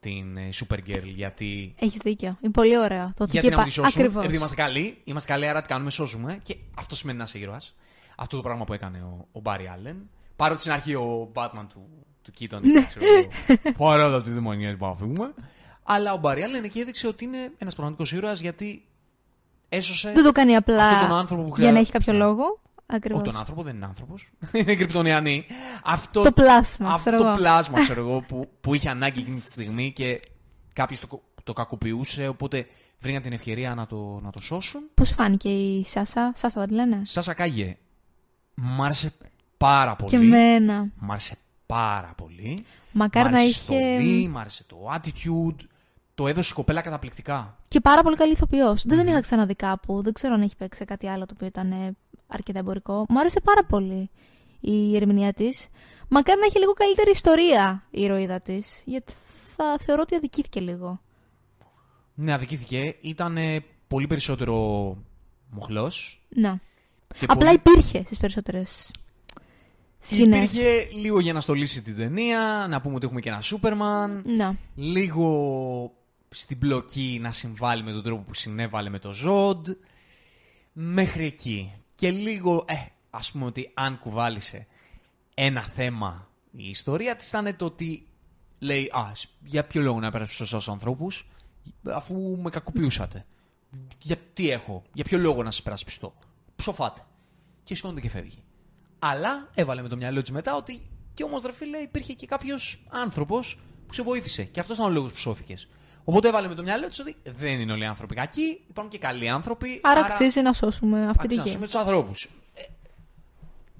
την ε, Supergirl γιατί, Έχεις δίκιο. Είναι πολύ ωραίο. Το γιατί να μην είπα τη σώσουν. ακριβώς. Επειδή είμαστε καλοί, είμαστε καλοί, άρα τι κάνουμε, σώζουμε. Και αυτό σημαίνει ένα ήρωας. Αυτό το πράγμα που έκανε ο, ο Barry Allen. Παρότι στην αρχή ο Batman του, του Keaton Ναι. ήταν, ξέρω εγώ, παρότι από τη δαιμονία που φύγουμε. Αλλά ο Barry Allen εκεί έδειξε ότι είναι ένας πραγματικός ήρωας γιατί έσωσε Δεν το κάνει απλά αυτόν τον άνθρωπο που για χρειά- να έχει κάποιο Ναι. λόγο. Ακριβώς. Όχι τον άνθρωπο, δεν είναι άνθρωπος. είναι κρυπτονιανή. Αυτό Το πλάσμα, αυτό ξέρω το εγώ. πλάσμα, ξέρω εγώ, που, που είχε ανάγκη εκείνη τη στιγμή και κάποιος το, το κακοποιούσε. Οπότε βρήκαν την ευκαιρία να το, να το σώσουν. Πώς φάνηκε η Σάσα, Σάσα δεν τη λένε; Σάσα Κάγε, μ' άρεσε πάρα πολύ. Και εμένα. Μ' άρεσε πάρα πολύ. Μακάρι μ' να άρεσε η είχε. στολή, μ' άρεσε το attitude. Το έδωσε η κοπέλα καταπληκτικά. Και πάρα πολύ καλή ηθοποιός. Δεν την είχα ξαναδεί κάπου. Δεν ξέρω αν έχει παίξει σε κάτι άλλο το οποίο ήταν ε, αρκετά εμπορικό. Μου άρεσε πάρα πολύ η ερμηνεία της. Μακάρι να έχει λίγο καλύτερη ιστορία η ηρωίδα της. Γιατί θα θεωρώ ότι αδικήθηκε λίγο. Ναι, αδικήθηκε. Ήταν πολύ περισσότερο μοχλός. Να. Και Απλά πολύ- υπήρχε στις περισσότερες σκηνές. Υπήρχε λίγο για να στολίσει την ταινία, να πούμε ότι έχουμε και ένα Σούπερμαν. Να. Λίγο στην πλοκή να συμβάλλει με τον τρόπο που συνέβαλε με το Ζοντ. Μέχρι εκεί. Και λίγο, ε, ας πούμε ότι αν κουβάλισε ένα θέμα η ιστορία της ήταν το ότι λέει, α, σ- για ποιο λόγο να πέρασω στους ανθρώπους αφού με κακοποιούσατε. Για τι έχω, για ποιο λόγο να σας περασπιστώ. Ψοφάτε. Και σηκώνεται και φεύγει. Αλλά έβαλε με το μυαλό της μετά ότι και όμως ρε φίλε υπήρχε και κάποιος άνθρωπος που σε βοήθησε. Και αυτός ήταν ο λόγος που σώθηκες. Οπότε έβαλε με το μυαλό της ότι δεν είναι όλοι οι άνθρωποι κακοί, υπάρχουν και καλοί άνθρωποι. Άρα αξίζει να σώσουμε αυτή τη γη. με τους ανθρώπους. Ε,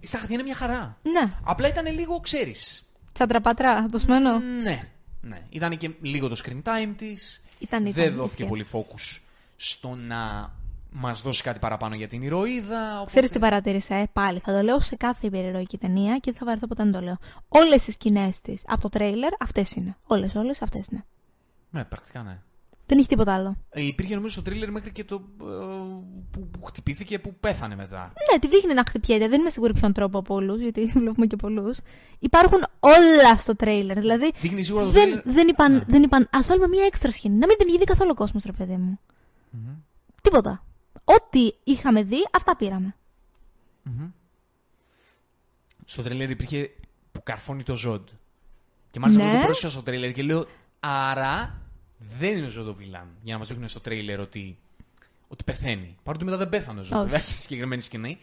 στα χαρτιά είναι μια χαρά. Ναι. Απλά ήταν λίγο, ξέρεις. Τσαντραπατρά, αποσμένο. Ναι, ναι. Ήταν και λίγο το screen time της. Ήταν, ήταν, Δεν δόθηκε ισχύει. πολύ focus στο να μας δώσει κάτι παραπάνω για την ηρωίδα. Οπότε... Ξέρεις τι παρατήρησα, ε; πάλι. Θα το λέω σε κάθε υπερηρωική ταινία και δεν θα βαρεθώ ποτέ να το λέω. Όλες οι σκηνές της από το τρέιλερ αυτές είναι. Όλες, όλες αυτές είναι. Ναι, πρακτικά ναι. Δεν έχει τίποτα άλλο. Ε, υπήρχε νομίζω στο τρίλερ μέχρι και το. ε, που, που χτυπήθηκε που πέθανε μετά. Ναι, τη δείχνει να χτυπιέται. Δεν είμαι σίγουρη ποιον τρόπο από όλους, γιατί βλέπουμε και πολλούς. Υπάρχουν όλα στο τρέιλερ. Δηλαδή Δείχνει σίγουρα το δεν, τρίλερ. δεν είπαν, Ναι. δεν είπαν, ας βάλουμε μια έξτρα σκηνή. Να μην την είδε καθόλου ο κόσμος, ρε παιδί μου. Τίποτα. Ό,τι είχαμε δει, αυτά πήραμε. Στο τρέιλερ υπήρχε που καρφώνει το Zod. Και μάλιστα Ναι. εγώ το πρόσεχα στο τρέιλερ και λέω Άρα δεν είναι ο Zod ο villain. Για να μας δείχνουν στο τρέιλερ ότι, ότι πεθαίνει. Παρότι μετά δεν πέθανε ο Zod, Όχι. βέβαια, στη συγκεκριμένη σκηνή.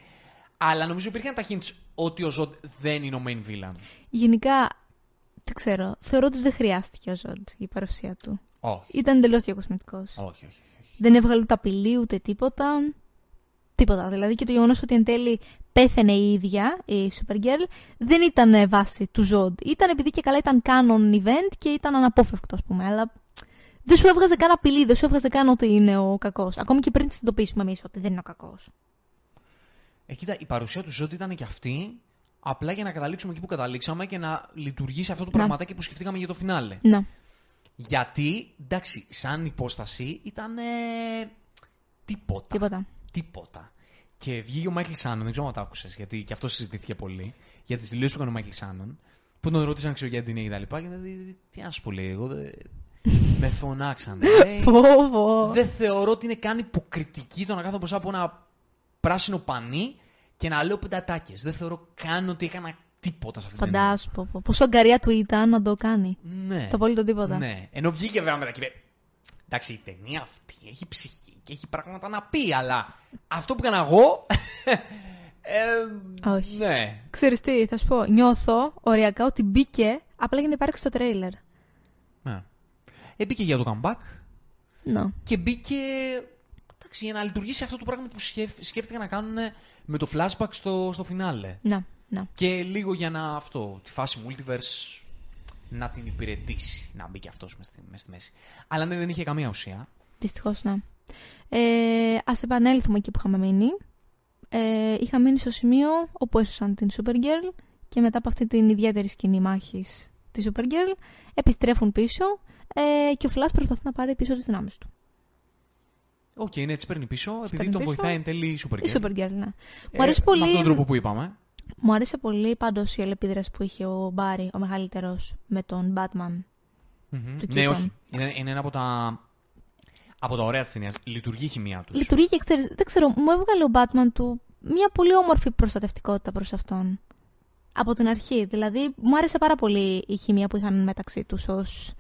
Αλλά νομίζω υπήρχαν τα hints ότι ο Zod δεν είναι ο main villain. Γενικά, δεν ξέρω. Θεωρώ ότι δεν χρειάστηκε ο Zod η παρουσία του. Όχι. Ήταν εντελώς διακοσμητικός. Όχι, όχι. όχι. Δεν έβγαλε ούτε απειλή ούτε τίποτα. Τίποτα. Δηλαδή και το γεγονός ότι εν τέλει πέθανε η ίδια, η Supergirl, δεν ήταν ε, βάση του Ζοντ. Ήταν επειδή και καλά ήταν canon event και ήταν αναπόφευκτο, ας πούμε. Αλλά δεν σου έβγαζε καν απειλή, δεν σου έβγαζε καν ότι είναι ο κακός. Ακόμη και πριν της συνειδητοποιήσουμε εμείς ότι δεν είναι ο κακός. Ε, κοίτα, η παρουσία του Ζοντ ήταν και αυτή. Απλά για να καταλήξουμε εκεί που καταλήξαμε και να λειτουργήσει αυτό το Να. πραγματάκι που σκεφτήκαμε για το φινάλε. Να. Γιατί, εντάξει, σαν υπόσταση ήταν. τίποτα. Τίποτα. Τίποτα. Και βγήκε ο Michael Shannon, δεν ξέρω αν το άκουσες, γιατί και αυτό συζητήθηκε πολύ, για τις δηλώσεις που έκανε ο Michael Shannon, που τον ρώτησαν ξέρω για την ταινία και τα λοιπά. Και λέει, τι να σου πω, λέει, εγώ δεν. Με φωνάξανε. λέει. Φόβο. δεν θεωρώ ότι είναι καν υποκριτική το να κάθομαι μπροστά από ένα πράσινο πανί και να λέω πέντε ατάκες. Δεν θεωρώ καν ότι έκανα τίποτα σε αυτή την ταινία. Φαντάσου πω, πω. πόσο αγγαρεία του ήταν να το κάνει. Ναι. Το απόλυτο τίποτα. Ναι. Ενώ βγήκε βέβαια μετά και είπε. Εντάξει, η ταινία αυτή έχει ψυχή και έχει πράγματα να πει, αλλά αυτό που έκανα εγώ. ε, Όχι. Ναι. Ξέρεις τι, θα σου πω. Νιώθω οριακά ότι μπήκε απλά για να υπάρξει το τρέιλερ. ναι. Ε, μπήκε για το comeback Ναι. και μπήκε. Εντάξει, για να λειτουργήσει αυτό το πράγμα που σκέφ- σκέφτηκαν να κάνουν με το flashback στο, στο φινάλε. Να. Να. Και λίγο για να αυτό, τη φάση multiverse να την υπηρετήσει. Να μπει και αυτός μες στη, μες στη μέση. Αλλά ναι, δεν είχε καμία ουσία. Δυστυχώς, ναι. Ε, Ας επανέλθουμε εκεί που είχαμε μείνει. Ε, είχα μείνει στο σημείο όπου έσωσαν την Supergirl και μετά από αυτή την ιδιαίτερη σκηνή μάχης της Supergirl επιστρέφουν πίσω ε, και ο Flash προσπαθεί να πάρει πίσω τις δυνάμεις του. Οκ, ναι, έτσι παίρνει πίσω, επειδή παίρνει τον πίσω. βοηθάει εν τέλει η Supergirl. Η Supergirl, ναι. Ε, Μου αρέσει πολύ. Με αυτόν τον τρόπο που είπαμε. Μου άρεσε πολύ πάντως η αλληλεπίδραση που είχε ο Μπάρι, ο μεγαλύτερος, με τον Batman. Μμμ. Του Ναι, Keaton. όχι. Είναι, είναι ένα από τα, από τα ωραία της ταινίας. Λειτουργεί η χημεία τους. Λειτουργεί και ξέρεις, δεν ξέρω, μου έβγαλε ο Batman του μια πολύ όμορφη προστατευτικότητα προς αυτόν. Από την αρχή. Δηλαδή, μου άρεσε πάρα πολύ η χημεία που είχαν μεταξύ τους ως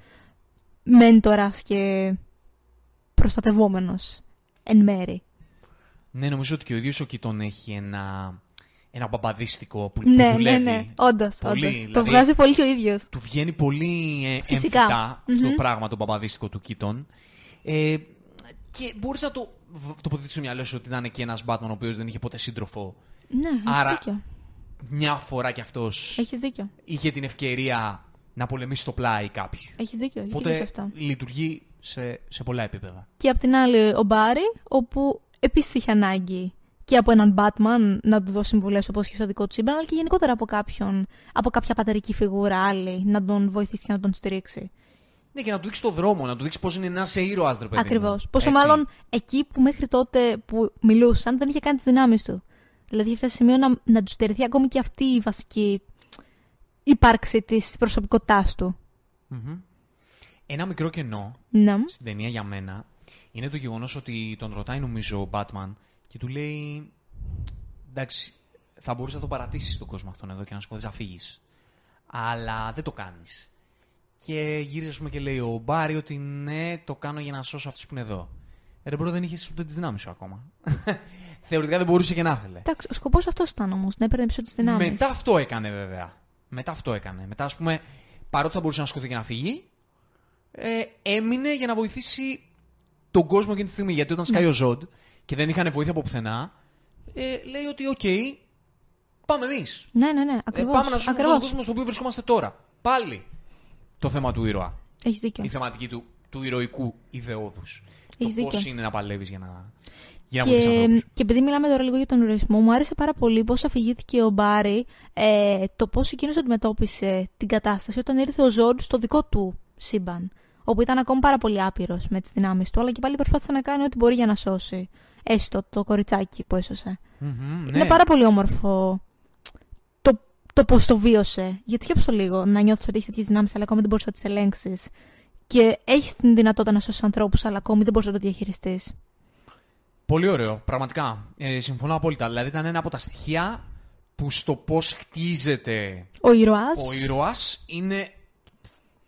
μέντορας και προστατευόμενος εν μέρη. Ναι, νομίζω ότι και ο ίδιος ο Κιτών έχει ένα, ένα μπαμπαδίστικο που, που Ναι, ναι, δουλεύει. ναι. Όντως, Πολύ, όντως. Το δηλαδή- βγάζει πολύ και ο ίδιος. Του βγαίνει πολύ ε, Φυσικά. έμφυτα αυτό το Μμμ. πράγμα το μπαμπαδίστικο του Κίτων. Ε, και μπορείς να το β- τοποθετήσει στο μυαλό σου ότι ήταν και ένας Batman ο οποίος δεν είχε ποτέ σύντροφο. Ναι, έχεις Άρα- δίκιο. μια φορά κι αυτός Έχεις δίκιο. είχε την ευκαιρία να πολεμήσει στο πλάι κάποιου. Έχεις δίκιο. Έχει δίκιο σε Οπότε αυτά. λειτουργεί σε, σε πολλά επίπεδα. Και απ' την άλλη ο Μπάρι, όπου επίσης είχε ανάγκη και από έναν Batman να του δώσει συμβουλές όπως και στο δικό του σύμπαν, αλλά και γενικότερα από κάποιον, από κάποια πατερική φιγούρα άλλη να τον βοηθήσει και να τον στηρίξει. Ναι, και να του δείξει το δρόμο, να του δείξει πώς είναι ένας ήρωας, ρε παιδί. μου. Ακριβώς. Πόσο Έτσι. μάλλον εκεί που μέχρι τότε που μιλούσαν δεν είχε κάνει τις δυνάμεις του. Δηλαδή είχε φτάσει σε σημείο να, να τους στερηθεί ακόμη και αυτή η βασική ύπαρξη της προσωπικότητάς του. Μμμ. Ένα μικρό κενό Ναι. στην ταινία για μένα είναι το γεγονός ότι τον ρωτάει νομίζω ο Batman και του λέει. Εντάξει, θα μπορούσε να το παρατήσεις τον κόσμο αυτόν εδώ και να σου πω θα φύγεις. Αλλά δεν το κάνεις. Και γύριζε, ας πούμε, και λέει ο Barry ότι ναι, το κάνω για να σώσω αυτούς που είναι εδώ. Ε, Ρε bro, δεν είχες ούτε τις δυνάμεις σου ακόμα. Θεωρητικά δεν μπορούσε και να ήθελε. Εντάξει, ο σκοπός αυτός ήταν όμως, να έπαιρνε πίσω τις δυνάμεις. Μετά αυτό έκανε βέβαια. Μετά αυτό έκανε. Μετά, ας πούμε, παρότι θα μπορούσε να σηκωθεί και να φύγει, ε, έμεινε για να βοηθήσει τον κόσμο εκείνη τη στιγμή. Γιατί όταν σκάει ο Zod και δεν είχαν βοήθεια από πουθενά, ε, λέει ότι οκ, πάμε εμείς. Ναι, ναι, ναι, Ε, ακριβώς. πάμε να σώσουμε τον κόσμο στο οποίο βρισκόμαστε τώρα. Πάλι το θέμα του ήρωα. Έχεις δίκιο. Η θεματική του, του ηρωικού ιδεώδους. Έχεις Το πώς δίκιο. είναι να παλεύεις για να, για να βοηθήσει Και, ανθρώπους. και επειδή μιλάμε τώρα λίγο για τον ηρωισμό, μου άρεσε πάρα πολύ πώς αφηγήθηκε ο Μπάρι ε, το πώς εκείνος αντιμετώπισε την κατάσταση όταν ήρθε ο Ζόρντ στο δικό του σύμπαν. Όπου ήταν ακόμη πάρα πολύ άπειρος με τις δυνάμεις του, αλλά και πάλι προσπάθησε να κάνει ό,τι μπορεί για να σώσει. Έστω το κοριτσάκι που έσωσε. Μμμ, ναι. Είναι πάρα πολύ όμορφο το, το πώς το βίωσε. Γιατί σκέψου το λίγο να νιώθεις ότι έχεις τέτοιες δυνάμεις, αλλά ακόμη δεν μπορείς να τις ελέγξεις. Και έχεις την δυνατότητα να σώσεις ανθρώπους, αλλά ακόμη δεν μπορείς να το διαχειριστείς. Πολύ ωραίο, πραγματικά. Ε, συμφωνώ απόλυτα. Δηλαδή ήταν ένα από τα στοιχεία που στο πώς χτίζεται Ο ήρωας. ο ήρωας είναι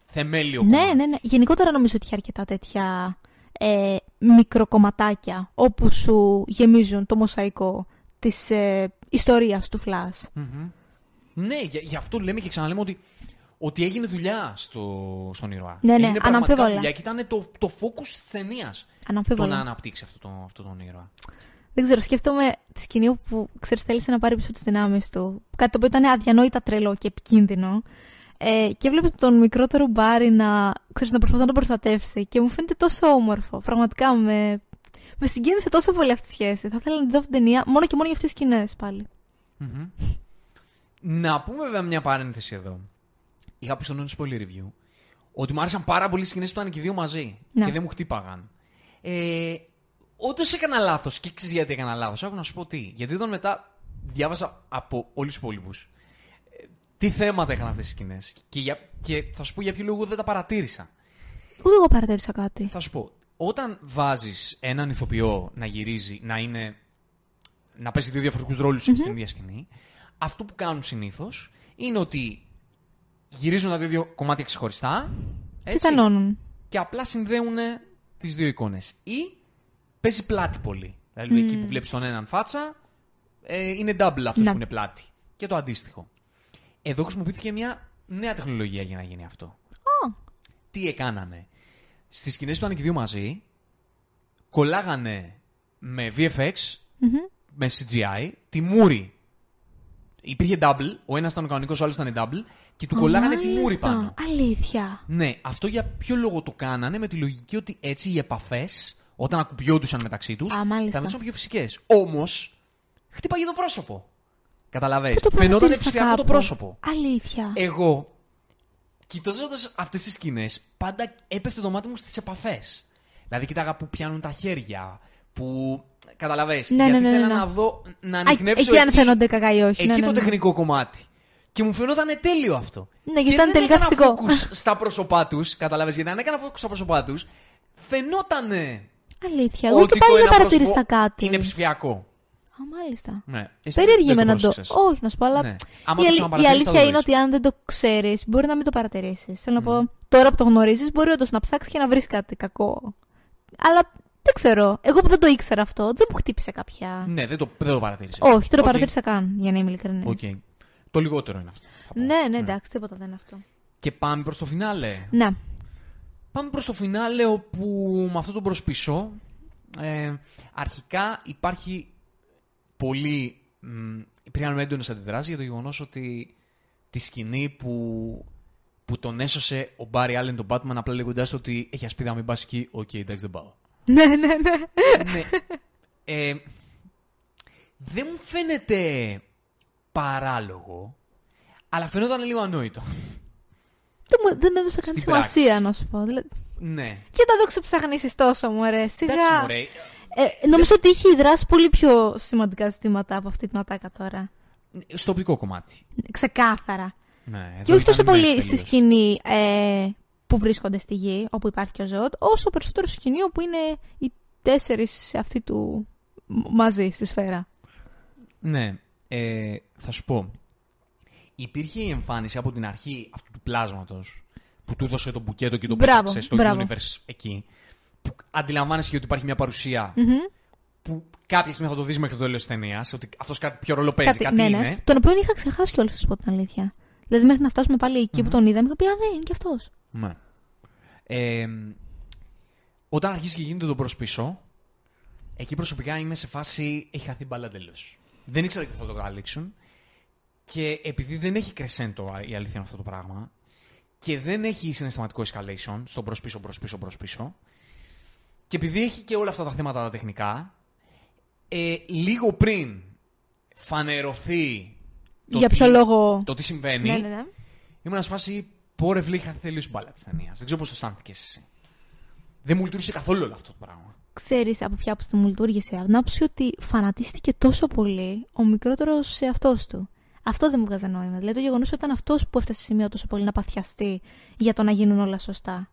θεμέλιο. Ναι, κομμάτι. ναι, ναι. Γενικότερα νομίζω ότι έχει αρκετά τέτοια ε, μικροκομματάκια όπου σου γεμίζουν το μοσαϊκό της ε, ιστορίας του Flash. Μμμ. Ναι, γι, γι' αυτό λέμε και ξαναλέμε ότι, ότι έγινε δουλειά στο, στον ήρωα. Ναι, ναι, έγινε πραγματικά αναμφίβολα. δουλειά και ήταν το, το focus της ταινίας το Αναμφίβολα. να αναπτύξει αυτό, το, αυτό τον ήρωα. Δεν ξέρω, σκέφτομαι τη σκηνή όπου ξέρεις, θέλησε να πάρει πίσω τις δυνάμεις του. Κάτι το οποίο ήταν αδιανόητα τρελό και επικίνδυνο. Ε, και βλέπεις τον μικρότερο μπάρι να, ξέρεις, να προσπαθεί να τον προστατεύσει. Και μου φαίνεται τόσο όμορφο. Πραγματικά με, με συγκίνησε τόσο πολύ αυτή η σχέση. Θα ήθελα να τη δω αυτή την ταινία μόνο και μόνο για αυτές τις σκηνές πάλι. Μμμ. Να πούμε βέβαια μια παρένθεση εδώ. Είχα πει στο spoiler review ότι μου άρεσαν πάρα πολύ οι σκηνές που ήταν και οι δύο μαζί Ναι. και δεν μου χτύπαγαν. Ε, Όντως έκανα λάθος και ξέρεις γιατί έκανα λάθος. Έχω να σου πω τι. Γιατί όταν μετά διάβασα από όλους τους υπόλοιπους τι θέματα είχαν αυτές τις σκηνές. Και, για- και θα σου πω για ποιο λόγο δεν τα παρατήρησα. Ούτε εγώ παρατήρησα κάτι. Θα σου πω, όταν βάζεις έναν ηθοποιό να γυρίζει, να είναι. να παίζει δύο διαφορετικούς ρόλους στην ίδια σκηνή, αυτό που κάνουν συνήθως είναι ότι γυρίζουν τα δύο, δύο κομμάτια ξεχωριστά. Τι έτσι, κανόνουν. και απλά συνδέουν τις δύο εικόνες. Ή παίζει πλάτη πολύ. Δηλαδή εκεί που βλέπεις τον έναν φάτσα, ε, είναι double αυτό Ναι. που είναι πλάτη. Και το αντίστοιχο. Εδώ χρησιμοποιήθηκε μια νέα τεχνολογία για να γίνει αυτό. Α, Τι έκανανε. Στις σκηνές που ήταν και οι δύο μαζί, κολλάγανε με VFX, με CGI, τη μούρη. Υπήρχε double, ο ένας ήταν ο κανονικός, ο άλλος ήταν double, και του κολλάγανε τη μούρη μάλιστα. πάνω. Αλήθεια. Ναι, αυτό για ποιο λόγο το κάνανε, με τη λογική ότι έτσι οι επαφές, όταν ακουπιόντουσαν μεταξύ τους, Α, μάλιστα. θα γινόντουσαν πιο φυσικές. Όμως, χτύπαγε το πρόσωπο. Καταλαβες. Δεν το Φαινόταν παρατήρησα ψηφιακό το κάπου. πρόσωπο. Αλήθεια. Εγώ, κοιτάζοντα αυτές τις σκηνές, πάντα έπεφτε το μάτι μου στις επαφές. Δηλαδή, κοίταγα που πιάνουν τα χέρια, που. Καταλαβες, Ναι, γιατί ναι, ναι, ήθελα ναι. να δω, να Α, ανοιχνεύσω εκεί αν εκεί, φαίνονται κακά ή όχι. εκεί ναι, ναι, το ναι. τεχνικό κομμάτι. Και μου φαινόταν τέλειο αυτό. Ναι, γιατί Και ήταν δεν τελικά έκανα φυσικό. focus στα πρόσωπά του, καταλαβες, γιατί αν έκανα focus στα πρόσωπά του, φαινότανε Αλήθεια. Εγώ ότι και το πάλι δεν ένα παρατήρησα πρόσωπο κάτι. είναι ψηφιακό. Α, μάλιστα. Ναι. Εσύ Περίεργη δεν με το να το. πρόσεξες. Όχι, να σου πω, αλλά. Ναι. Άμα Η, το αλη- η ξαναπαρατηρήσεις, θα αλήθεια το είναι δεις. ότι αν δεν το ξέρεις, μπορεί να μην το παρατηρήσεις. Θέλω να πω, τώρα που το γνωρίζεις, μπορεί όντως να ψάξεις και να βρεις κάτι κακό. Αλλά δεν ξέρω. Εγώ που δεν το ήξερα αυτό, δεν μου χτύπησε κάποια. Ναι, δεν το, δεν το παρατήρησα. Όχι, δεν το Οκ. παρατήρησα καν, για να είμαι ειλικρινής. Οκ. Το λιγότερο είναι αυτό. Ναι, ναι, εντάξει, τίποτα δεν είναι αυτό. Και πάμε προς το φινάλε. Ναι. Πάμε προς το φινάλε όπου με αυτό το μπρος πίσω ε, αρχικά υπάρχει πολύ, μ, υπήρχαν έντονες αντιδράσεις για το γεγονός ότι τη σκηνή που, που τον έσωσε ο Barry Allen τον Batman απλά λέγοντάς ότι έχει ασπίδα μην πας εκεί. Οκ, εντάξει, δεν πάω. Ναι, ναι, ναι. ναι. Ε, δεν μου φαίνεται παράλογο, αλλά φαινόταν λίγο ανόητο. Δεν, μου- δεν έδωσα καν Στην σημασία, να σου πω. Δηλαδή, Ναι. και να το ξεψαχνίσεις τόσο, μωρέ. Σιγά. Εντάξει, μωρέ. Ε, νομίζω ότι έχει δράσει πολύ πιο σημαντικά ζητήματα από αυτή την ατάκα τώρα. Στο οπτικό κομμάτι. Ξεκάθαρα. Ναι, εδώ Και όχι τόσο ήταν πολύ ναι, στη τελείως. σκηνή ε, που βρίσκονται στη γη, όπου υπάρχει και ο Ζωτ, όσο περισσότερο στη σκηνή όπου είναι οι τέσσερις αυτοί του μ- μαζί στη σφαίρα. Ναι, ε, θα σου πω. Υπήρχε η εμφάνιση από την αρχή αυτού του πλάσματος που του έδωσε το μπουκέτο και το Μπράβο, πέταξε στο μπράβο. universe εκεί. Που αντιλαμβάνεσαι και ότι υπάρχει μια παρουσία Μμμ. που κάποια στιγμή θα το δεις μέχρι το τέλος της ταινίας, ότι αυτός κάτι ποιο ρόλο παίζει, κάτι, ναι, είναι. ναι. Τον οποίο είχα ξεχάσει κιόλας, να σου πω την αλήθεια. Δηλαδή, μέχρι να φτάσουμε πάλι εκεί που τον είδαμε, είχα πει Α, ναι, είναι κι αυτός. Ναι. Ε, όταν αρχίζει και γίνεται το προς πίσω, εκεί προσωπικά είμαι σε φάση έχει χαθεί μπάλα εντελώ. Δεν ήξερα και πού θα το καταλήξουν. Και επειδή δεν έχει κρεσέντο η αλήθεια είναι αυτό το πράγμα και δεν έχει συναισθηματικό escalation στον προς πίσω, προς πίσω, προς πίσω και επειδή έχει και όλα αυτά τα θέματα τα τεχνικά ε, λίγο πριν φανερωθεί το Για τι- ποιο λόγο. το τι συμβαίνει Ναι, ναι, ναι. Ήμουν σε φάση πόρε βλή, είχα τελείω η μπάλα της ταινίας. Δεν ξέρω πώς το αισθάνθηκες εσύ. Δεν μου λειτουργήσε καθόλου όλο αυτό το πράγμα. Ξέρεις από ποια άποψη μου λειτουργήσε. Από την άποψη ότι φανατίστηκε τόσο πολύ ο μικρότερος σε αυτός του. Αυτό δεν μου βγάζει νόημα. Δηλαδή το γεγονός ότι ήταν αυτός που έφτασε σε σημείο τόσο πολύ να παθιαστεί για το να γίνουν όλα σωστά.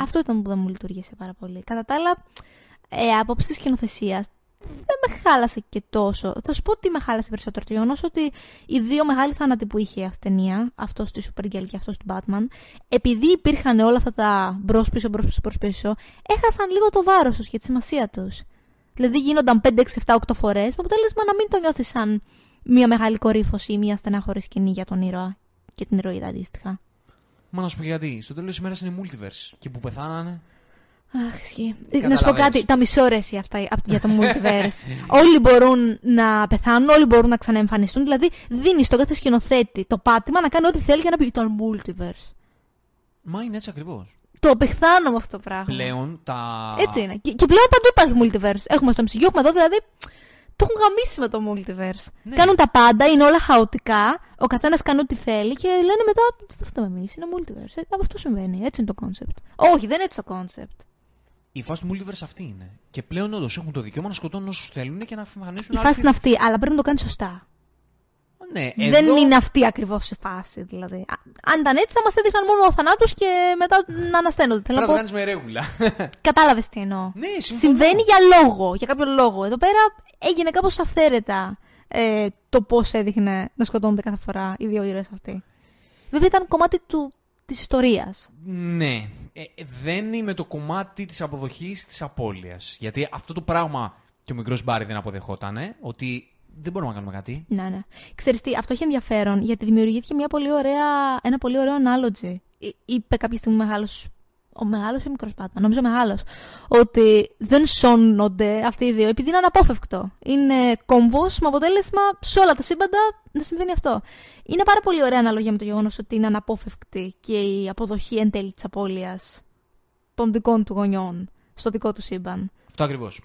Αυτό ήταν που δεν μου λειτουργήσε πάρα πολύ. Κατά τα άλλα, ε, απόψη της σκηνοθεσίας δεν με χάλασε και τόσο. Θα σου πω τι με χάλασε περισσότερο. Το γεγονός ότι οι δύο μεγάλοι θάνατοι που είχε αυτή η ταινία, αυτός της Supergirl και αυτός του Batman, επειδή υπήρχαν όλα αυτά τα μπρος πίσω, μπρος πίσω, μπρος πίσω, έχασαν λίγο το βάρος τους και τη σημασία τους. Δηλαδή γίνονταν 5, 6, 7, 8 φορές, με αποτέλεσμα να μην το νιώθεις σαν μια μεγάλη κορύφωση ή μια στενάχωρη σκηνή για τον ήρωα και την ηρωίδα αντίστοιχα. Μα να σου πω γιατί. Στο τέλος της ημέρας είναι multiverse. Και που πεθάνανε. Αχ, ισχύει. Να σου πω Καταλαβαίνεις. κάτι, τα μισόρεση αυτά απ- για το multiverse. όλοι μπορούν να πεθάνουν, όλοι μπορούν να ξαναεμφανιστούν. Δηλαδή, δίνεις στον κάθε σκηνοθέτη το πάτημα να κάνει ό,τι θέλει για να πει ήταν multiverse. Μα είναι έτσι ακριβώς. Το απεχθάνω με αυτό το πράγμα. Πλέον τα. Έτσι είναι. Και, και πλέον παντού υπάρχει multiverse. Έχουμε στο MCU, έχουμε εδώ, δηλαδή. Το έχουν γαμίσει με το multiverse. Ναι. Κάνουν τα πάντα, είναι όλα χαοτικά. Ο καθένας κάνει ό,τι θέλει και λένε μετά. Δεν φταίμε εμείς, είναι multiverse. Ε, αυτό συμβαίνει. Έτσι είναι το concept. Όχι, δεν είναι έτσι το concept. Η φάση του multiverse αυτή είναι. Και πλέον όντως έχουν το δικαίωμα να σκοτώνουν όσους θέλουν και να εμφανίσουν Η άλλους φάση είναι αυτή, αλλά πρέπει να το κάνεις σωστά. Ναι, Δεν εδώ- είναι αυτή ακριβώς η φάση, δηλαδή. Α, Αν ήταν έτσι, θα μας έδειχναν μόνο θανάτου και μετά να ανασταίνονται. Θέλω Πρέπει να να το πω. κάνεις με ρέγουλα. Κατάλαβες τι εννοώ. Ναι, συμφωνώ. Συμβαίνει για λόγο, για κάποιο λόγο. Εδώ πέρα έγινε κάπως αυθαίρετα ε, το πώς έδειχνε να σκοτώνονται κάθε φορά οι δύο ήρωες αυτοί. Βέβαια ήταν κομμάτι του, της ιστορίας. Ναι. Ε, ε, δεν είμαι το κομμάτι της αποδοχής της απώλειας. Γιατί αυτό το πράγμα και ο μικρός Μπάρι δεν αποδεχόταν. Ότι δεν μπορούμε να κάνουμε κάτι. Ναι, ναι. Ξέρεις τι, αυτό έχει ενδιαφέρον γιατί δημιουργήθηκε μια πολύ ωραία, ένα πολύ ωραίο analogy. Εί- Είπε κάποια στιγμή μεγάλος, ο μεγάλος ή ο μικρός Batman, νομίζω μεγάλος, ότι δεν σώνονται αυτοί οι δύο επειδή είναι αναπόφευκτο. Είναι κομβός με αποτέλεσμα σε όλα τα σύμπαντα να συμβαίνει αυτό. Είναι πάρα πολύ ωραία αναλογία με το γεγονός ότι είναι αναπόφευκτη και η αποδοχή εν τέλει της απώλειας των δικών του γονιών στο δικό του σύμπαν. Αυτό ακριβώς.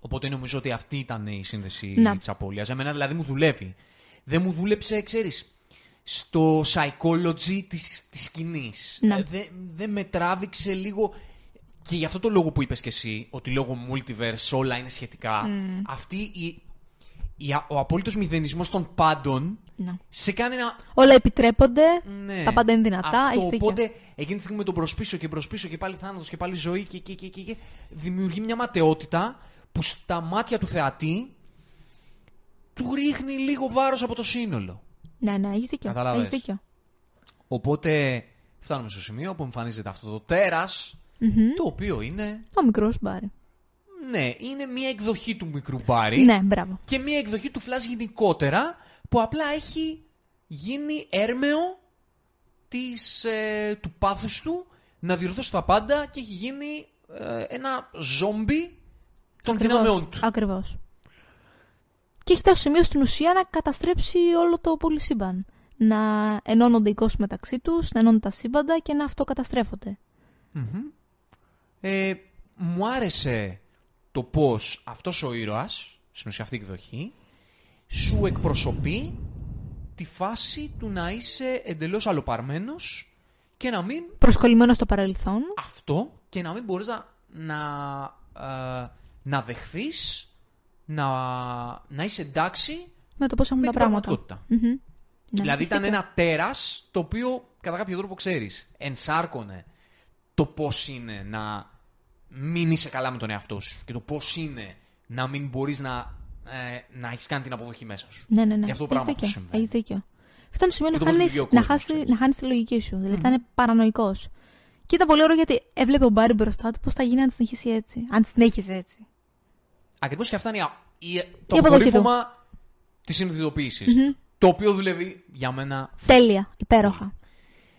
Οπότε νομίζω ότι αυτή ήταν η σύνδεση Να. της απώλειας. Εμένα δηλαδή μου δουλεύει. Δεν μου δούλεψε, ξέρεις, στο psychology της, της σκηνής. Να. Ε, Δεν δεν με τράβηξε λίγο... Και γι' αυτό το λόγο που είπες και εσύ, ότι λόγω multiverse όλα είναι σχετικά, αυτή η, η, ο απόλυτος μηδενισμός των πάντων Να. σε κάνει να Όλα επιτρέπονται, ναι. τα πάντα είναι δυνατά, Αυτό, έχεις δίκιο. οπότε εκείνη τη στιγμή με τον προσπίσω και προσπίσω και πάλι θάνατος και πάλι ζωή και, και, και, και, και δημιουργεί μια ματαιότητα που στα μάτια του θεατή του ρίχνει λίγο βάρος από το σύνολο. Ναι, ναι, έχεις δίκιο. Κατάλαβες. Έχεις δίκιο. Οπότε φτάνουμε στο σημείο που εμφανίζεται αυτό το τέρας, Μμμ. το οποίο είναι, Ο μικρός Μπάρι. ναι, είναι μια εκδοχή του μικρού Μπάρι Ναι, μπράβο. και μια εκδοχή του Flash γενικότερα που απλά έχει γίνει έρμεο της, ε, του πάθους του να διορθώσει τα πάντα και έχει γίνει ε, ένα ζόμπι των δυνάμεών του. Ακριβώς. Και έχει φτάσει στο σημείο στην ουσία να καταστρέψει όλο το πολυσύμπαν. Να ενώνονται οι κόσμοι μεταξύ τους, να ενώνουν τα σύμπαντα και να αυτοκαταστρέφονται. Ε, μου άρεσε το πώς αυτός ο ήρωας, στην ουσία αυτή η εκδοχή, σου εκπροσωπεί τη φάση του να είσαι εντελώς αλλοπαρμένος και να μην Προσκολλημένος στο παρελθόν. αυτό και να μην μπορείς να, να, ε, να δεχθείς να, να είσαι εντάξει Με το πώς έχουν με τα την πράγματα. πραγματικότητα. Μμμ. Ναι, δηλαδή ήταν μυστικό. ένα τέρας το οποίο κατά κάποιο τρόπο ξέρεις, ενσάρκωνε το πώς είναι να μην είσαι καλά με τον εαυτό σου και το πώς είναι να μην μπορείς να, ε, να έχεις κάνει την αποδοχή μέσα σου. Ναι, ναι, ναι. Γι' αυτό το Έχεις πράγμα δίκιο. που συμβαίνει. Έχεις δίκιο. Φτάνει στο σημείο Και να το πώς χάνεις, λειτουργεί ο να, κόσμος, χάσει, ξέρεις. να χάνεις τη λογική σου. Δηλαδή ήταν παρανοϊκός. Και ήταν πολύ ωραίο γιατί έβλεπε ο Μπάρι μπροστά του πώς θα γίνει αν συνεχίσει έτσι. Αν συνέχιζε έτσι. Ακριβώς και αυτά είναι η α- η- το Η αποδοχή του. απορρίφωμα της συνειδητοποίησης. Το οποίο δουλεύει για μένα Τέλεια. Υπέροχα.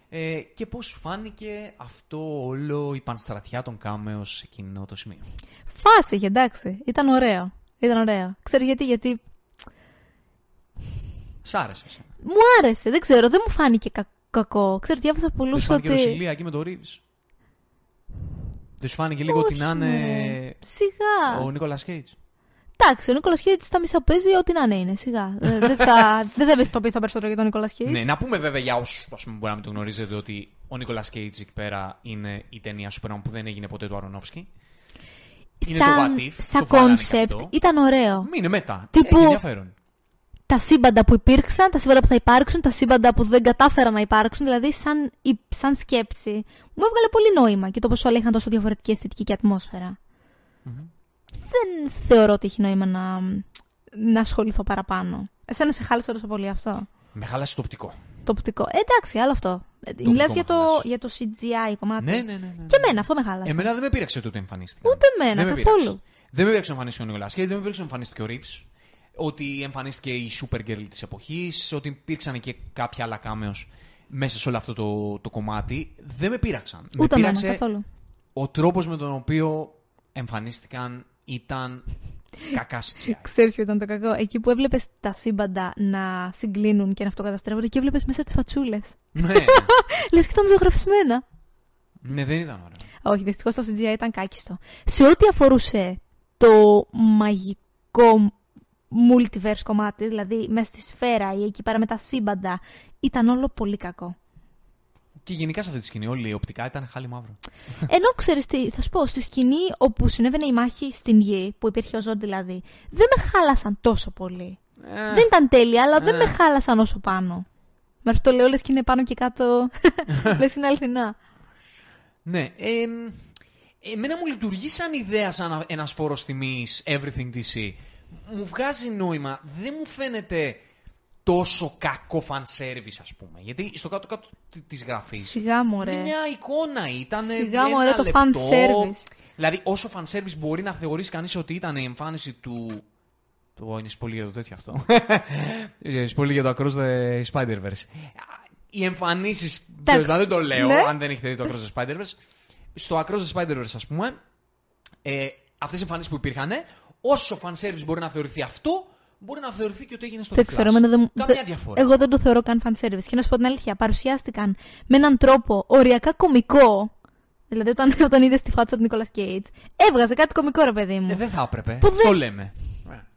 Ε, και πώς φάνηκε αυτό όλο η πανστρατιά των κάμεως σε εκείνο το σημείο; Φάση είχε, εντάξει. Ήταν ωραίο. Ήταν ωραίο. Ξέρει γιατί, γιατί Σ' άρεσε. εσένα. μου άρεσε. Δεν ξέρω, δεν μου φάνηκε κα- κακό. Ξέρει, διάβασα πολλούς Δεν σου φάνηκε ότι. Ρωσιλία εκεί με το Ρίβς. Δεν σου φάνηκε λίγο ότι να Όχι, μωρέ. είναι Σιγά. ο Νίκολας Κέιτς. Εντάξει, ο Νίκολας Χέιτ στα μισά που παίζει, ό,τι να είναι είναι. Σιγά. Ε, δεν θα, δεν θα ευαισθητοποιηθώ περισσότερο για τον Νίκολας Χέιτ. Ναι, να πούμε βέβαια για όσους μπορεί να μην το γνωρίζετε ότι ο Νίκολας Κέιτς εκεί πέρα είναι η ταινία Superman που δεν έγινε ποτέ του Αρονόφσκι. είναι το σαν what if, σαν το βάλανε και concept αυτό. ήταν ωραίο. Μην είναι μετά. Τύπου- Έχει ενδιαφέρον. Τα σύμπαντα που υπήρξαν, τα σύμπαντα που θα υπάρξουν, τα σύμπαντα που δεν κατάφεραν να υπάρξουν, δηλαδή σαν, η- σαν σκέψη. Μου έβγαλε πολύ νόημα και το πώ όλα είχαν τόσο διαφορετική αισθητική και ατμόσφαιρα. Δεν θεωρώ ότι έχει νόημα να, να ασχοληθώ παραπάνω. Εσένα σε χάλασε τόσο πολύ αυτό; Με χάλασε το οπτικό. Το οπτικό. Ε, εντάξει, άλλο αυτό. Ε, οπτικό Μιλάς με για το, χάλασε. για το CGI κομμάτι. Ναι, ναι, ναι. ναι. Και εμένα, αυτό με χάλασε. Εμένα δεν με πείραξε το ότι εμφανίστηκε. Ούτε εμένα, δεν με καθόλου. πείραξε. Δεν με πείραξε να εμφανίστηκε ο Νίκολα Κέιτ, δεν με πείραξε να εμφανίστηκε ο Ρίβς. Ότι εμφανίστηκε η Supergirl της εποχής, ότι υπήρξαν και κάποια άλλα κάμεο μέσα σε όλο αυτό το, το κομμάτι. Δεν με πείραξαν. με Ούτε εμένα, πείραξε καθόλου. ο τρόπος με τον οποίο εμφανίστηκαν ήταν κακά CGI. Ξέρεις ποιο ήταν το κακό; Εκεί που έβλεπες τα σύμπαντα να συγκλίνουν και να αυτοκαταστρέφονται και έβλεπες μέσα τις φατσούλες. ναι, Λες και ήταν ζωγραφισμένα. ναι, δεν ήταν ωραίο. Όχι, δυστυχώς το CGI ήταν κάκιστο. Σε ό,τι αφορούσε το μαγικό multiverse κομμάτι, δηλαδή μέσα στη σφαίρα ή εκεί πέρα με τα σύμπαντα, ήταν όλο πολύ κακό. Και γενικά σε αυτή τη σκηνή, όλη η οπτικά ήταν χάλι μαύρο. Ενώ ξέρεις τι, θα σου πω, στη σκηνή όπου συνέβαινε η μάχη στην γη, που υπήρχε ο Ζων δηλαδή, δεν με χάλασαν τόσο πολύ. Ε, Δεν ήταν τέλεια, αλλά δεν με χάλασαν όσο πάνω. Μέχρι το λέω λες και είναι πάνω και κάτω. λες είναι αληθινά. Ναι. Ε, εμένα μου λειτουργεί σαν ιδέα σαν ένα φόρος τιμής Everything DC. Μου βγάζει νόημα. Δεν μου φαίνεται τόσο κακό fan service, ας πούμε. Γιατί στο κάτω-κάτω τη γραφής. Σιγά μωρέ. Μια εικόνα ήταν. Σιγά, ένα μωρέ, το λεπτό. fan service. Δηλαδή, όσο fan service μπορεί να θεωρήσει κανείς ότι ήταν η εμφάνιση του. Το είναι πολύ για το τέτοιο αυτό. Ε, πολύ για το Across the Spider-Verse. Οι εμφανίσεις. Εντάξει, Δεν το λέω, ναι. αν δεν έχετε δει το Across the Spider-Verse. Στο Across the Spider-Verse, ας πούμε, ε, αυτές οι εμφανίσεις που υπήρχαν, όσο fan service μπορεί να θεωρηθεί αυτό, μπορεί να θεωρηθεί και ότι έγινε στο Δεν The ξέρω, Flash. εμένα δεν μου- Καμιά δεν- διαφορά. Εγώ δεν το θεωρώ καν fan service. Και να σου πω την αλήθεια, παρουσιάστηκαν με έναν τρόπο οριακά κωμικό. Δηλαδή, όταν, όταν είδες τη φάτσα του Νίκολα Κέιτ, έβγαζε κάτι κωμικό, ρε παιδί μου. Ε, δεν θα έπρεπε. Που δεν- Το λέμε.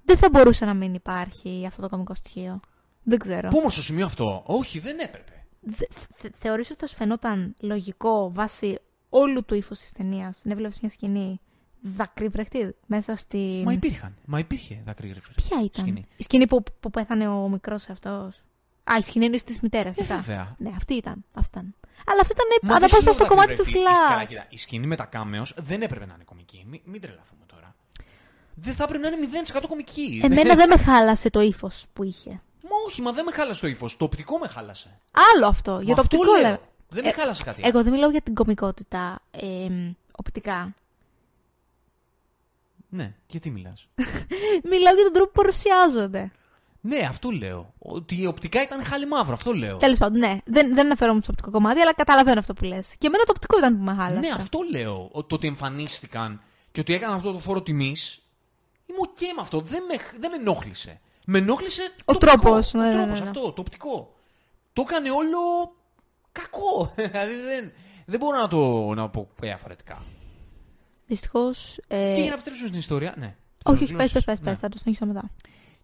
Δεν θα μπορούσε να μην υπάρχει αυτό το κωμικό στοιχείο. Δεν ξέρω. Πού όμως στο σημείο αυτό, όχι, δεν έπρεπε. Θε, θε, θεωρείς ότι θα σου φαινόταν λογικό βάσει όλου του ύφους της ταινίας να βλέπεις μια σκηνή δακρύ βρεχτή μέσα στη. Μα υπήρχαν. Μα υπήρχε δάκρυ γρήφερ. Ποια ήταν; Σκηνή. Η σκηνή που, που πέθανε ο μικρός αυτός. Α, η σκηνή είναι της μητέρας. Ε, βέβαια. Ναι, αυτή ήταν. Αυτή ήταν. Αλλά αυτή ήταν Μα δεν σου αναπόσπαστο λέω κομμάτι του δάκρυ βρεχτή. Κοίτα, Flash. κοίτα, Η σκηνή με τα κάμεος δεν έπρεπε να είναι κομική. Μην, μην τρελαθούμε τώρα. Δεν θα έπρεπε να είναι 0% κομική. Εμένα δεν με χάλασε το ύφος που είχε. Μα όχι, μα δεν με χάλασε το ύφος. Το οπτικό με χάλασε. Άλλο αυτό. Για Μα το αυτό οπτικό λέω. λέω. Δεν με χάλασε κάτι. Εγώ δεν μιλάω για την κομικότητα ε, οπτικά. Ναι, γιατί μιλάς. Μιλάω για τον τρόπο που παρουσιάζονται. ναι, αυτό λέω. Ότι οπτικά ήταν χάλι μαύρο. Αυτό λέω. Τέλος πάντων, ναι. Δεν, δεν αναφέρομαι στο οπτικό κομμάτι, αλλά καταλαβαίνω αυτό που λες. Και εμένα το οπτικό ήταν που με χάλασε. Ναι, αυτό λέω. Ο- Το ότι εμφανίστηκαν και ότι έκαναν αυτό το φόρο τιμής. Είμαι οκ με αυτό. Δεν με, δεν με ενόχλησε. Με ενόχλησε Ο το τρόπος, οπτικό, ναι, ο ναι, τρόπος ναι, ναι. αυτό, το οπτικό. Το έκανε όλο κακό. δηλαδή δεν, δεν μπορώ να το να πω διαφορετικά. Δυστυχώς. Ε... Και για να επιστρέψουμε στην ιστορία. Ναι. Όχι, όχι, πες, Ολοκλήρωσες. πες, πες, Ναι. θα το συνεχίσω μετά.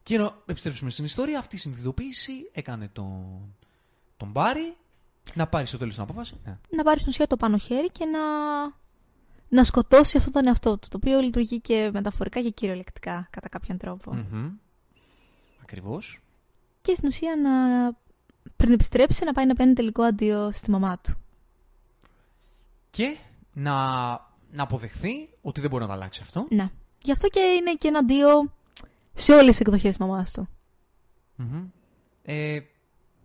Και για να επιστρέψουμε στην ιστορία, αυτή η συνειδητοποίηση έκανε τον, τον Μπάρι να πάρει στο τέλος την απόφαση. Ναι. Να πάρει στην ουσία το πάνω χέρι και να, να σκοτώσει αυτόν τον εαυτό του. Το οποίο λειτουργεί και μεταφορικά και κυριολεκτικά κατά κάποιον τρόπο. Mm-hmm. Ακριβώς. Και στην ουσία να. πριν επιστρέψει, να πάει να παίρνει τελικό αντίο στη μαμά του. Και να, να αποδεχθεί ότι δεν μπορεί να τα αλλάξει αυτό. Ναι. Γι' αυτό και είναι και ένα αντίο σε όλες τις εκδοχές της μαμάς του. Μμμ. Ε,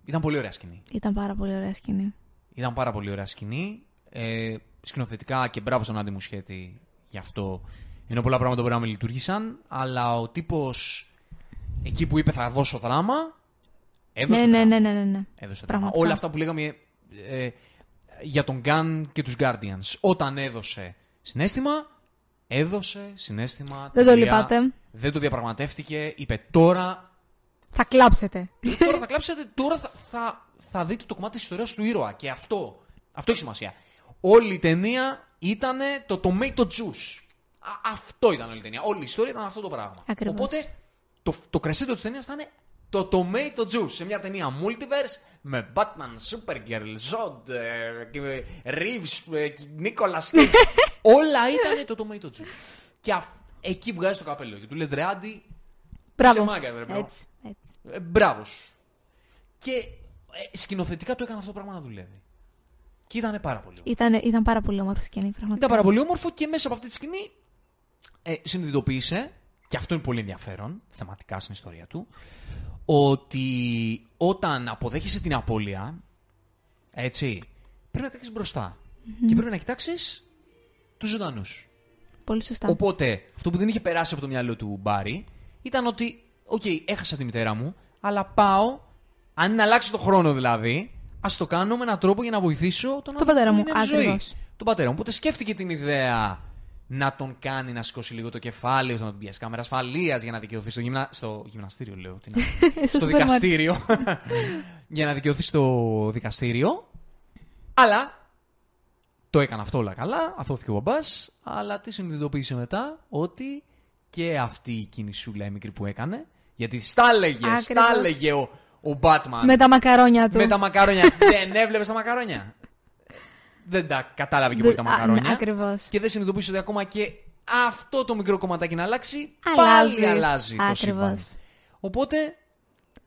ήταν πολύ ωραία σκηνή. Ήταν πάρα πολύ ωραία σκηνή. Ήταν πάρα πολύ ωραία σκηνή. Ε, σκηνοθετικά και μπράβο στον Άντι Μουσχέτη γι' αυτό. Ενώ πολλά πράγματα μπορεί να μην λειτουργήσαν, αλλά ο τύπος εκεί που είπε θα δώσω δράμα, έδωσε Ναι, ναι, δράμα. ναι, ναι, ναι, ναι. Έδωσε δράμα. Πραγματικά. Όλα αυτά που λέγαμε ε, για τον Gun και τους Guardians. Όταν έδωσε συνέστημα, έδωσε συνέστημα. Δεν το τελεία. λυπάται. Δεν το διαπραγματεύτηκε. Είπε τώρα Θα κλάψετε. τώρα θα κλάψετε, τώρα θα, θα, θα δείτε το κομμάτι της ιστορίας του ήρωα. Και αυτό, αυτό έχει σημασία. Όλη η ταινία ήταν το tomato juice. Α, αυτό ήταν όλη η ταινία. Όλη η ιστορία ήταν αυτό το πράγμα. Ακριβώς. Οπότε το, το κρεσέντο της ταινίας ήταν το tomato juice. Σε μια ταινία multiverse με Batman, Supergirl, Zod, ε, και Reeves, ε, και Nicolas Cage. Όλα ήταν το tomato juice. Και αφ- εκεί βγάζει το καπέλο. Και του λες ρε Άντι, Μπράβο. είσαι μάγκα, ρε, bro. Έτσι, έτσι. Ε, μπράβο σου. Και ε, σκηνοθετικά το έκανε αυτό το πράγμα να δουλεύει. Και ήταν πάρα πολύ όμορφο. Ήταν, ήταν πάρα πολύ όμορφη σκηνή, πραγματικά. Ήταν πάρα πολύ όμορφο και μέσα από αυτή τη σκηνή ε, συνειδητοποίησε, και αυτό είναι πολύ ενδιαφέρον θεματικά στην ιστορία του, ότι όταν αποδέχεσαι την απώλεια, έτσι, πρέπει να τα έχεις μπροστά. Και πρέπει να κοιτάξεις τους ζωντανούς. Πολύ σωστά. Οπότε, αυτό που δεν είχε περάσει από το μυαλό του Μπάρι ήταν ότι, οκέι, έχασα τη μητέρα μου, αλλά πάω, αν είναι να αλλάξει το χρόνο δηλαδή, ας το κάνω με έναν τρόπο για να βοηθήσω τον άνθρωπο πατέρα που μου, είναι εν ζωή. ακριβώς. Τον πατέρα μου. Οπότε σκέφτηκε την ιδέα να τον κάνει να σηκώσει λίγο το κεφάλι, ώστε να τον πιάσει κάμερα ασφαλείας για να δικαιωθεί στο, γυμνα... στο γυμναστήριο, λέω. Τι να... Στο στο σούπερ μάρκετ. δικαστήριο. για να δικαιωθεί στο δικαστήριο. Αλλά το έκανε αυτό όλα καλά, αθώθηκε ο μπαμπάς, αλλά τι συνειδητοποίησε μετά, ότι και αυτή η κινησούλα η μικρή που έκανε, γιατί στα έλεγε, στα Ακριβώς. έλεγε ο, ο Batman Με τα μακαρόνια του. με τα μακαρόνια. δεν έβλεπε τα μακαρόνια. Δεν τα κατάλαβε και πολύ τα Α, ναι, μακαρόνια. ακριβώς. Και δεν συνειδητοποίησε ότι ακόμα και αυτό το μικρό κομματάκι να αλλάξει, Αλλάζει. πάλι αλλάζει το Ακριβώς. σύμπαν. Οπότε,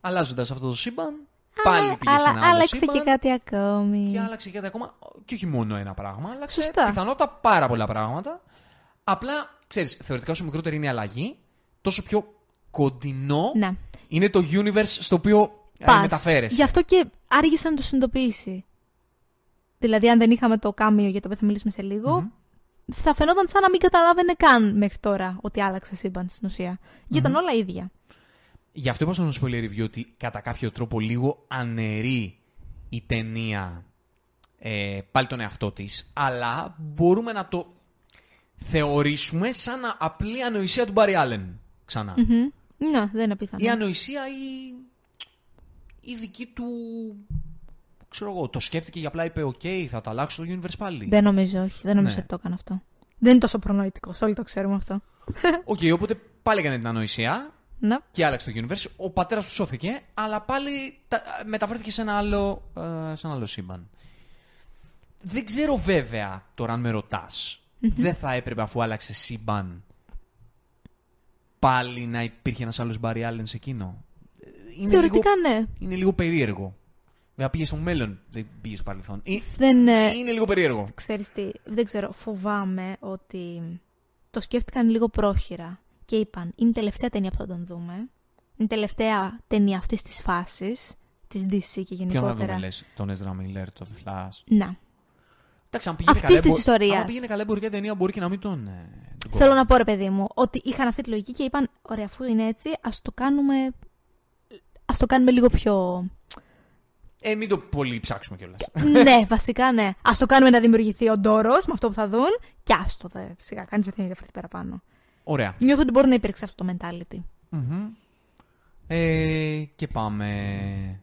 αλλάζοντας αυτό το σύμπαν, πάλι πήγες σε Αλλά ένα άλλο άλλαξε σύμπαν και κάτι ακόμη. και άλλαξε και ακόμα. Και όχι μόνο ένα πράγμα, άλλαξε Σωστά. πιθανότατα πάρα πολλά πράγματα. Απλά, ξέρεις, θεωρητικά όσο μικρότερη είναι η αλλαγή, τόσο πιο κοντινό Ναι. είναι το universe στο οποίο ε, Πας. μεταφέρεσαι. Γι' αυτό και άργησε να το συνειδητοποιήσει. Δηλαδή, αν δεν είχαμε το κάμιο για το οποίο θα μιλήσουμε σε λιγο θα φαινόταν σαν να μην καταλάβαινε καν μέχρι τώρα ότι άλλαξε σύμπαν στην ουσία. Γιατί ήταν όλα ίδια. Γι' αυτό είπα στον spoiler review ότι κατά κάποιο τρόπο λίγο αναιρεί η ταινία ε, πάλι τον εαυτό της, αλλά μπορούμε να το θεωρήσουμε σαν α- απλή ανοησία του Μπάρι Άλεν. Ξανά. Μμμ. Ναι, δεν είναι πιθανό. Η ανοησία ή η δική του... Ξέρω εγώ, το σκέφτηκε και απλά είπε «Οκέι, θα τα αλλάξω το universe πάλι». Δεν νομίζω, όχι. Δεν νομίζω Ναι. ότι το έκανε αυτό. Δεν είναι τόσο προνοητικός. Όλοι το ξέρουμε αυτό. Οκέι, οπότε πάλι έκανε την ανοησία Ναι. και άλλαξε το universe. Ο πατέρας του σώθηκε, αλλά πάλι τα- μεταφέρθηκε σε ένα άλλο, ε, σε ένα άλλο σύμπαν. Δεν ξέρω βέβαια τώρα αν με ρωτάς. Δεν θα έπρεπε αφού άλλαξε σύμπαν πάλι να υπήρχε ένας άλλος Barry Allen σε εκείνο; Ε, Είναι Θεωρητικά λίγο, ναι. είναι λίγο περίεργο. Βέβαια πήγε στο μέλλον, δεν πήγε στο παρελθόν. Ε, Δεν, ε, Είναι λίγο περίεργο. Ξέρεις τι, δεν ξέρω, φοβάμαι ότι το σκέφτηκαν λίγο πρόχειρα και είπαν είναι η τελευταία ταινία που θα τον δούμε. Είναι η τελευταία ταινία αυτής της φάσης, της DC και Ποιον θα δούμε, γενικότερα. λες, τον Ezra Miller, τον Flash. Να. Εντάξει, αν πήγαινε Αυτής καλά, της μπο- ιστορίας. Αν πήγαινε καλά εμπορική ταινία, μπορεί και να μην τον. ε, τον Θέλω κόβανε. να πω ρε παιδί μου, ότι είχαν αυτή τη λογική και είπαν, ωραία αφού είναι έτσι, ας το κάνουμε, ας το κάνουμε λίγο πιο... Ε, μην το πολύ ψάξουμε κιόλας. ναι, βασικά ναι. Ας το κάνουμε να δημιουργηθεί ο Ντόρος με αυτό που θα δουν και άστο δε, φυσικά, κανείς δεν θέλει διαφορετική παραπάνω. Ωραία. Νιώθω ότι μπορεί να υπήρξε αυτό το mentality. Μμμ. Ε, και πάμε.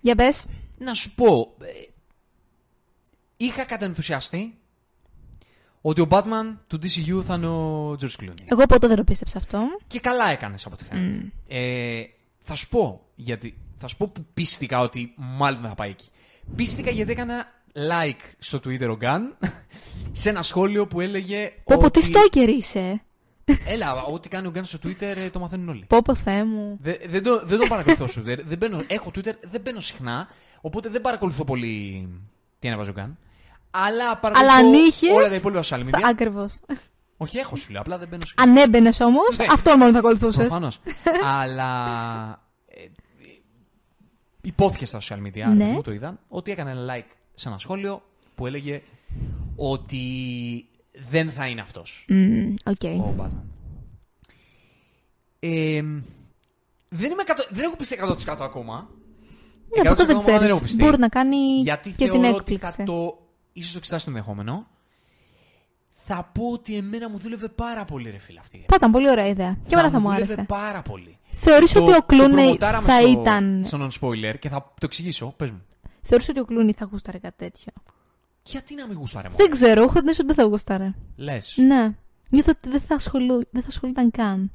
Για πες. Να σου πω. ε, είχα κατενθουσιαστεί ότι ο Batman του DCU θα είναι ο George Clooney. Εγώ ποτέ δεν το πίστεψα αυτό. Και καλά έκανες από ό,τι φαίνεται. Ε, θα σου πω γιατί. Θα σου πω που πίστηκα ότι μάλλον δεν θα πάει εκεί. Πίστηκα γιατί έκανα like στο Twitter ο Gun σε ένα σχόλιο που έλεγε. Πω πω τι ότι- στόκερ είσαι. Έλα, ό,τι κάνει ο Gun στο Twitter ε, το μαθαίνουν όλοι. Πω πω Θεέ μου. Δε- δεν, το, δεν το παρακολουθώ στο Twitter. δεν μπαίνω, έχω Twitter, δεν μπαίνω συχνά. Οπότε δεν παρακολουθώ πολύ τι ανεβάζει ο Gunn. Αλλά παρακολουθώ Αλλά αν είχες, όλα τα υπόλοιπα social media. Θα... Ακριβώς. Όχι, έχω σου λέω, απλά δεν μπαίνω συχνά. Αν έμπαινες όμως, Ναι. αυτό μόνο θα ακολουθούσες. Προφανώς. Αλλά. Ε, ειπώθηκε στα social media, Ναι. μου το είδαν, ότι έκανε ένα like σε ένα σχόλιο που έλεγε ότι δεν θα είναι αυτός Μμμ, Οκέι. ο Batman. Ε, δεν, είμαι 100 δεν έχω πιστεί 100% ακόμα. Ναι, ποτέ 100% δεν ακόμα έχω ξέρεις. πιστεί. Μπορεί να κάνει Γιατί και την θεωρώ ότι έκπληξη. θα το. ίσως το εξετάσει το ενδεχόμενο. Θα πω ότι εμένα μου δούλευε πάρα πολύ, ρε φίλε αυτή. Θα ήταν πολύ ωραία ιδέα. Και εμένα θα μου δούλευε άρεσε. πάρα πολύ. Θεωρείς Το- ότι ο το Κλούνεϊ προμοτάραμε θα στο, ήταν. Στο non-spoiler και θα το εξηγήσω. Πες μου. Θεωρείς ότι ο Κλούνεϊ θα γούσταρε κάτι τέτοιο; Γιατί να μην γούσταρε μόνο; Δεν ξέρω, έχω την αίσθηση ότι δεν θα γούσταρε. Λες. Ναι. Νιώθω ότι δεν θα, ασχολού... δεν θα ασχολούνταν καν.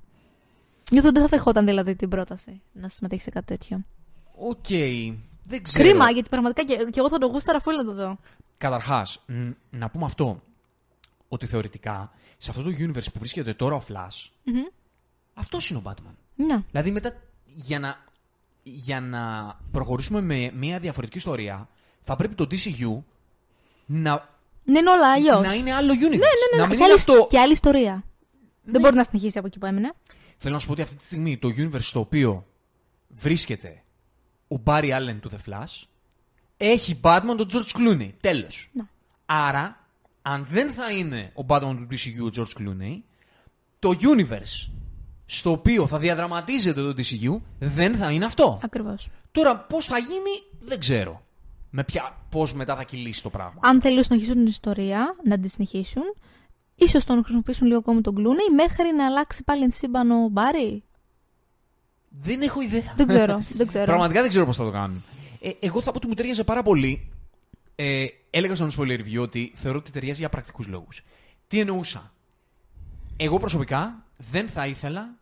Νιώθω ότι δεν θα δεχόταν δηλαδή την πρόταση να συμμετέχει σε κάτι τέτοιο. Οκέι. Δεν ξέρω. Κρίμα, γιατί πραγματικά και, και εγώ θα το γούσταρα αφού να το δω. Καταρχάς, μ, να πούμε αυτό. Ότι θεωρητικά, σε αυτό το universe που βρίσκεται τώρα ο Flash, Μμμ. αυτός είναι ο Batman. Ναι. Δηλαδή μετά, για να, για να προχωρήσουμε με μια διαφορετική ιστορία, θα πρέπει το DCU να, Ναι, είναι όλα αλλιώς. να είναι άλλο universe. Ναι, ναι, Να ναι. μην Και είναι άλλη, αυτό. και άλλη ιστορία. Ναι. Δεν μπορεί να συνεχίσει από εκεί που έμεινε. Θέλω να σου πω ότι αυτή τη στιγμή το universe στο οποίο βρίσκεται ο Barry Allen του The Flash έχει Batman τον George Clooney. Τέλος. Ναι. Άρα, αν δεν θα είναι ο Batman του DCU ο George Clooney, το universe στο οποίο θα διαδραματίζεται το DCU δεν θα είναι αυτό. Ακριβώς. Τώρα, πώς θα γίνει, δεν ξέρω. Με ποια, πώς μετά θα κυλήσει το πράγμα. Αν θέλουν να συνεχίσουν την ιστορία, να τη συνεχίσουν, ίσως τον χρησιμοποιήσουν λίγο ακόμη τον Κλούνεϊ μέχρι να αλλάξει πάλι εν σύμπαν ο Μπάρι. Δεν έχω ιδέα. Δεν ξέρω. δεν ξέρω. Πραγματικά δεν ξέρω πώς θα το κάνουν. Ε, εγώ θα πω ότι μου ταιριάζει πάρα πολύ. Ε, έλεγα στον spoiler review ότι θεωρώ ότι ταιριάζει για πρακτικούς λόγους. Τι εννοούσα. Εγώ προσωπικά δεν θα ήθελα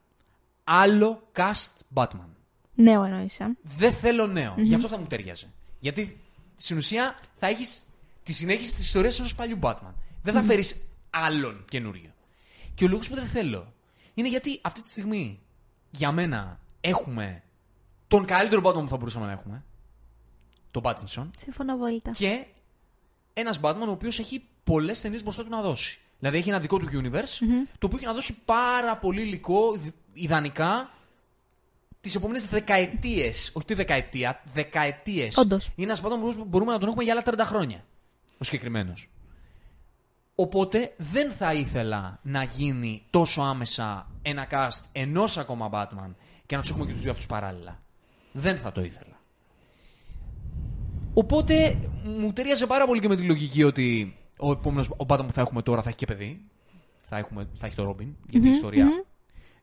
άλλο cast Batman. Νέο εννοήσα. Δεν θέλω νέο. Γι' αυτό θα μου ταιριάζει. Γιατί στην ουσία θα έχεις τη συνέχιση της ιστορίας ενός παλιού Batman. Δεν θα φέρεις άλλον καινούριο. Και ο λόγος που δεν θέλω είναι γιατί αυτή τη στιγμή για μένα έχουμε τον καλύτερο Batman που θα μπορούσαμε να έχουμε. Τον Pattinson. Σύμφωνα βόλτα. Και ένας Batman ο οποίος έχει πολλές ταινίες μπροστά του να δώσει. Δηλαδή έχει ένα δικό του universe, το οποίο έχει να δώσει πάρα πολύ υλικό, δ- ιδανικά, τις επόμενες δεκαετίες. Όχι τη δεκαετία, δεκαετίες. Όντως. Είναι ένας Batman που μπορούμε να τον έχουμε για άλλα 30 χρόνια. Ο συγκεκριμένος. Οπότε δεν θα ήθελα να γίνει τόσο άμεσα ένα cast ενός ακόμα Batman και να τους έχουμε και τους δύο αυτούς παράλληλα. Δεν θα το ήθελα. Οπότε μου ταιριάζει πάρα πολύ και με τη λογική ότι ο επόμενος ο Batman που θα έχουμε τώρα θα έχει και παιδί. Θα, έχουμε, θα έχει το Robin. Γιατί η ιστορία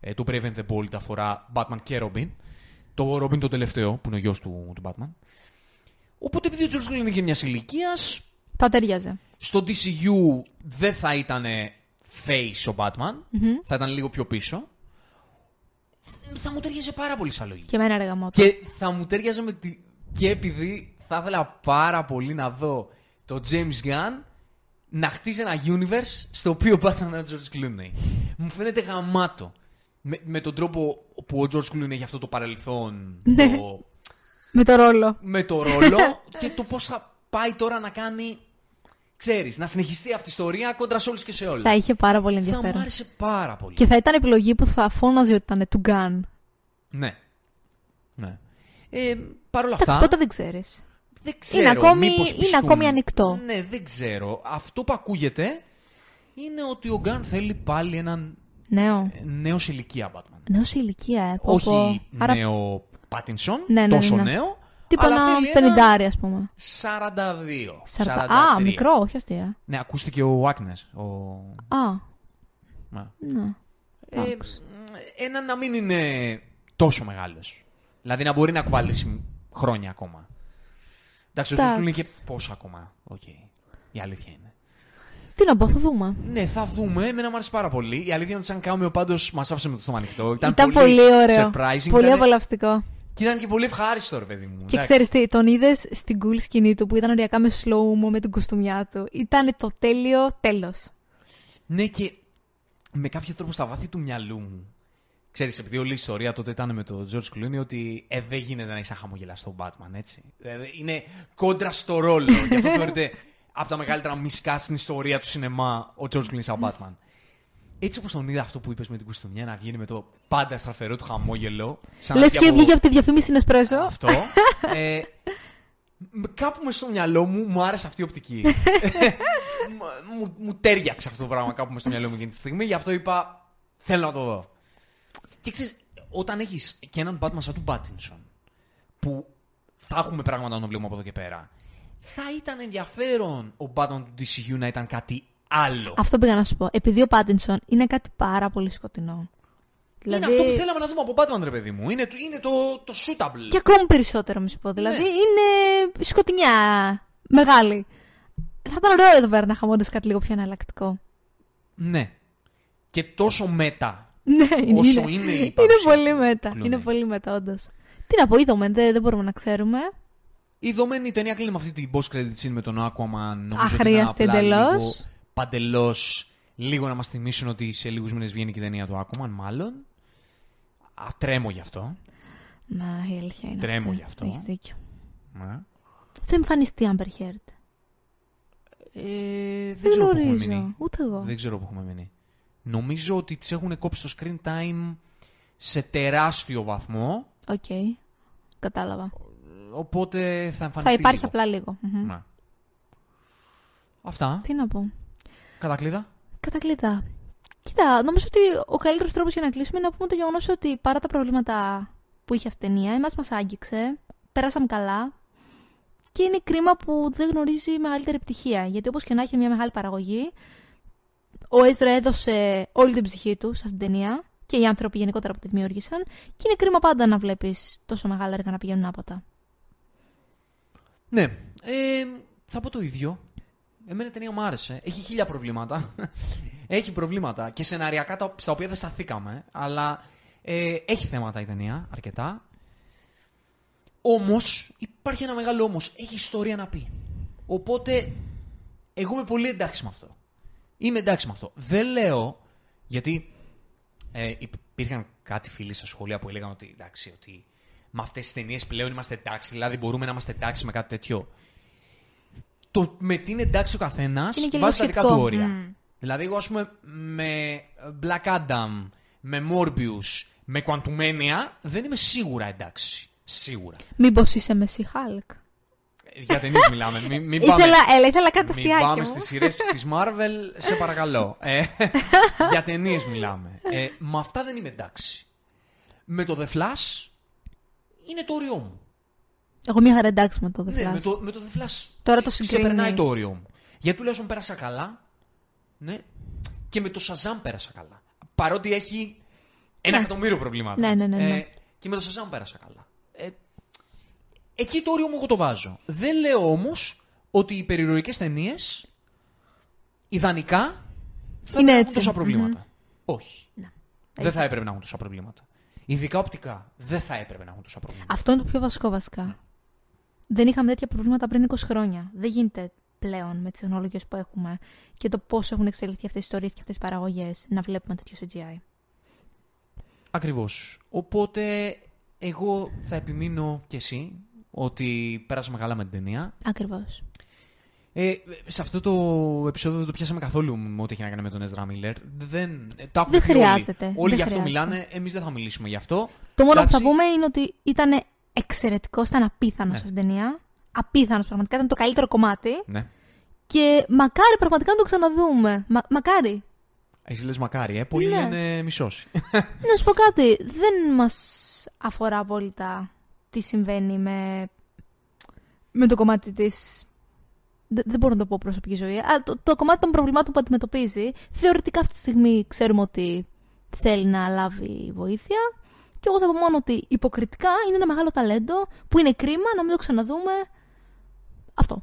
ε, το Prevent the Bold αφορά Batman και Robin. Το Robin το τελευταίο που είναι ο γιος του, του Batman. Οπότε επειδή ο George Clooney είναι και μιας ηλικίας, Θα ταιριάζει. στο DCU δεν θα ήταν face ο Batman. Θα ήταν λίγο πιο πίσω. Θα μου ταιριάζει πάρα πολύ σαν λογική. Και εμένα ρε γαμώτο. Και θα μου ταιριάζει με τη... Και επειδή θα ήθελα πάρα πολύ να δω το James Gunn να χτίσει ένα universe στο οποίο ο Batman είναι ο George Clooney. Μου φαίνεται γαμάτο. Με, με τον τρόπο που ο George Clooney έχει αυτό το παρελθόν Ναι. το, Με το ρόλο. με το ρόλο και το πώς θα πάει τώρα να κάνει, ξέρεις, να συνεχιστεί αυτή η ιστορία κόντρα σε όλους και σε όλα. Θα είχε πάρα πολύ Θα μου ενδιαφέρον. άρεσε πάρα πολύ. Και θα ήταν επιλογή που θα φώναζε ότι ήταν του Gun. Ναι. ναι. Ε, Παρ' όλα Εντάξει, αυτά, ποτέ δεν ξέρεις. Δεν ξέρω. ακόμη- μήπως είναι πιστούν. ακόμη ανοιχτό. Ναι, δεν ξέρω. Αυτό που ακούγεται είναι ότι ο Γκάν θέλει πάλι έναν Νέο. ε, νέος σε ηλικία Batman. Νέο σε ηλικία, ε. πω, Όχι πω. Άρα νέο Πάτινσον, Ναι, ναι, ναι, τόσο ναι. νέο, τίποτα αλλά ένα θέλει πενιντάρι, ας πούμε. 42. Σαρπα... 43. Α, μικρό, όχι αστεία. Ναι, ακούστηκε ο Άκνες. Ο... Α, Ναι. ναι. Ε, Εντάξει. ένα να μην είναι τόσο μεγάλος. Δηλαδή να μπορεί να κουβαλήσει χρόνια ακόμα. Εντάξει, ο George Clooney είναι και πόσα ακόμα. Οκέι. Η αλήθεια είναι. Τι να πω, θα δούμε. Ναι, θα δούμε. Εμένα μου άρεσε πάρα πολύ. Η αλήθεια είναι ότι σαν κάμιο πάντως μας άφησε με το στόμα ανοιχτό. Ήταν, ήταν πολύ, πολύ ωραίο. Surprising. Πολύ ήταν... απολαυστικό. Και ήταν και πολύ ευχάριστο, ρε παιδί μου. Και ξέρεις τι, τον είδες στην cool σκηνή του που ήταν οριακά με slow με την κουστουμιά του. Ήταν το τέλειο τέλος. Ναι, και με κάποιο τρόπο στα βάθη του μυαλού μου. Ξέρεις, επειδή όλη η ιστορία τότε ήταν με τον George Clooney, ότι ε, δεν γίνεται να είσαι χαμογελαστό Batman, έτσι. Ε, είναι κόντρα στο ρόλο. Γι' αυτό θεωρείται από τα μεγαλύτερα μισκά στην ιστορία του σινεμά ο George Clooney σαν Batman. Έτσι όπως τον είδα αυτό που είπες με την κουστομιά να βγαίνει με το πάντα στραφτερό του χαμόγελο. Λες και βγήκε από τη διαφήμιση στην Εσπρέσο. Αυτό. ε, κάπου μες στο μυαλό μου μου άρεσε αυτή η οπτική. μου, μου τέριαξε αυτό το πράγμα κάπου μες στο μυαλό μου εκείνη τη στιγμή. Γι' αυτό είπα θέλω να το δω. Και ξέρεις, όταν έχεις και έναν Batman σαν του Μπάτινσον που θα έχουμε πράγματα να το βλέπουμε από εδώ και πέρα. Θα ήταν ενδιαφέρον ο Batman του DCU να ήταν κάτι άλλο. Αυτό πήγα να σου πω. Επειδή ο Πάτινσον είναι κάτι πάρα πολύ σκοτεινό. Δηλαδή... Είναι αυτό που θέλαμε να δούμε από Batman, ρε παιδί μου. Είναι, είναι το, το suitable. Και ακόμη περισσότερο, μη σου πω. Δηλαδή ναι. είναι σκοτεινιά. Μεγάλη. Θα ήταν ωραίο εδώ πέρα να είχαμε κάτι λίγο πιο εναλλακτικό. Ναι. Και τόσο μέτα. Ναι, όσο είναι, είναι, η είναι πολύ μέτα. Είναι πολύ μέτα, όντως. Τι να πω, είδαμε, δεν, δεν μπορούμε να ξέρουμε. Είδαμε η ταινία κλείνει με αυτή την post credit scene με τον Aquaman. Αχρίαστη εντελώς παντελώς λίγο να μας θυμίσουν ότι σε λίγους μήνες βγαίνει και η ταινία του Άκουμαν, μάλλον. Α, τρέμω γι' αυτό. Μα η αλήθεια είναι. Τρέμω γι' αυτό. Έχεις δίκιο. Μα. Θα εμφανιστεί η Amber Heard. Ε, δεν, δεν ξέρω γνωρίζω. Που έχουμε Ούτε εγώ. Δεν ξέρω που έχουμε μείνει. Νομίζω ότι της έχουν κόψει το screen time σε τεράστιο βαθμό. Okay. Okay. Κατάλαβα. Οπότε θα εμφανιστεί. Θα υπάρχει λίγο. απλά λίγο. Ναι. Αυτά. Τι να πω. Κατακλείδα. Κατακλείδα. Κοίτα, νομίζω ότι ο καλύτερος τρόπος για να κλείσουμε είναι να πούμε το γεγονός ότι παρά τα προβλήματα που είχε αυτή η ταινία, εμάς μας άγγιξε, πέρασαμε καλά και είναι κρίμα που δεν γνωρίζει μεγαλύτερη επιτυχία. Γιατί όπως και να έχει μια μεγάλη παραγωγή, ο Έζρα έδωσε όλη την ψυχή του σε αυτήν την ταινία και οι άνθρωποι γενικότερα που τη δημιούργησαν. Και είναι κρίμα πάντα να βλέπεις τόσο μεγάλα έργα να πηγαίνουν άποτα. Ναι. Ε, θα πω το ίδιο. Εμένα η ταινία μου άρεσε. Έχει χίλια προβλήματα. έχει προβλήματα και σεναριακά στα οποία δεν σταθήκαμε. Αλλά ε, έχει θέματα η ταινία, αρκετά. Όμως, υπάρχει ένα μεγάλο όμως. Έχει ιστορία να πει. Οπότε, εγώ είμαι πολύ εντάξει με αυτό. Είμαι εντάξει με αυτό. Δεν λέω, γιατί ε, υπήρχαν κάτι φίλοι στα σχολεία που έλεγαν ότι εντάξει, ότι με αυτές τις ταινίες πλέον είμαστε εντάξει, δηλαδή μπορούμε να είμαστε εντάξει με κάτι τέτοιο το με τι είναι εντάξει ο καθένας βάζει τα δικά του όρια. Mm. Δηλαδή, εγώ ας πούμε με Black Adam, με Morbius, με Quantumania δεν είμαι σίγουρα εντάξει. Σίγουρα. Μήπως είσαι με Hulk. Για ταινίες μιλάμε. Μην, μην πάμε, ήθελα, έλα, ήθελα κάτι Μην πάμε στις σειρές της Marvel, σε παρακαλώ. Ε, για ταινίες μιλάμε. Ε, με αυτά δεν είμαι εντάξει. Με το The Flash είναι το όριό μου. Έχω μια χαρά εντάξει με το The Flash. Ναι, με το, με το The Flash. Τώρα το Ξεπερνάει το όριο μου. Γιατί τουλάχιστον πέρασα καλά. Ναι. Και με το Shazam πέρασα καλά. Παρότι έχει ένα ναι. εκατομμύριο προβλήματα. Ναι, ναι, ναι. ναι. Ε, και με το Shazam πέρασα καλά. Ε, εκεί το όριο μου εγώ το βάζω. Δεν λέω όμως ότι οι περιρροϊκές ταινίες ιδανικά θα είναι έχουν τόσα προβλήματα. Όχι. Ναι. Δεν θα έπρεπε να έχουν τόσα προβλήματα. Ειδικά οπτικά δεν θα έπρεπε να έχουν τόσα προβλήματα. Αυτό είναι το πιο βασικό βασικά δεν είχαμε τέτοια προβλήματα πριν 20 χρόνια. Δεν γίνεται πλέον με τις τεχνολογίες που έχουμε και το πώς έχουν εξελιχθεί αυτές οι ιστορίες και αυτές οι παραγωγές να βλέπουμε τέτοιο CGI. Ακριβώς. Οπότε εγώ θα επιμείνω κι εσύ ότι πέρασαμε καλά με την ταινία. Ακριβώς. Ε, σε αυτό το επεισόδιο δεν το πιάσαμε καθόλου με ό,τι έχει να κάνει με τον Ezra Miller. Δεν, το δεν χρειάζεται. Όλοι, όλοι γι' αυτό μιλάνε, εμείς δεν θα μιλήσουμε γι' αυτό. Το μόνο που θα πούμε είναι ότι ήταν εξαιρετικό, ήταν απίθανο ναι. στην ταινία. Απίθανος πραγματικά, ήταν το καλύτερο κομμάτι. Ναι. Και μακάρι πραγματικά να το ξαναδούμε. Μα, μακάρι. Εσύ λες μακάρι, ε; Πολλοί ναι. λένε μισώσει. να σου πω κάτι. Δεν μας αφορά απόλυτα τι συμβαίνει με, με το κομμάτι της. Δεν, μπορώ να το πω προσωπική ζωή. Αλλά το, το κομμάτι των προβλημάτων που αντιμετωπίζει, θεωρητικά αυτή τη στιγμή ξέρουμε ότι θέλει να λάβει βοήθεια Και εγώ θα πω μόνο ότι υποκριτικά είναι ένα μεγάλο ταλέντο που είναι κρίμα να μην το ξαναδούμε. Αυτό.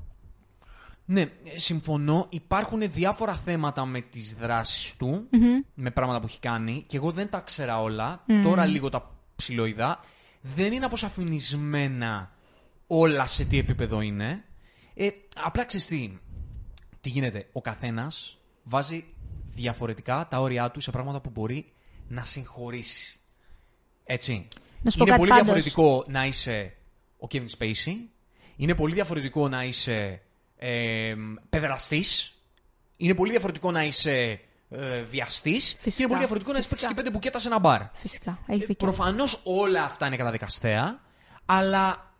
Ναι, ε, συμφωνώ. Υπάρχουν διάφορα θέματα με τις δράσεις του, με πράγματα που έχει κάνει, και εγώ δεν τα ξέρα όλα. Τώρα λίγο τα ψιλοειδά. Δεν είναι αποσαφηνισμένα όλα σε τι επίπεδο είναι. Ε, απλά ξέρεις τι, τι γίνεται. Ο καθένας βάζει διαφορετικά τα όρια του σε πράγματα που μπορεί να συγχωρήσει. Έτσι. Να σου πω είναι κάτι πολύ πάντως. διαφορετικό να είσαι ο Kevin Spacey. Είναι πολύ διαφορετικό να είσαι ε, παιδραστής. Είναι πολύ διαφορετικό να είσαι ε, βιαστής. Και Φυσικά. είναι πολύ διαφορετικό να έχεις Φυσικά. παίξει και πέντε μπουκέτα σε ένα μπαρ. Φυσικά. Έχει δίκιο. Προφανώς όλα αυτά είναι καταδικαστέα, αλλά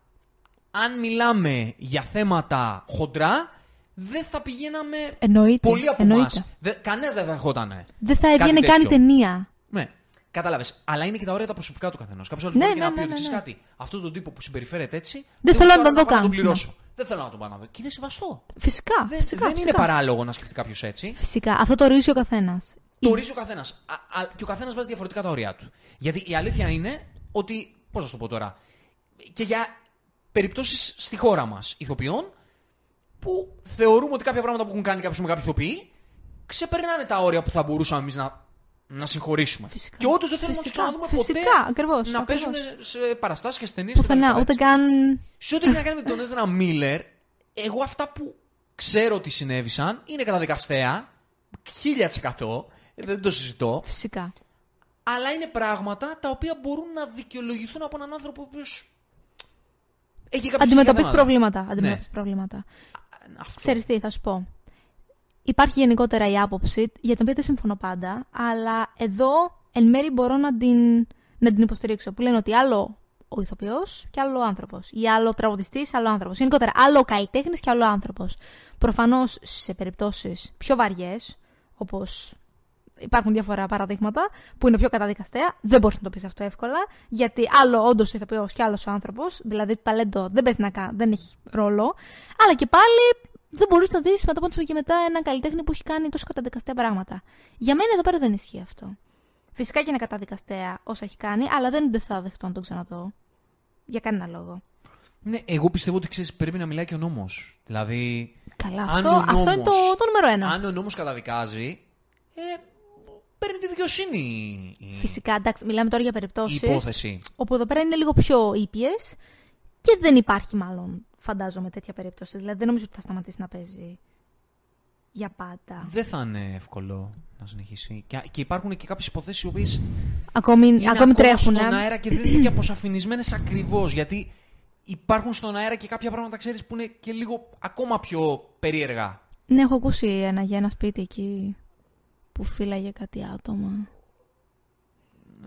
αν μιλάμε για θέματα χοντρά, δεν θα πηγαίναμε Εννοείται. πολύ από εννοείται. εμάς. Κανένας δεν θα ερχότανε. Δεν θα Κάτι έβγαινε καν η τέτοιο. ταινία. Ναι, κατάλαβες. Αλλά είναι και τα ωραία τα προσωπικά του καθενός. Κάποιος άλλος Ναι, μπορεί ναι, να πει ναι, ότι ναι, ξέρεις ναι. κάτι. Αυτό τον τύπο που συμπεριφέρεται έτσι. Δεν εγώ θέλω ξέρω να τον δω πάω καν. Ναι. τον πληρώσω. Δεν θέλω να τον πάω να δω. Και είναι σεβαστό. Φυσικά. Δεν, φυσικά, δεν φυσικά. είναι παράλογο να σκεφτεί κάποιος έτσι. Φυσικά. Αυτό το ορίζει ο καθένας. Το ορίζει ο καθένας. Και ο καθένας βάζει διαφορετικά τα όρια του. Γιατί η αλήθεια είναι ότι. Πώς να σου το πω τώρα. Και για περιπτώσεις στη χώρα μας ηθοποιών που θεωρούμε ότι κάποια πράγματα που έχουν κάνει κάποιοι με κάποιοι ηθοποιοί ξεπερνάνε τα όρια που θα μπορούσαμε εμείς να, να συγχωρήσουμε. Φυσικά. Και όντως δεν θέλουμε να τους Φυσικά. ξαναδούμε Φυσικά, ποτέ ακριβώς, να ακριβώς. παίζουν σε παραστάσεις και ταινίε. Πουθενά. Ούτε καν. Σε ό,τι έχει να κάνει με τον Έζρα Μίλλερ, εγώ αυτά που ξέρω ότι συνέβησαν είναι καταδικαστέα. 1000% δεν το συζητώ. Φυσικά. Αλλά είναι πράγματα τα οποία μπορούν να δικαιολογηθούν από έναν άνθρωπο ο οποίος έχει κάποια Αντιμετωπίζει θέματα. προβλήματα. Ναι. Αντιμετωπίζει προβλήματα. Αυτό. Ξέρεις τι, θα σου πω. Υπάρχει γενικότερα η άποψη, για την οποία δεν συμφωνώ πάντα, αλλά εδώ εν μέρη μπορώ να την, να την υποστηρίξω. Που λένε ότι άλλο ο ηθοποιός και άλλο ο άνθρωπος. Ή άλλο ο τραγουδιστής, άλλο ο άνθρωπος. Γενικότερα, άλλο ο καλλιτέχνης και άλλο ο άνθρωπος. Προφανώς σε περιπτώσεις πιο βαριές, όπως υπάρχουν διάφορα παραδείγματα που είναι πιο καταδικαστέα, δεν μπορείς να το πεις αυτό εύκολα, γιατί άλλο όντως ο ηθοποιός και άλλος ο άνθρωπος, δηλαδή το ταλέντο δεν παίζει να κάνει, δεν έχει ρόλο, αλλά και πάλι δεν μπορείς να δεις μετά από και μετά έναν καλλιτέχνη που έχει κάνει τόσο καταδικαστέα πράγματα. Για μένα εδώ πέρα δεν ισχύει αυτό. Φυσικά και είναι καταδικαστέα όσα έχει κάνει, αλλά δεν, δεν θα δεχτώ να τον ξαναδώ. Για κανένα λόγο. Ναι, εγώ πιστεύω ότι ξέρεις, πρέπει να μιλάει και ο νόμος. Δηλαδή. Καλά, αν αυτό, ο αυτό είναι νόμος- το, το νούμερο ένα. Αν ο νόμος καταδικάζει. Ε, παίρνει τη δικαιοσύνη η- Φυσικά, εντάξει, μιλάμε τώρα για περιπτώσεις. η υπόθεση. Όπου εδώ πέρα είναι λίγο πιο ήπιες και δεν υπάρχει μάλλον, φαντάζομαι, τέτοια περίπτωση. Δηλαδή δεν νομίζω ότι θα σταματήσει να παίζει για πάντα. Δεν θα είναι εύκολο να συνεχίσει. Και, και υπάρχουν και κάποιες υποθέσεις οι οποίες Ακόμη, είναι ακόμη τρέχουν. στον ε. αέρα και δεν είναι και αποσαφηνισμένε ακριβώς. Γιατί υπάρχουν στον αέρα και κάποια πράγματα, ξέρεις, που είναι και λίγο ακόμα πιο περίεργα. Ναι, έχω ακούσει ένα για ένα σπίτι εκεί που φύλαγε κάτι άτομα.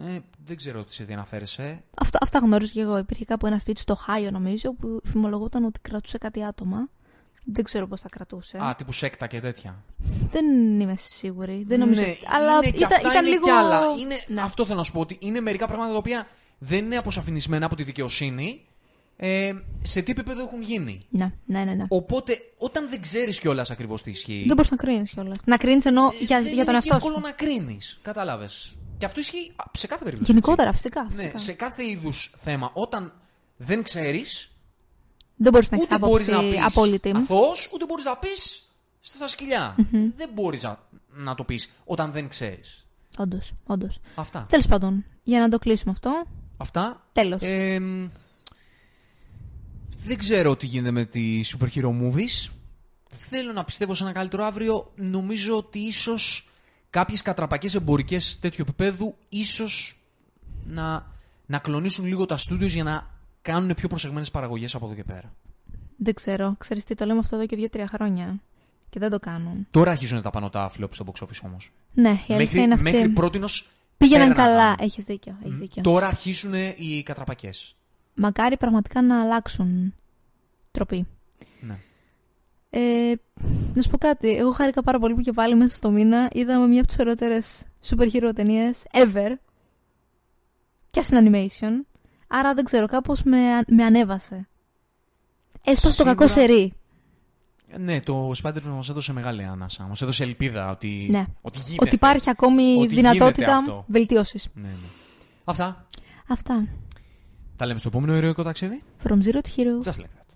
Ε, δεν ξέρω τι σε τι αναφέρεσαι. Αυτά, αυτά γνώριζα και εγώ. Υπήρχε κάπου ένα σπίτι στο Χάιο, νομίζω, που φημολογόταν ότι κρατούσε κάτι άτομα. Δεν ξέρω πώς τα κρατούσε. Α, τύπου σέκτα και τέτοια. Δεν είμαι σίγουρη. Δεν νομίζω. Ναι, ότι- Αλλά είναι και ήταν, αυτά ήταν είναι λίγο. κι άλλα. Είναι, Ναι. Αυτό θέλω να σου πω ότι είναι μερικά πράγματα τα οποία δεν είναι αποσαφηνισμένα από τη δικαιοσύνη. Ε, σε τι επίπεδο έχουν γίνει. Ναι, ναι, ναι. ναι. Οπότε, όταν δεν ξέρεις κιόλας ακριβώς τι ισχύει. Δεν μπορείς να κρίνεις κιόλας. Να κρίνεις ενώ ε, για, δεν για τον είναι και εαυτό εύκολο σου. να κρίνεις. Κατάλαβες. Και αυτό ισχύει α, σε κάθε περίπτωση. Γενικότερα, φυσικά. έτσι. Ναι, φυσικά. σε κάθε είδους θέμα. Όταν δεν ξέρεις, Δεν μπορείς να έχεις ούτε μπορείς άποψη να πεις απόλυτη. αθώος, ούτε μπορείς να πεις στα σκυλια Δεν μπορείς να, να το πεις όταν δεν ξέρεις. Όντως, όντως. Αυτά. Τέλος πάντων, για να το κλείσουμε αυτό. Αυτά. Τέλος. Ε, δεν ξέρω τι γίνεται με τη super hero movies. Θέλω να πιστεύω σε ένα καλύτερο αύριο. Νομίζω ότι ίσως κάποιες κατραπακές εμπορικές τέτοιου επίπεδου ίσως να, να κλονίσουν λίγο τα studios για να κάνουν πιο προσεγμένες παραγωγές από εδώ και πέρα. Δεν ξέρω. Ξέρεις τι, το λέμε αυτό εδώ και δύο-τρία χρόνια. Και δεν το κάνουν. Τώρα αρχίζουν τα πανωτά φλόπ στο box office όμως. Ναι, η αλήθεια Μέχρι, είναι αυτή. μέχρι πρότινος Πήγαιναν πέρναγαν. καλά. Έχεις δίκιο. Έχεις δίκιο. Τώρα αρχίζουν οι κατραπακές. Μακάρι πραγματικά να αλλάξουν τροπή. Ναι. Ε, να σου πω κάτι. Εγώ χάρηκα πάρα πολύ που και πάλι μέσα στο μήνα είδαμε μια από τις ωραιότερες super hero ταινίες ever. Και στην animation. Άρα δεν ξέρω, κάπως με, με ανέβασε. Έσπασε το κακό Σίγουρα. σερί. Ναι, το Spider-Man μας έδωσε μεγάλη άνασα. Μας έδωσε ελπίδα ότι, Ναι. ότι γίνεται. Ότι υπάρχει ακόμη Ότι γίνεται δυνατότητα αυτό. βελτίωσης. Ναι, ναι. Αυτά. Αυτά. Τα λέμε στο επόμενο ηρωικό ταξίδι. From zero to hero. Just like that.